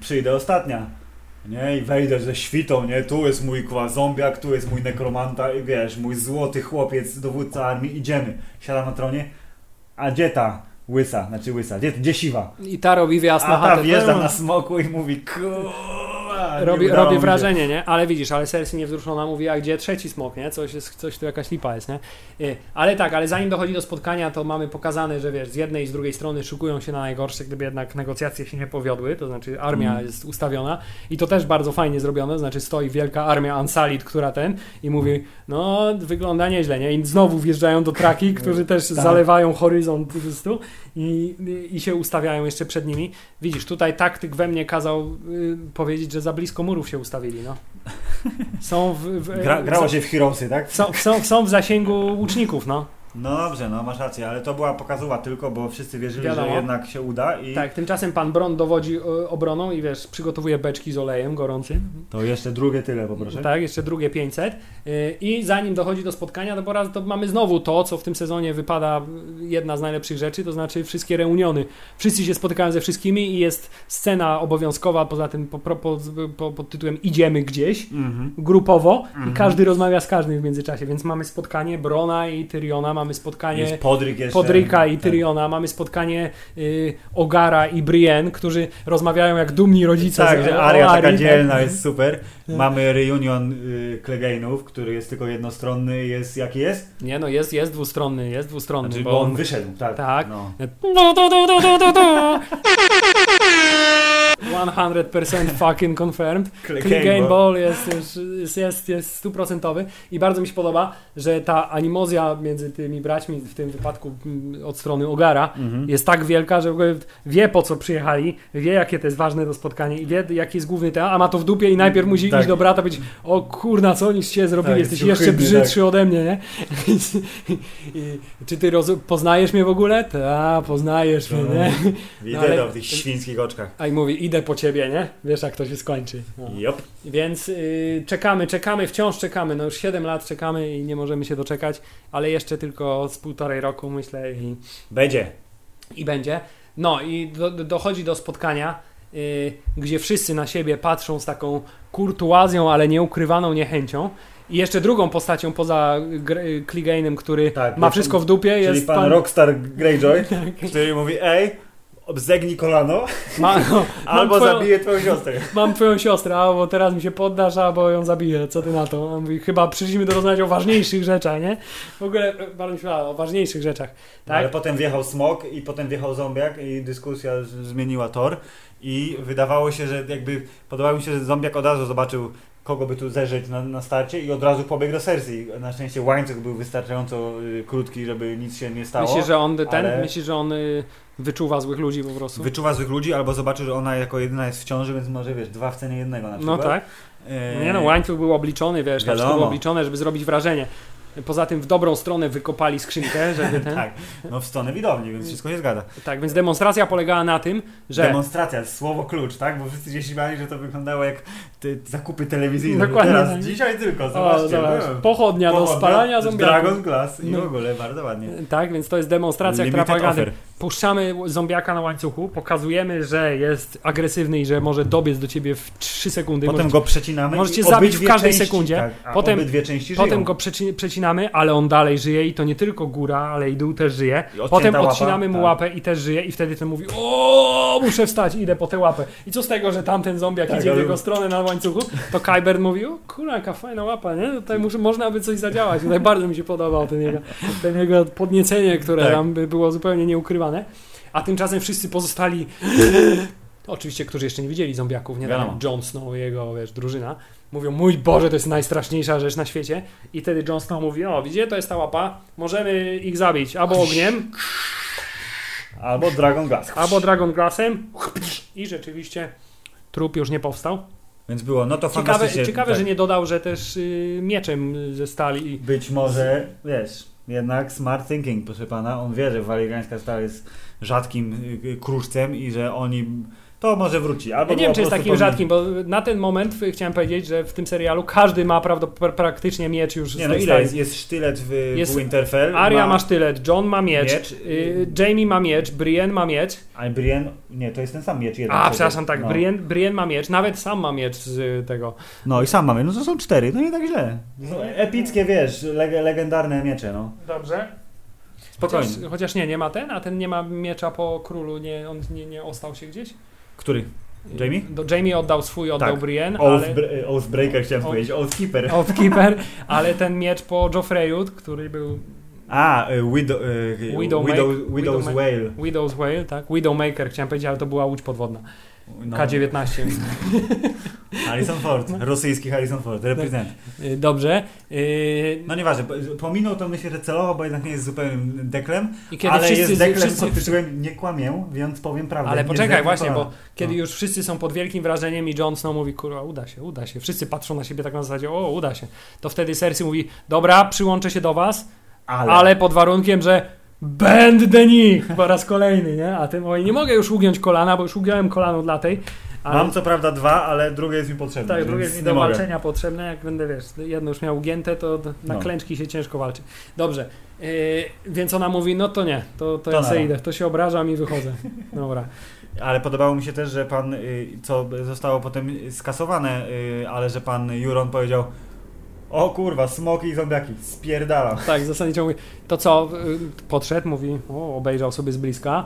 przyjdę ostatnia. Nie, i wejdę ze świtą, nie, tu jest mój kwa zombiak, tu jest mój nekromanta i wiesz, mój złoty chłopiec, dowódca armii, idziemy. Siada na tronie, a gdzie ta łysa, znaczy łysa, gdzie, gdzie siwa? I ta robi wjazd A na ta chatę. wjeżdża na smoku i mówi, nie robi, robi mi się. wrażenie, nie? Ale widzisz, ale Cersei niewzruszona mówi, a gdzie trzeci smok, nie? Coś, jest, coś tu jakaś lipa jest, nie? Y, Ale tak, ale zanim dochodzi do spotkania, to mamy pokazane, że wiesz, z jednej i z drugiej strony szykują się na najgorsze, gdyby jednak negocjacje się nie powiodły, to znaczy armia Mm. jest ustawiona i to też bardzo fajnie zrobione, to znaczy stoi wielka armia Ansalit, która ten i mówi, no wygląda nieźle, nie? I znowu wjeżdżają do traki, którzy też Tak. zalewają horyzont po prostu i, i się ustawiają jeszcze przed nimi. Widzisz, tutaj taktyk we mnie kazał y, powiedzieć, że za blisko murów się ustawili, no. Są w, w, Gra, grało w, się w Heroesy, tak? są, są, są w zasięgu łuczników, no. No dobrze, no masz rację, ale to była pokazowa tylko, bo wszyscy wierzyli, Wiadomo. że jednak się uda i Tak, tymczasem pan Bron dowodzi y, obroną i wiesz, przygotowuje beczki z olejem gorącym. to jeszcze drugie tyle poproszę. Tak, jeszcze drugie 500. Y, I zanim dochodzi do spotkania, to po raz to mamy znowu to, co w tym sezonie wypada y, jedna z najlepszych rzeczy, to znaczy wszystkie reuniony. Wszyscy się spotykają ze wszystkimi i jest scena obowiązkowa, poza tym po, po, po, pod tytułem Idziemy gdzieś, Mhm. grupowo Mhm. i każdy rozmawia z każdym w międzyczasie, więc mamy spotkanie Brona i Tyriona, mamy spotkanie Jest Podryk jeszcze. Podryka i Tak. Tyriona, mamy spotkanie y, Ogara i Brienne, którzy rozmawiają jak dumni rodzice. Tak, że Aria taka tak. dzielna jest super. Tak. Mamy reunion y, który jest tylko jednostronny, jest jaki jest? Nie no, jest, jest dwustronny, jest dwustronny, Znaczy, bo on wyszedł, tak. Tak. No. 100% fucking confirmed. Clegane Clegane Ball. Jest, jest, jest, jest stuprocentowy i bardzo mi się podoba, że ta animozja między tymi braćmi, w tym wypadku mm, od strony Ogara, Mhm. jest tak wielka, że w ogóle wie po co przyjechali, wie jakie to jest ważne to spotkanie i wie jaki jest główny temat, a ma to w dupie i najpierw musi Tak. iść do brata powiedzieć o kurna, co oni z ciebie zrobili, Tak, jesteś jest jeszcze brzydszy ode mnie, nie? I, czy ty poznajesz mnie w ogóle? Ta, poznajesz mnie, No. nie? Widzę ale- to w tych świńskich oczkach. A i mówi, idę po ciebie, nie? Wiesz jak to się skończy. No. Jop. Więc y, czekamy, czekamy, wciąż czekamy. No już 7 lat czekamy i nie możemy się doczekać, ale jeszcze tylko z półtorej roku myślę i, Będzie. i będzie. No i do, do, dochodzi do spotkania, y, gdzie wszyscy na siebie patrzą z taką kurtuazją, ale nieukrywaną niechęcią. I jeszcze drugą postacią poza Clegane'em, który Tak, ma wszystko pan- w dupie, Czyli jest pan, Rockstar Greyjoy, który mówi, ej, obzegnij kolano, Ma, albo twoją- zabiję twoją siostrę. Mam twoją siostrę, albo teraz mi się poddasz, albo ją zabiję. Co ty na to? On mówi, chyba przyszliśmy do rozmawiać o ważniejszych rzeczach, nie? W ogóle e, bardzo mi się podoba, o ważniejszych rzeczach. No, ale Tak? potem wjechał smok i potem wjechał zombiak i dyskusja zmieniła tor i wydawało się, że jakby podobało mi się, że zombiak od razu zobaczył kogo by tu zerzeć na, na starcie i od razu pobiegł do Cersei. Na szczęście łańcuch był wystarczająco y, krótki, żeby nic się nie stało. Myślisz, że on ten, ale- myślisz, że on y, wyczuwa złych ludzi po prostu? Wyczuwa złych ludzi albo zobaczył, że ona jako jedyna jest w ciąży, więc może wiesz, dwa w cenie jednego na no przykład. tak. E, Nie no, łańcuch był obliczony, wiesz, to Wiadomo. było obliczone, żeby zrobić wrażenie. Poza tym w dobrą stronę wykopali skrzynkę, żeby ten... Tak, no w stronę widowni, więc wszystko się zgadza. tak, więc demonstracja polegała na tym, że... Demonstracja, słowo klucz, tak? Bo wszyscy się śmiali, że to wyglądało jak te zakupy telewizyjne. Dokładnie Teraz, tak. dzisiaj tylko, o, zobaczcie. zobacz, byłem. pochodnia do Pochodnia, spalania zombiaków. Dragon Glass i No. w ogóle, bardzo ładnie. Tak, więc to jest demonstracja, która Limited polega na tym, offer. Puszczamy zombiaka na łańcuchu, pokazujemy, że jest agresywny i że może dobiec do ciebie w 3 sekundy. Potem możecie, go przecinamy możecie zabić w każdej części, sekundzie. Tak, Potem- potem go przeci przecinamy, ale on dalej żyje i to nie tylko góra, ale i dół też żyje. Potem łapa, odcinamy mu tak. łapę i też żyje i wtedy ten mówi o muszę wstać, idę po tę łapę. I co z tego, że tamten zombiak Tak, idzie w jego stronę na łańcuchu, to Kyber mówi o kurwa, jaka fajna łapa, nie? Tutaj muszę, można by coś zadziałać. Tutaj bardzo mi się podobał ten jego, ten jego podniecenie, które Tak. tam by było zupełnie nieukrywane. A tymczasem wszyscy pozostali Oczywiście, którzy jeszcze nie widzieli zombiaków, nie Wiadomo. Jon Snow i jego wiesz, drużyna, mówią, mój Boże, to jest najstraszniejsza rzecz na świecie. I wtedy Jon Snow mówi, o widzicie, to jest ta łapa, możemy ich zabić albo ogniem, Albo Dragon Glass. albo Dragon Glassem i rzeczywiście trup już nie powstał. Więc było, no to Ciekawe, fantastycznie. ciekawe tak. że nie dodał, że też y, mieczem ze stali. Być może, wiesz, jednak smart thinking, proszę pana. On wie, że waligańska stal jest rzadkim y, y, kruszcem i że oni... To może wróci. Albo Ja nie wiem, czy jest takim rzadkim, bo na ten moment chciałem powiedzieć, że w tym serialu każdy ma prawdopodobnie praktycznie miecz już Nie no, ile stali. jest? Jest sztylet w, Jest- w Winterfell. Arya ma sztylet, John ma miecz, miecz. y, Jamie ma miecz, Brienne ma miecz. A Brienne... Nie, to jest ten sam miecz. Jeden A, przepraszam, tak, no. Brienne, Brienne ma miecz, nawet sam ma miecz z tego. No i sam mamy, no to są cztery, no nie tak źle. To są epickie, wiesz, leg legendarne miecze, no. Dobrze. Spokojnie. Chociaż, chociaż nie, nie ma ten, a ten nie ma miecza po królu, nie, on nie, nie ostał się gdzieś? Który? Jamie? Do, Jamie oddał swój, oddał Tak. Brienne, Oath, ale... br- Oathbreaker chciałem Oath- powiedzieć, Oathkeeper. Oathkeeper, ale ten miecz po Joffreyu, który był A, y, Widow, y, Widow Widow, Widow's Widow Whale. Widow's Whale, tak? Widowmaker chciałem powiedzieć, ale to była łódź podwodna. No. K-19. Harrison Ford, rosyjski Harrison Ford, reprezent. Y, Dobrze. Y, No nieważne, po- pominął to myślę, że celowo, bo jednak nie jest zupełnym deklem, kiedy ale wszyscy, jest deklem wszyscy, pod tytułem nie kłamię, więc powiem prawdę. Ale poczekaj, właśnie, bo kiedy No. już wszyscy są pod wielkim wrażeniem i Jon Snow mówi, kurwa, uda się, uda się. Wszyscy patrzą na siebie tak na zasadzie, o, uda się. To wtedy Cersei mówi, dobra, przyłączę się do was, Ale, ale, pod warunkiem, że będę nich po raz kolejny, nie? A ty mówi, nie mogę już ugiąć kolana, bo już ugiąłem kolano dla tej. Ale, mam co prawda dwa, ale drugie jest mi potrzebne. tak, drugie jest mi do mogę. walczenia potrzebne, jak będę, wiesz, jedno już miał ugięte, to na No. klęczki się ciężko walczy. Dobrze, yy, więc ona mówi, no to nie, to, to, To ja sobie idę, to się obrażam i wychodzę. Dobra. Ale podobało mi się też, że pan, y, co zostało potem skasowane, y, ale że pan Juron powiedział o kurwa, smoki i zombiaki, spierdalam. Tak, zasadniczo mówi, to co, y, podszedł, mówi, o, obejrzał sobie z bliska,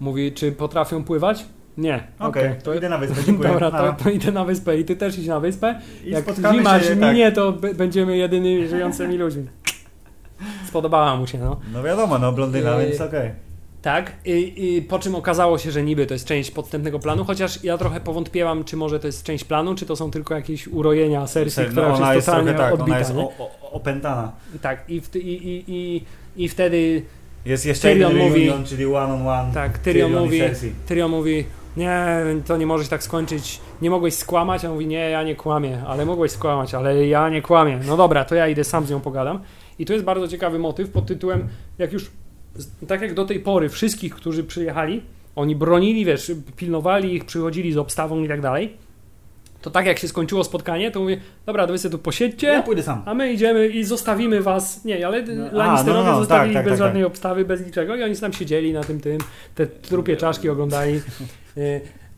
mówi, czy potrafią pływać? Nie. Okej, Okej, to idę na wyspę, dziękuję. Dobra, to, to idę na wyspę i ty też idź na wyspę. I Jak zima się, tak. minie, to b- będziemy jedynymi żyjącymi ludźmi. Spodobała mu się, no. No wiadomo, no blondyna, Yy, więc okej. Tak, i, i po czym okazało się, że niby to jest część podstępnego planu, chociaż ja trochę powątpiewam, czy może to jest część planu, czy to są tylko jakieś urojenia Cersei, No, która ona jest totalnie tak, odbita. ona jest o, o, opętana. Tak, i, w, i, i, i, i wtedy Jest jeszcze Tyrion jeden mówi- reunion, czyli one on one. Tak, Tyrion, i mówi. Tyrion mówi, nie, to nie może się tak skończyć, nie mogłeś skłamać, a on mówi, nie, ja nie kłamię, ale mogłeś skłamać, ale ja nie kłamię. No dobra, to ja idę sam z nią pogadam. I tu jest bardzo ciekawy motyw pod tytułem, jak już, tak jak do tej pory wszystkich, którzy przyjechali, oni bronili, wiesz, pilnowali ich, przychodzili z obstawą i tak dalej, to tak jak się skończyło spotkanie, to mówię, dobra, to wy sobie tu posiedźcie, Ja pójdę sam. a my idziemy i zostawimy was. Nie, ale No, Lannisterowie no, no, zostawili tak, tak, bez tak, żadnej obstawy, bez niczego i oni tam siedzieli na tym tym, te trupie czaszki oglądali.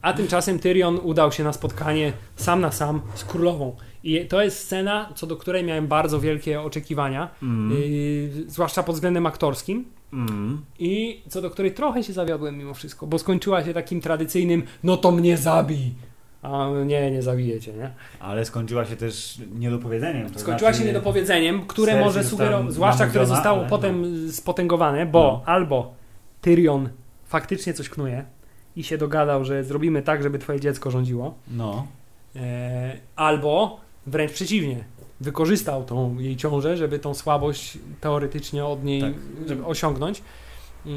A tymczasem Tyrion udał się na spotkanie sam na sam z królową. I to jest scena, co do której miałem bardzo wielkie oczekiwania, Mm. y, zwłaszcza pod względem aktorskim. Mm. I co do której trochę się zawiodłem mimo wszystko, bo skończyła się takim tradycyjnym, no to mnie zabij. A nie, nie zabijecie, nie? Ale skończyła się też niedopowiedzeniem. To Skończyła znaczy, się niedopowiedzeniem, które może sugerować, zwłaszcza które zostało ale- potem spotęgowane, bo No. albo Tyrion faktycznie coś knuje i się dogadał, że zrobimy tak, żeby twoje dziecko rządziło, No. e, albo wręcz przeciwnie, wykorzystał tą jej ciążę, żeby tą słabość teoretycznie od niej Tak. żeby osiągnąć. E,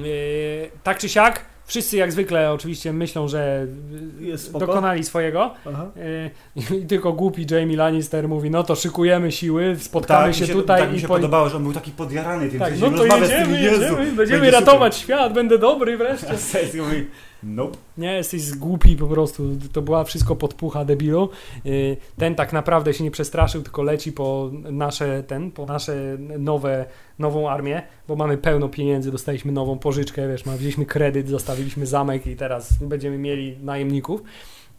tak czy siak, wszyscy jak zwykle oczywiście myślą, że dokonali swojego. E, I tylko głupi Jamie Lannister mówi, no to szykujemy siły, spotkamy Tak, się, się tutaj tak mi i się po... podobało, że on był taki podjarany tym, Tak, no to jedziemy, jedziemy, będziemy będzie ratować świat, będę dobry wreszcie. Nope. Nie, jesteś głupi po prostu, to była wszystko podpucha debilu. Y, Ten tak naprawdę się nie przestraszył, tylko leci po nasze, ten, po nasze nowe, nową armię, bo mamy pełno pieniędzy, dostaliśmy nową pożyczkę, wiesz, ma- wzięliśmy kredyt, zostawiliśmy zamek i teraz będziemy mieli najemników.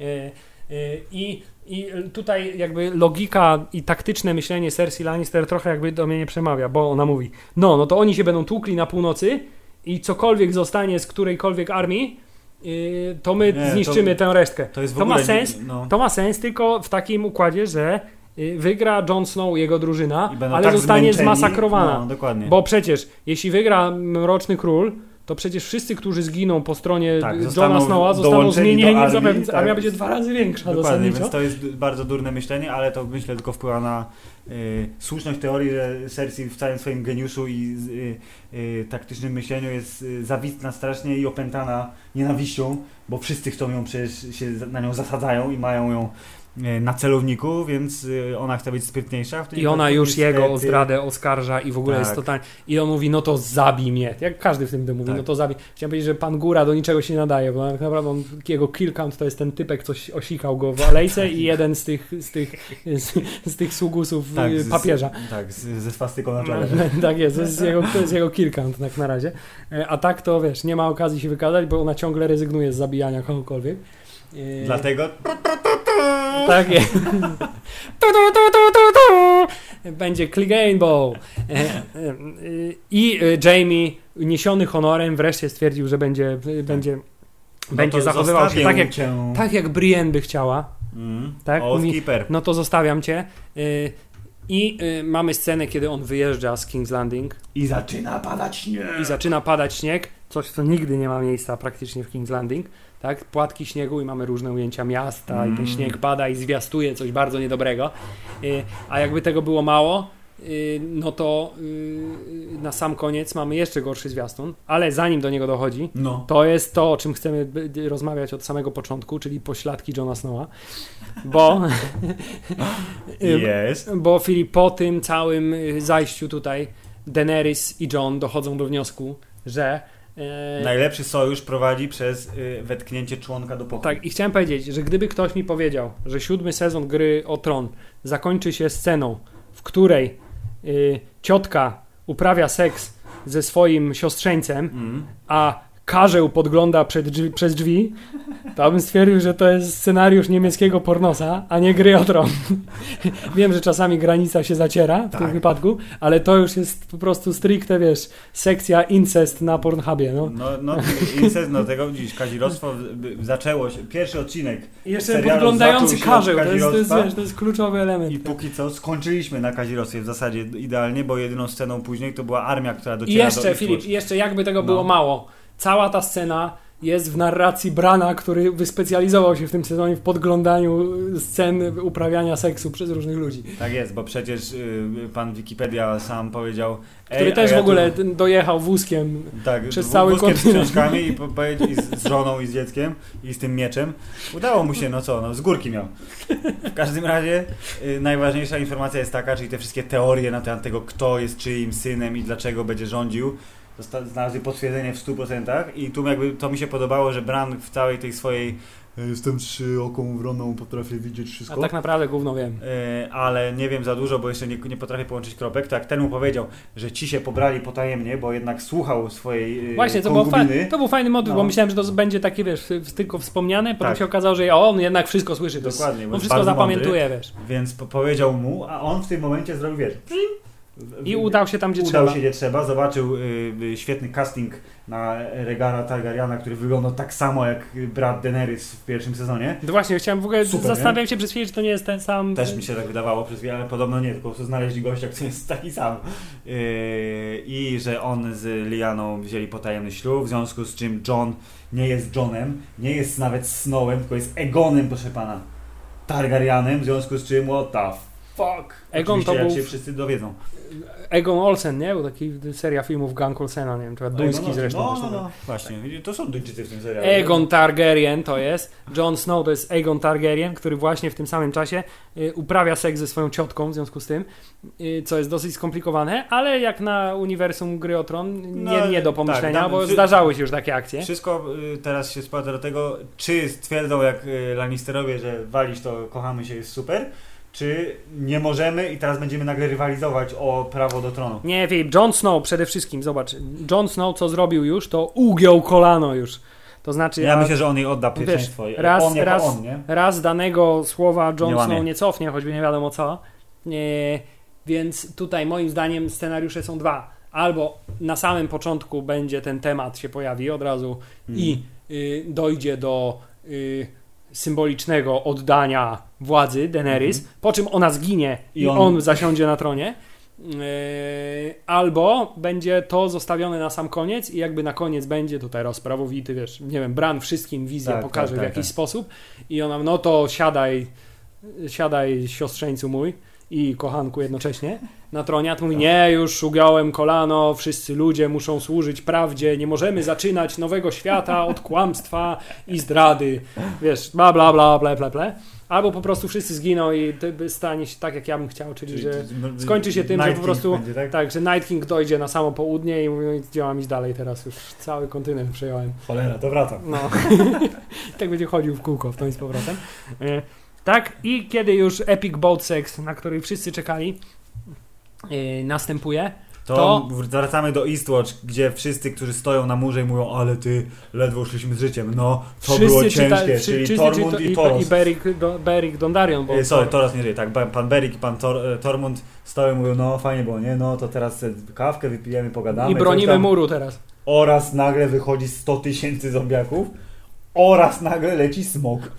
Y, y, I, I tutaj jakby logika i taktyczne myślenie Cersei Lannister trochę jakby do mnie nie przemawia, bo ona mówi, no, no to oni się będą tłukli na północy i cokolwiek zostanie z którejkolwiek armii, yy, to my Nie, zniszczymy tę resztkę. To To ma sens? No. To ma sens tylko w takim układzie, że yy, wygra Jon Snow jego drużyna, ale tak zostanie zmęczeni. zmasakrowana. No, dokładnie. Bo przecież, jeśli wygra Mroczny Król, to przecież wszyscy, którzy zginą po stronie Tak, Johna Snowa, zostaną zmienieni, armii, zapewne tak. armia będzie dwa razy większa Dokładnie, więc to jest bardzo durne myślenie, ale to myślę tylko wpływa na y, słuszność teorii, że Cersei w całym swoim geniuszu i y, y, taktycznym myśleniu jest y, zawitna strasznie i opętana nienawiścią, bo wszyscy chcą ją przecież się na nią zasadzają i mają ją na celowniku, więc y, ona chce być sprytniejsza. I ona już jego o zdradę oskarża i w ogóle Tak. jest totalnie... I on mówi, no to zabij mnie. Jak każdy w tym mówi, Tak. no to zabij. Chciałem powiedzieć, że pan Góra do niczego się nie nadaje, bo tak naprawdę on, jego kill count to jest ten typek, co osikał go w alejce i jeden z tych, z tych, z, z tych sługusów Tak, y, z- papieża. Tak, z, ze swastyką na czele. tak jest, to jest jego, to jest jego kill count tak na razie. E, A tak to wiesz, nie ma okazji się wykazać, bo ona ciągle rezygnuje z zabijania kogokolwiek. E, Dlatego Tak jest. Będzie Clegane E, e, I e, Jamie, uniesiony honorem, wreszcie stwierdził, że będzie, będzie, będzie no to zachowywał się tak jak, cię. tak, jak Brienne by chciała. Mm. Tak? Skipper. No to zostawiam cię. I mamy scenę, kiedy on wyjeżdża z King's Landing I zaczyna padać śnieg. i zaczyna padać śnieg, coś co nigdy nie ma miejsca praktycznie w King's Landing, tak? Płatki śniegu i mamy różne ujęcia miasta i ten Mm. śnieg pada i zwiastuje coś bardzo niedobrego. Y, A jakby tego było mało, y, no to y, na sam koniec mamy jeszcze gorszy zwiastun, ale zanim do niego dochodzi, No. to jest to, o czym chcemy rozmawiać od samego początku, czyli pośladki Johna Snowa, bo Jest. bo Filip po tym całym zajściu tutaj Daenerys i John dochodzą do wniosku, że Najlepszy sojusz prowadzi przez y, wetknięcie członka do pokoju. tak i chciałem powiedzieć, że gdyby ktoś mi powiedział, że siódmy sezon gry o Tron zakończy się sceną, w której y, ciotka uprawia seks ze swoim siostrzeńcem, Mm. a karzeł podgląda drzwi, przez drzwi, to bym stwierdził, że to jest scenariusz niemieckiego pornosa, a nie gry o tron. Wiem, że czasami granica się zaciera w tym Tak. wypadku, ale to już jest po prostu stricte, wiesz, sekcja incest na Pornhubie, no. No, no incest, no tego widzisz, kazirostwo zaczęło się, pierwszy odcinek I Jeszcze podglądający karzeł, to jest, to, jest, wiesz, to jest kluczowy element. i póki co skończyliśmy na kazirostwie w zasadzie idealnie, bo jedyną sceną później to była armia, która I dociera jeszcze, do Filip, i jeszcze jakby tego No. było mało, cała ta scena jest w narracji Brana, który wyspecjalizował się w tym sezonie w podglądaniu scen uprawiania seksu przez różnych ludzi. Tak jest, bo przecież y, pan Wikipedia sam powiedział Który też ja w ogóle tu, dojechał wózkiem. tak, przez cały wózkiem z kontynent. książkami i, i z, żoną i z dzieckiem i z tym mieczem. Udało mu się, no co, no z górki miał. W każdym razie y, najważniejsza informacja jest taka, czyli te wszystkie teorie na temat tego, kto jest czyim synem i dlaczego będzie rządził, znalazły potwierdzenie w 100% i tu jakby to mi się podobało, że Bran w całej tej swojej "E, jestem trzyoką wroną, potrafię widzieć A wszystko. tak naprawdę gówno wiem. E, ale nie wiem za dużo, bo jeszcze nie, nie potrafię połączyć kropek. To jak ten mu powiedział, że ci się pobrali potajemnie, bo jednak słuchał swojej e, Właśnie, to, było to był fajny motyw, No. bo myślałem, że to będzie takie, wiesz, tylko wspomniane, potem Tak. się okazało, że o, on jednak wszystko słyszy. Jest, Dokładnie, bo on jest wszystko zapamiętuje, wiesz. Więc po powiedział mu, a on w tym momencie zrobił, wiesz, I udał się tam, gdzie udał trzeba. się gdzie trzeba, zobaczył y, y, świetny casting na Regara Targaryena, który wyglądał tak samo jak brat Daenerys w pierwszym sezonie. No właśnie, chciałem w ogóle, Super, zastanawiam się przez chwilę, czy to nie jest ten sam... Też mi się tak wydawało przez chwilę, ale podobno nie, tylko po prostu znaleźli gościa, który jest taki sam. Yy, I że on z Lianą wzięli potajemny ślub, w związku z czym John nie jest Johnem, nie jest nawet Snowem, tylko jest Egonem, proszę pana. Targaryanem, w związku z czym what the fuck. Egon Oczywiście, to był- się wszyscy dowiedzą. Egon Olsen, nie? Był taki seria filmów Gang Olsena, nie wiem, czy duński no, zresztą. No, no, no, właśnie. To są Duńczycy w tym serialu. Egon Targaryen to jest. Jon Snow to jest Egon Targaryen, który właśnie w tym samym czasie y, uprawia seks ze swoją ciotką w związku z tym, y, co jest dosyć skomplikowane, ale jak na uniwersum Gry o Tron nie, No, nie do tak, pomyślenia, tam bo zdarzały się już takie akcje. Wszystko y, teraz się sprowadza do tego, czy stwierdzą jak Lannisterowie, że walić to kochamy się, jest super, czy nie możemy i teraz będziemy nagle rywalizować o prawo do tronu. Nie, Filip, Jon Snow przede wszystkim, zobacz, Jon Snow co zrobił już, to ugiął kolano już. To znaczy, Ja a- myślę, że on jej odda Wiesz, pierwszeństwo. raz- on raz- on, nie? raz danego słowa Jon Nie. Snow nie cofnie, choćby nie wiadomo co. E, więc tutaj moim zdaniem scenariusze są dwa. Albo na samym początku będzie ten temat się pojawi od razu i y, dojdzie do y, symbolicznego oddania władzy Daenerys, po czym ona zginie i, I on... on- zasiądzie na tronie. Yy, albo będzie to zostawione na sam koniec i jakby na koniec będzie tutaj rozprawowity, wiesz, nie wiem, Bran wszystkim wizję Tak, pokaże tak, w tak, jakiś tak. sposób i ona, no to siadaj, siadaj siostrzeńcu mój i kochanku jednocześnie na tronie, a tu mówi, nie, już ugiąłem kolano, wszyscy ludzie muszą służyć prawdzie, nie możemy zaczynać nowego świata od kłamstwa i zdrady, wiesz, bla, bla, bla, bla, bla, bla. Albo po prostu wszyscy zginą i stanie się tak, jak ja bym chciał, czyli, że skończy się tym, że Night po King prostu będzie, tak? tak, że Night King dojdzie na samo południe i mówi, no i gdzie mam iść dalej teraz, już cały kontynent przejąłem. Cholera, to wracam. No. I tak będzie chodził w kółko w tą i z powrotem. E, Tak, i kiedy już Epic Boat Sex, na który wszyscy czekali, e, następuje, To, To- wracamy do Eastwatch, gdzie wszyscy, którzy stoją na murze i mówią, ale ty, ledwo szliśmy z życiem. No, to było czyta- ciężkie, wszy- czyli wszyscy Tormund czyta- i i, Toros. i Beric, do, Beric Dondarion, bo E, Sorry, Toros nie żyje, tak. Pan Berik i pan Tor, e, Tormund stoją i mówią, no fajnie było, nie? No to teraz kawkę wypijemy, pogadamy. i bronimy tam. muru teraz. Oraz nagle wychodzi 100 tysięcy zombiaków. Oraz nagle leci smok.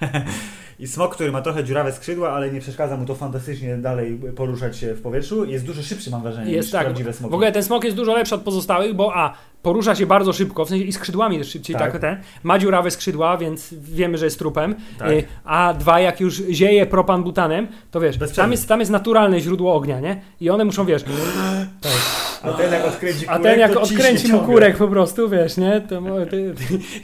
I smok, który ma trochę dziurawe skrzydła, ale nie przeszkadza mu to fantastycznie dalej poruszać się w powietrzu. Jest dużo szybszy, mam wrażenie, Jest niż tak. prawdziwe smoki. W ogóle ten smok jest dużo lepszy od pozostałych, bo a, porusza się bardzo szybko, w sensie i skrzydłami też szybciej, tak, Tak. ten, ma dziurawe skrzydła, więc wiemy, że jest trupem, Tak. Y, a dwa, jak już zieje propan butanem, to wiesz, tam jest, tam jest naturalne źródło ognia, nie? I one muszą, wiesz, A ten jak odkręci kurek, ten jak to odkręci mu kurek po prostu, wiesz, nie? To ty,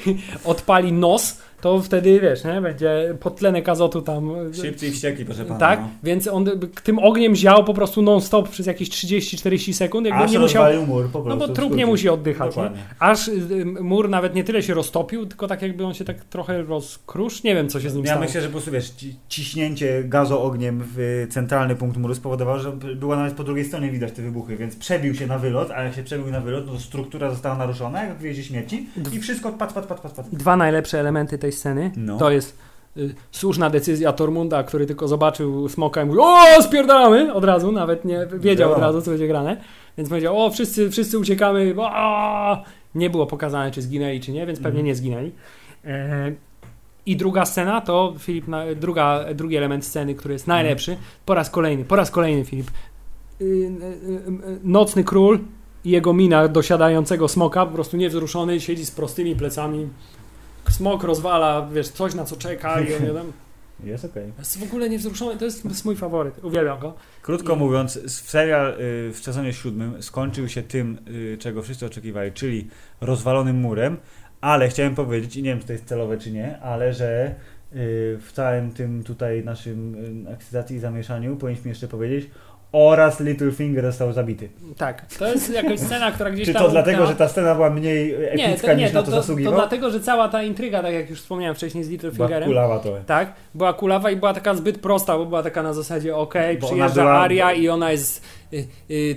odpali nos, to wtedy, wiesz, nie? Będzie podtlenek azotu tam. Szybciej wściekli, proszę pana. Tak, No. więc on tym ogniem ział po prostu non-stop przez jakieś 30-40 sekund, jakby Aż nie musiał... mur po No prostu. bo w trup nie musi oddychać, nie? Aż y, mur nawet nie tyle się roztopił, tylko tak jakby on się tak trochę rozkrusz. Nie wiem, co się z nim Ja stało. myślę, że po prostu wiesz, ci- ciśnięcie gazoogniem w centralny punkt muru spowodowało, że była nawet po drugiej stronie widać te wybuchy, więc przebił się na wylot, a jak się przebił na wylot, no to struktura została naruszona, jak w śmierci i wszystko pat, pat, pat, pat, pat. Dwa najlepsze elementy tej sceny No. to jest y, słuszna decyzja Tormunda, który tylko zobaczył smoka i mówił o, spierdalamy od razu, nawet nie wiedział od Wiadomo. razu, co będzie grane. Więc powiedział, o, wszyscy, wszyscy uciekamy, o! Nie było pokazane, czy zginęli, czy nie, więc pewnie Mhm. nie zginęli. E, I druga scena to, Filip, druga, drugi element sceny, który jest najlepszy. Po raz kolejny, po raz kolejny, Filip. Y, y, y, Nocny król i jego mina dosiadającego smoka, po prostu niewzruszony, siedzi z prostymi plecami. Smok rozwala, wiesz, coś na co czeka i on nie tam. Jest okej. Jest w ogóle niewzruszony, to jest, to jest mój faworyt. Uwielbiam go. Krótko I- mówiąc, serial y, w sezonie siódmym skończył się tym, y, czego wszyscy oczekiwali, czyli rozwalonym murem, ale chciałem powiedzieć, i nie wiem, czy to jest celowe, czy nie, ale że y, w całym tym tutaj naszym ekscytacji i zamieszaniu powinniśmy jeszcze powiedzieć, oraz Littlefinger został zabity. Tak, to jest jakaś scena, która gdzieś Czy tam... to dlatego, że ta scena była mniej y, Nie, epicka to, nie, niż to, na to, to, to zasługiwał? dlatego, że cała ta intryga, tak jak już wspomniałem wcześniej z Była Littlefingerem, kulawa to. tak, była kulawa i była taka zbyt prosta, bo była taka na zasadzie, okej, ona przyjeżdża była- Aria i ona jest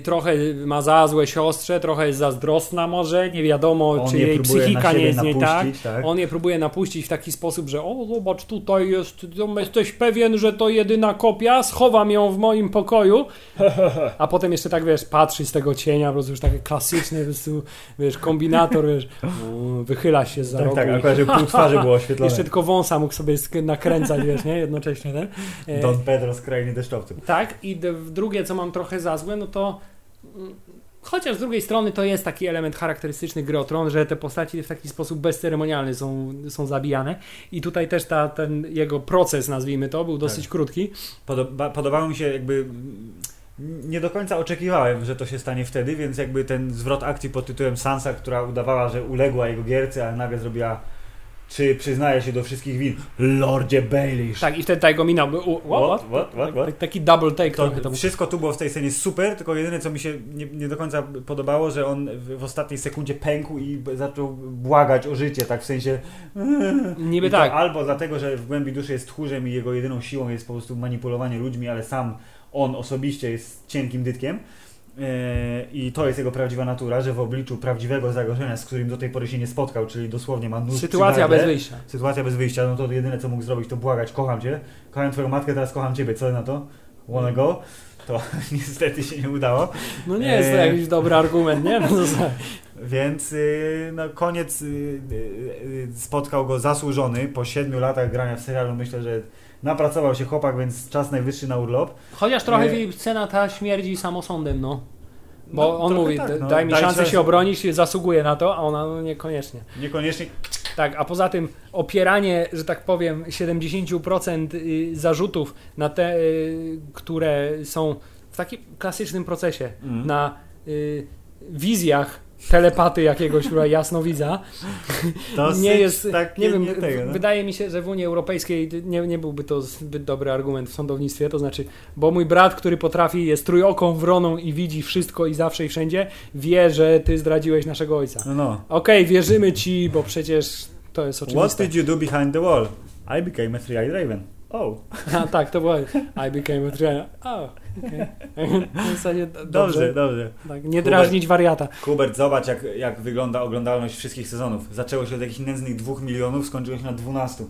trochę ma za złe siostrze, trochę jest zazdrosna może, nie wiadomo, On czy je jej psychika nie jest nie tak. tak? On je próbuje napuścić w taki sposób, że o, zobacz, tutaj jest, no, jesteś pewien, że to jedyna kopia, schowam ją w moim pokoju, a potem jeszcze tak, wiesz, patrzy z tego cienia, po prostu już taki klasyczny, po prostu, wiesz, kombinator, wiesz, o, wychyla się za Tak, rogu tak, akurat, że pół twarzy było oświetlone. jeszcze tylko wąsa mógł sobie nakręcać, wiesz, nie, jednocześnie, ten. E, Don Pedro z krainy deszczowców. tak, i drugie, co mam trochę za złe, no to mm, chociaż z drugiej strony to jest taki element charakterystyczny gry Tron, że te postaci w taki sposób bezceremonialny są, są zabijane i tutaj też ta, ten jego proces, nazwijmy to, był dosyć krótki. Podoba, podobało mi się jakby mm, nie do końca oczekiwałem, że to się stanie wtedy, więc jakby ten zwrot akcji pod tytułem Sansa, która udawała, że uległa jego gierce, ale nagle zrobiła czy przyznaje się do wszystkich win Lordzie Baelish. Tak, i wtedy ta jego mina, what, What, what, what? Tak- Taki double take To, to wszystko tu było w tej scenie super, tylko jedyne co mi się nie, nie do końca podobało, że on w, w ostatniej sekundzie pękł i zaczął błagać o życie, tak w sensie Niby tak. Albo dlatego, że w głębi duszy jest tchórzem i jego jedyną siłą jest po prostu manipulowanie ludźmi, ale sam on osobiście jest cienkim dytkiem. Eee, I to jest jego prawdziwa natura, że w obliczu prawdziwego zagrożenia, z którym do tej pory się nie spotkał, czyli dosłownie ma nóż Sytuacja bez wyjścia. Sytuacja bez wyjścia, no to jedyne co mógł zrobić to błagać, kocham cię, kocham twoją matkę, teraz kocham ciebie, co na to? Wanna go? To niestety się nie udało. No nie jest to Eee. jakiś dobry argument, nie? No, Więc y, no, koniec y, y, spotkał go zasłużony po siedmiu latach grania w serialu. Myślę, że napracował się chłopak, więc czas najwyższy na urlop. Chociaż trochę Nie. scena ta śmierdzi samosądem, no. Bo No, on mówi, tak, "D- no. daj mi Daj szansę szansę." się obronić, zasługuje na to, a ona no, niekoniecznie. Niekoniecznie Tak, a poza tym opieranie, że tak powiem, 70% y, zarzutów na te, y, które są w takim klasycznym procesie, Mhm. na y, wizjach telepaty jakiegoś jasnowidza, dosyć nie jest, takie nie wiem, nie tego, no. wydaje mi się, że w Unii Europejskiej nie, nie byłby to zbyt dobry argument w sądownictwie, to znaczy, bo mój brat, który potrafi, jest trójoką wroną i widzi wszystko i zawsze i wszędzie, wie, że ty zdradziłeś naszego ojca. No, no. Okej, wierzymy ci, bo przecież to jest What oczywiste. did you do behind the wall? I became a three-eyed raven. Oh, A, tak, to było I became a trainer. O, okej. W zasadzie d- dobrze, dobrze. Tak, nie drażnić wariata. Hubert, zobacz jak, jak wygląda oglądalność wszystkich sezonów. Zaczęło się od jakichś nędznych dwóch milionów, skończyło się na 12.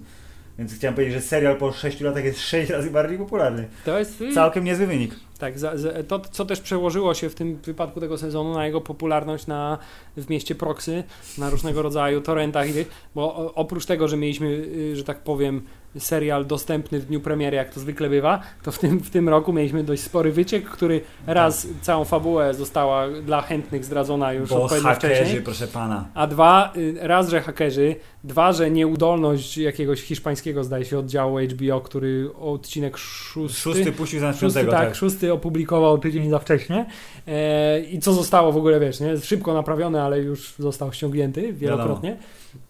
Więc chciałem powiedzieć, że serial po 6 latach jest 6 razy bardziej popularny. To jest Całkiem niezły wynik. Tak, za, za, to co też przełożyło się w tym wypadku tego sezonu na jego popularność na, w mieście Proxy, na różnego rodzaju torrentach, bo oprócz tego, że mieliśmy, y, że tak powiem, serial dostępny w dniu premiery, jak to zwykle bywa, to w tym, w tym roku mieliśmy dość spory wyciek, który raz całą fabułę została dla chętnych zdradzona już Bo odpowiednio hakerzy, wcześniej. proszę pana. A dwa, y, raz, że hakerzy, dwa, że nieudolność jakiegoś hiszpańskiego, zdaje się, oddziału HBO, który odcinek szósty, Szósty puścił zamiast szósty, piątego, tak, tak. szósty opublikował tydzień za wcześnie e, i co zostało w ogóle, wiesz, nie? szybko naprawione, ale już został ściągnięty wielokrotnie.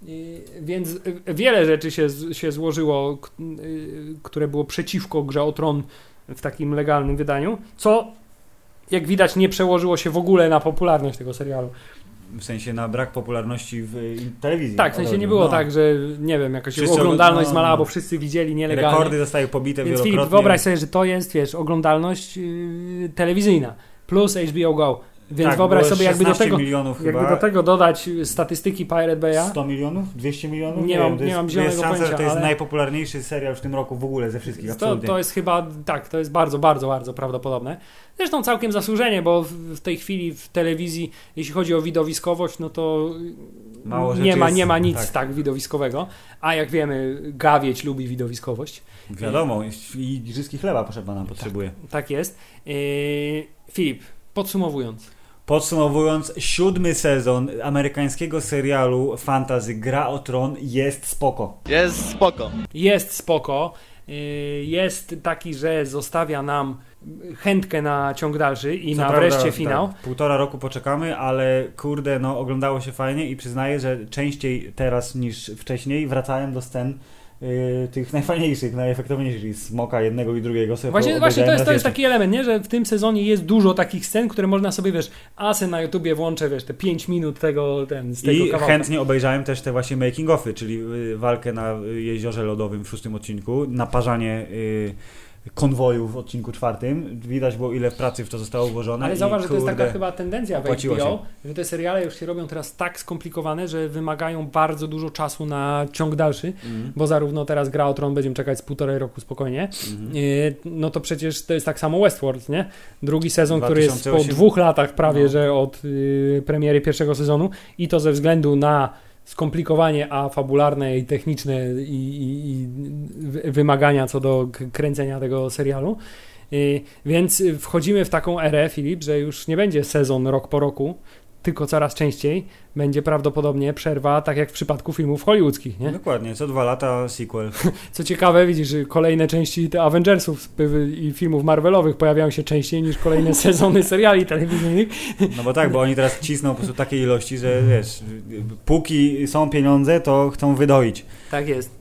I, więc y, wiele rzeczy się, się złożyło, y, które było przeciwko grze o Tron w takim legalnym wydaniu, co jak widać nie przełożyło się w ogóle na popularność tego serialu. W sensie na brak popularności w y, telewizji. Tak, w sensie nie No. było tak, że nie wiem, jakaś Wszyscy oglądalność ogl- no, zmalała, no. bo wszyscy widzieli nielegalnie. Rekordy zostały pobite Więc Filip, wielokrotnie. wyobraź sobie, że to jest, wiesz, oglądalność yy, telewizyjna plus HBO Go. Więc tak, wyobraź sobie, jakby do 16 tego, jakby do tego dodać statystyki Pirate Bay'a. 100 milionów? 200 milionów? Nie mam- wiem, nie jest, mam zielonego szansa, że pojęcia, to jest ale- najpopularniejszy serial w tym roku w ogóle ze wszystkich, To, absolutnie. to jest chyba, tak, to jest bardzo, bardzo, bardzo prawdopodobne. Zresztą całkiem zasłużenie, bo w, tej chwili w telewizji, jeśli chodzi o widowiskowość, no to Mało nie ma, jest- nie ma nic tak. tak. widowiskowego. A jak wiemy, gawieć lubi widowiskowość. Wiadomo, i igrzyski chleba proszę pana potrzebuje. Tak jest. Yy, Filip, podsumowując. Podsumowując, siódmy sezon amerykańskiego serialu Fantasy Gra o Tron jest spoko. Jest spoko. Jest spoko. Yy, Jest taki, że zostawia nam chętkę na ciąg dalszy i Co na prawda, wreszcie finał. Tak, półtora roku poczekamy, ale kurde, no oglądało się fajnie i przyznaję, że częściej teraz niż wcześniej wracałem do scen y, tych najfajniejszych, najefektowniejszych, czyli smoka jednego i drugiego. Sobie Właśnie, właśnie to jest, to jest taki element, nie? że w tym sezonie jest dużo takich scen, które można sobie, wiesz, asy na YouTubie włączę, wiesz, te 5 minut tego, ten, z tego I kawałka. chętnie obejrzałem też te właśnie making offy, czyli y, walkę na y, jeziorze lodowym w szóstym odcinku, naparzanie y, konwoju w odcinku czwartym. Widać było ile pracy w to zostało włożone. Ale zauważ, że to jest taka chyba tendencja w HBO, że te seriale już się robią teraz tak skomplikowane, że wymagają bardzo dużo czasu na ciąg dalszy, Mhm. bo zarówno teraz Gra o Tron będziemy czekać z półtorej roku spokojnie. Yy, no to przecież to jest tak samo Westworld, nie? Drugi sezon, który jest po 2008. dwóch latach prawie, No. że od yy, premiery pierwszego sezonu i to ze względu na skomplikowanie, a fabularne i techniczne i, i, i wy- wymagania co do kręcenia tego serialu. Yy, Więc wchodzimy w taką erę, Filip, że już nie będzie sezon rok po roku, tylko coraz częściej będzie prawdopodobnie przerwa, tak jak w przypadku filmów hollywoodzkich, nie? Dokładnie, co dwa lata sequel. Co ciekawe, widzisz, że kolejne części te Avengersów i filmów Marvelowych pojawiają się częściej niż kolejne sezony seriali telewizyjnych. No bo tak, bo oni teraz cisną po prostu takiej ilości, że wiesz, póki są pieniądze, to chcą wydoić. Tak jest.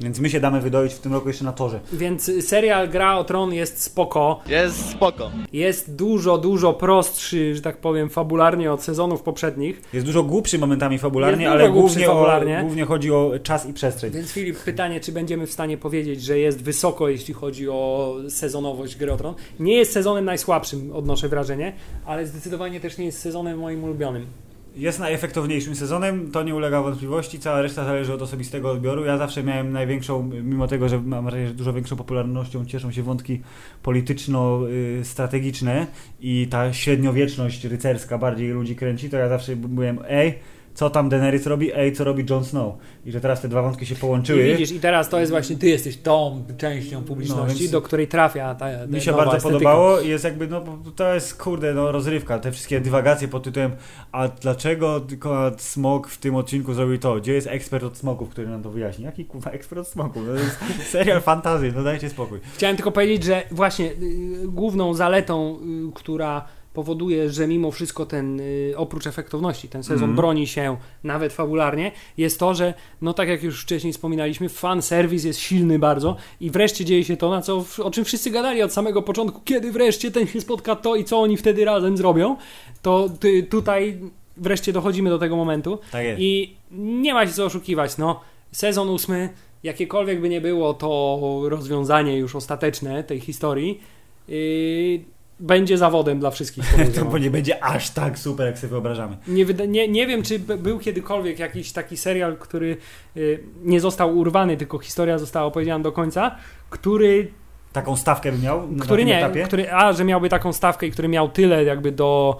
Więc my się damy wydoić w tym roku jeszcze na torze. Więc serial Gra o Tron jest spoko. Jest spoko. Jest dużo, dużo prostszy, że tak powiem, fabularnie od sezonów poprzednich. Jest dużo głupszy momentami fabularnie, Jest ale głównie, fabularnie. O, głównie chodzi o czas i przestrzeń. Więc Filip, pytanie, czy będziemy w stanie powiedzieć, że jest wysoko, jeśli chodzi o sezonowość Gry o Tron. Nie jest sezonem najsłabszym, odnoszę wrażenie, ale zdecydowanie też nie jest sezonem moim ulubionym. Jest najefektowniejszym sezonem, to nie ulega wątpliwości, cała reszta zależy od osobistego odbioru. Ja zawsze miałem największą, mimo tego, że mam wrażenie, że dużo większą popularnością cieszą się wątki polityczno-strategiczne i ta średniowieczność rycerska bardziej ludzi kręci, to ja zawsze byłem, ej, co tam Daenerys robi, ej, co robi Jon Snow. I że teraz te dwa wątki się połączyły. I widzisz, i teraz to jest właśnie, ty jesteś tą częścią publiczności, No, do której trafia ta, ta Mi się bardzo estetyka. podobało i jest jakby, no to jest kurde, no rozrywka, te wszystkie dywagacje pod tytułem a dlaczego tylko Smok w tym odcinku zrobił to? Gdzie jest ekspert od smoków, który nam to wyjaśni? Jaki kurwa ekspert od smoków? To jest serial fantazy, no dajcie spokój. Chciałem tylko powiedzieć, że właśnie y, główną zaletą, y, która powoduje, że mimo wszystko ten, y, oprócz efektowności, ten sezon Mhm. broni się nawet fabularnie, jest to, że no tak jak już wcześniej wspominaliśmy, fan serwis jest silny bardzo i wreszcie dzieje się to, na co, o czym wszyscy gadali od samego początku, kiedy wreszcie ten się spotka to i co oni wtedy razem zrobią, to ty, tutaj wreszcie dochodzimy do tego momentu. Tak. I nie ma się co oszukiwać, no. Sezon ósmy, jakiekolwiek by nie było to rozwiązanie już ostateczne tej historii, yy, będzie zawodem dla wszystkich. To podejrzewam. bo nie będzie aż tak super, jak sobie wyobrażamy. Nie, nie, nie wiem, czy był kiedykolwiek jakiś taki serial, który yy, nie został urwany, tylko historia została opowiedziana do końca, który, Taką stawkę by miał na który nie, etapie? który, a, że miałby taką stawkę i który miał tyle jakby do,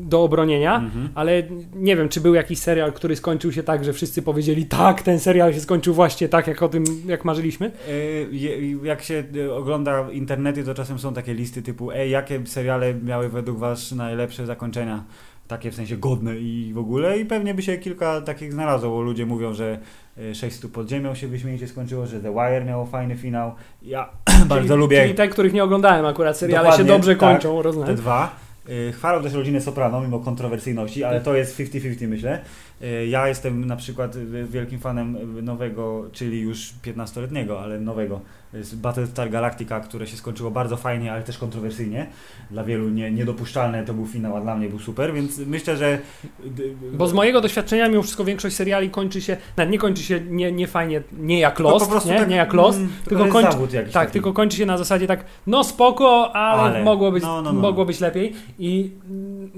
do obronienia, Mhm. ale nie wiem, czy był jakiś serial, który skończył się tak, że wszyscy powiedzieli tak, ten serial się skończył właśnie tak, jak o tym, jak marzyliśmy. Y, je- Jak się y, ogląda internety, to czasem są takie listy typu ej, jakie seriale miały według was najlepsze zakończenia? Takie w sensie godne i w ogóle i pewnie by się kilka takich znalazło, bo ludzie mówią, że y, 600 pod ziemią się wyśmienicie skończyło, że The Wire miało fajny finał. Ja bardzo czyli, lubię Czyli te, których nie oglądałem akurat, seriale Dokładnie, się dobrze tak. kończą, te rozumiem. dwa. Y, Chwalą też rodzinę Soprano, mimo kontrowersyjności, ale to jest 50-50 myślę. Y, Ja jestem na przykład wielkim fanem nowego, czyli już 15-letniego, ale nowego z Battlestar Galactica, które się skończyło bardzo fajnie, ale też kontrowersyjnie. Dla wielu nie, niedopuszczalne to był finał, a dla mnie był super, więc myślę, że... Bo z mojego doświadczenia mimo wszystko większość seriali kończy się, nawet nie kończy się nie, nie fajnie, nie jak to Lost, nie, nie jak Lost, mm, tylko kończy- tak, taki. tylko kończy się na zasadzie tak, no spoko, ale, Ale, mogło, być, no, no, no. mogło być lepiej i mm,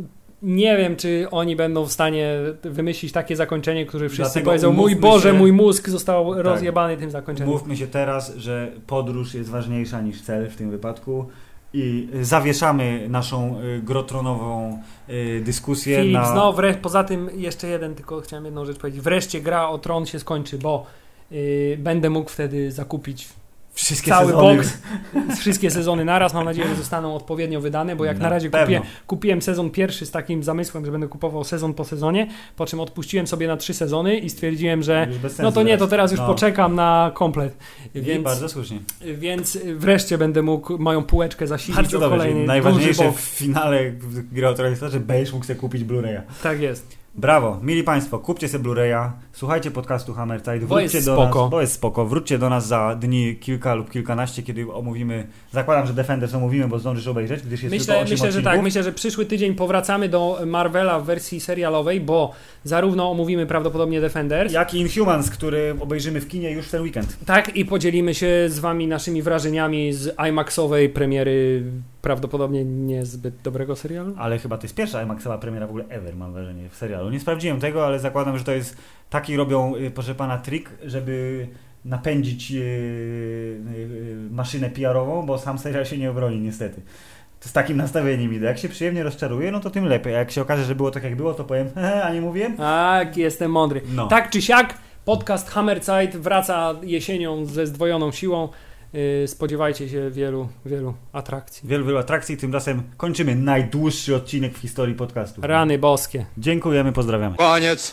nie wiem, czy oni będą w stanie wymyślić takie zakończenie, które wszyscy Dlatego powiedzą, mój Boże, się- mój mózg został Tak. rozjebany tym zakończeniem. Mówmy się teraz, że podróż jest ważniejsza niż cel w tym wypadku i zawieszamy naszą y, grotronową y, dyskusję Filip, na... no wre- poza tym jeszcze jeden, tylko chciałem jedną rzecz powiedzieć. Wreszcie gra o tron się skończy, bo yy, będę mógł wtedy zakupić Wszystkie cały sezony. box, wszystkie sezony naraz. Mam nadzieję, że zostaną odpowiednio wydane, bo jak na, Na razie pewno. kupiłem, sezon pierwszy z takim zamysłem, że będę kupował sezon po sezonie, po czym odpuściłem sobie na trzy sezony i stwierdziłem, że no to nie, to teraz już No. poczekam na komplet. I Więc, bardzo słusznie. więc wreszcie będę mógł moją półeczkę zasilić Bardzo o dobrze. kolejny Najważniejsze w finale gry o Tron jest to, że będziesz mógł sobie kupić Blu-raya. Tak jest. Brawo, mili Państwo, kupcie sobie Blu-raya, słuchajcie podcastu Hammerzeit, wróćcie do spoko. nas, bo jest spoko, wróćcie do nas za dni kilka lub kilkanaście, kiedy omówimy, zakładam, że Defenders omówimy, bo zdążysz obejrzeć, gdyż jest tylko Myślę, 8 myślę że odcinków. tak. Myślę, że przyszły tydzień powracamy do Marvela w wersji serialowej, bo zarówno omówimy prawdopodobnie Defenders, Jak i Inhumans, który obejrzymy w kinie już w ten weekend. tak i podzielimy się z wami naszymi wrażeniami z IMAXowej premiery prawdopodobnie niezbyt dobrego serialu. Ale chyba to jest pierwsza IMAXowa premiera w ogóle ever, mam wrażenie, w serialu. Nie sprawdziłem tego, ale zakładam, że to jest taki robią, y, proszę pana, trik, żeby napędzić y, y, y, maszynę PR-ową, bo sam serial się nie obroni niestety. To z takim nastawieniem idę. Jak się przyjemnie rozczaruje, no to tym lepiej. A jak się okaże, że było tak jak było, to powiem, a nie mówiłem? Tak, jestem mądry. No. Tak czy siak, podcast Hammerzeit wraca jesienią ze zdwojoną siłą. Yy, Spodziewajcie się wielu, wielu atrakcji. Wielu, wielu atrakcji. Tymczasem kończymy najdłuższy odcinek w historii podcastu. Rany boskie. Dziękujemy, pozdrawiamy. Koniec.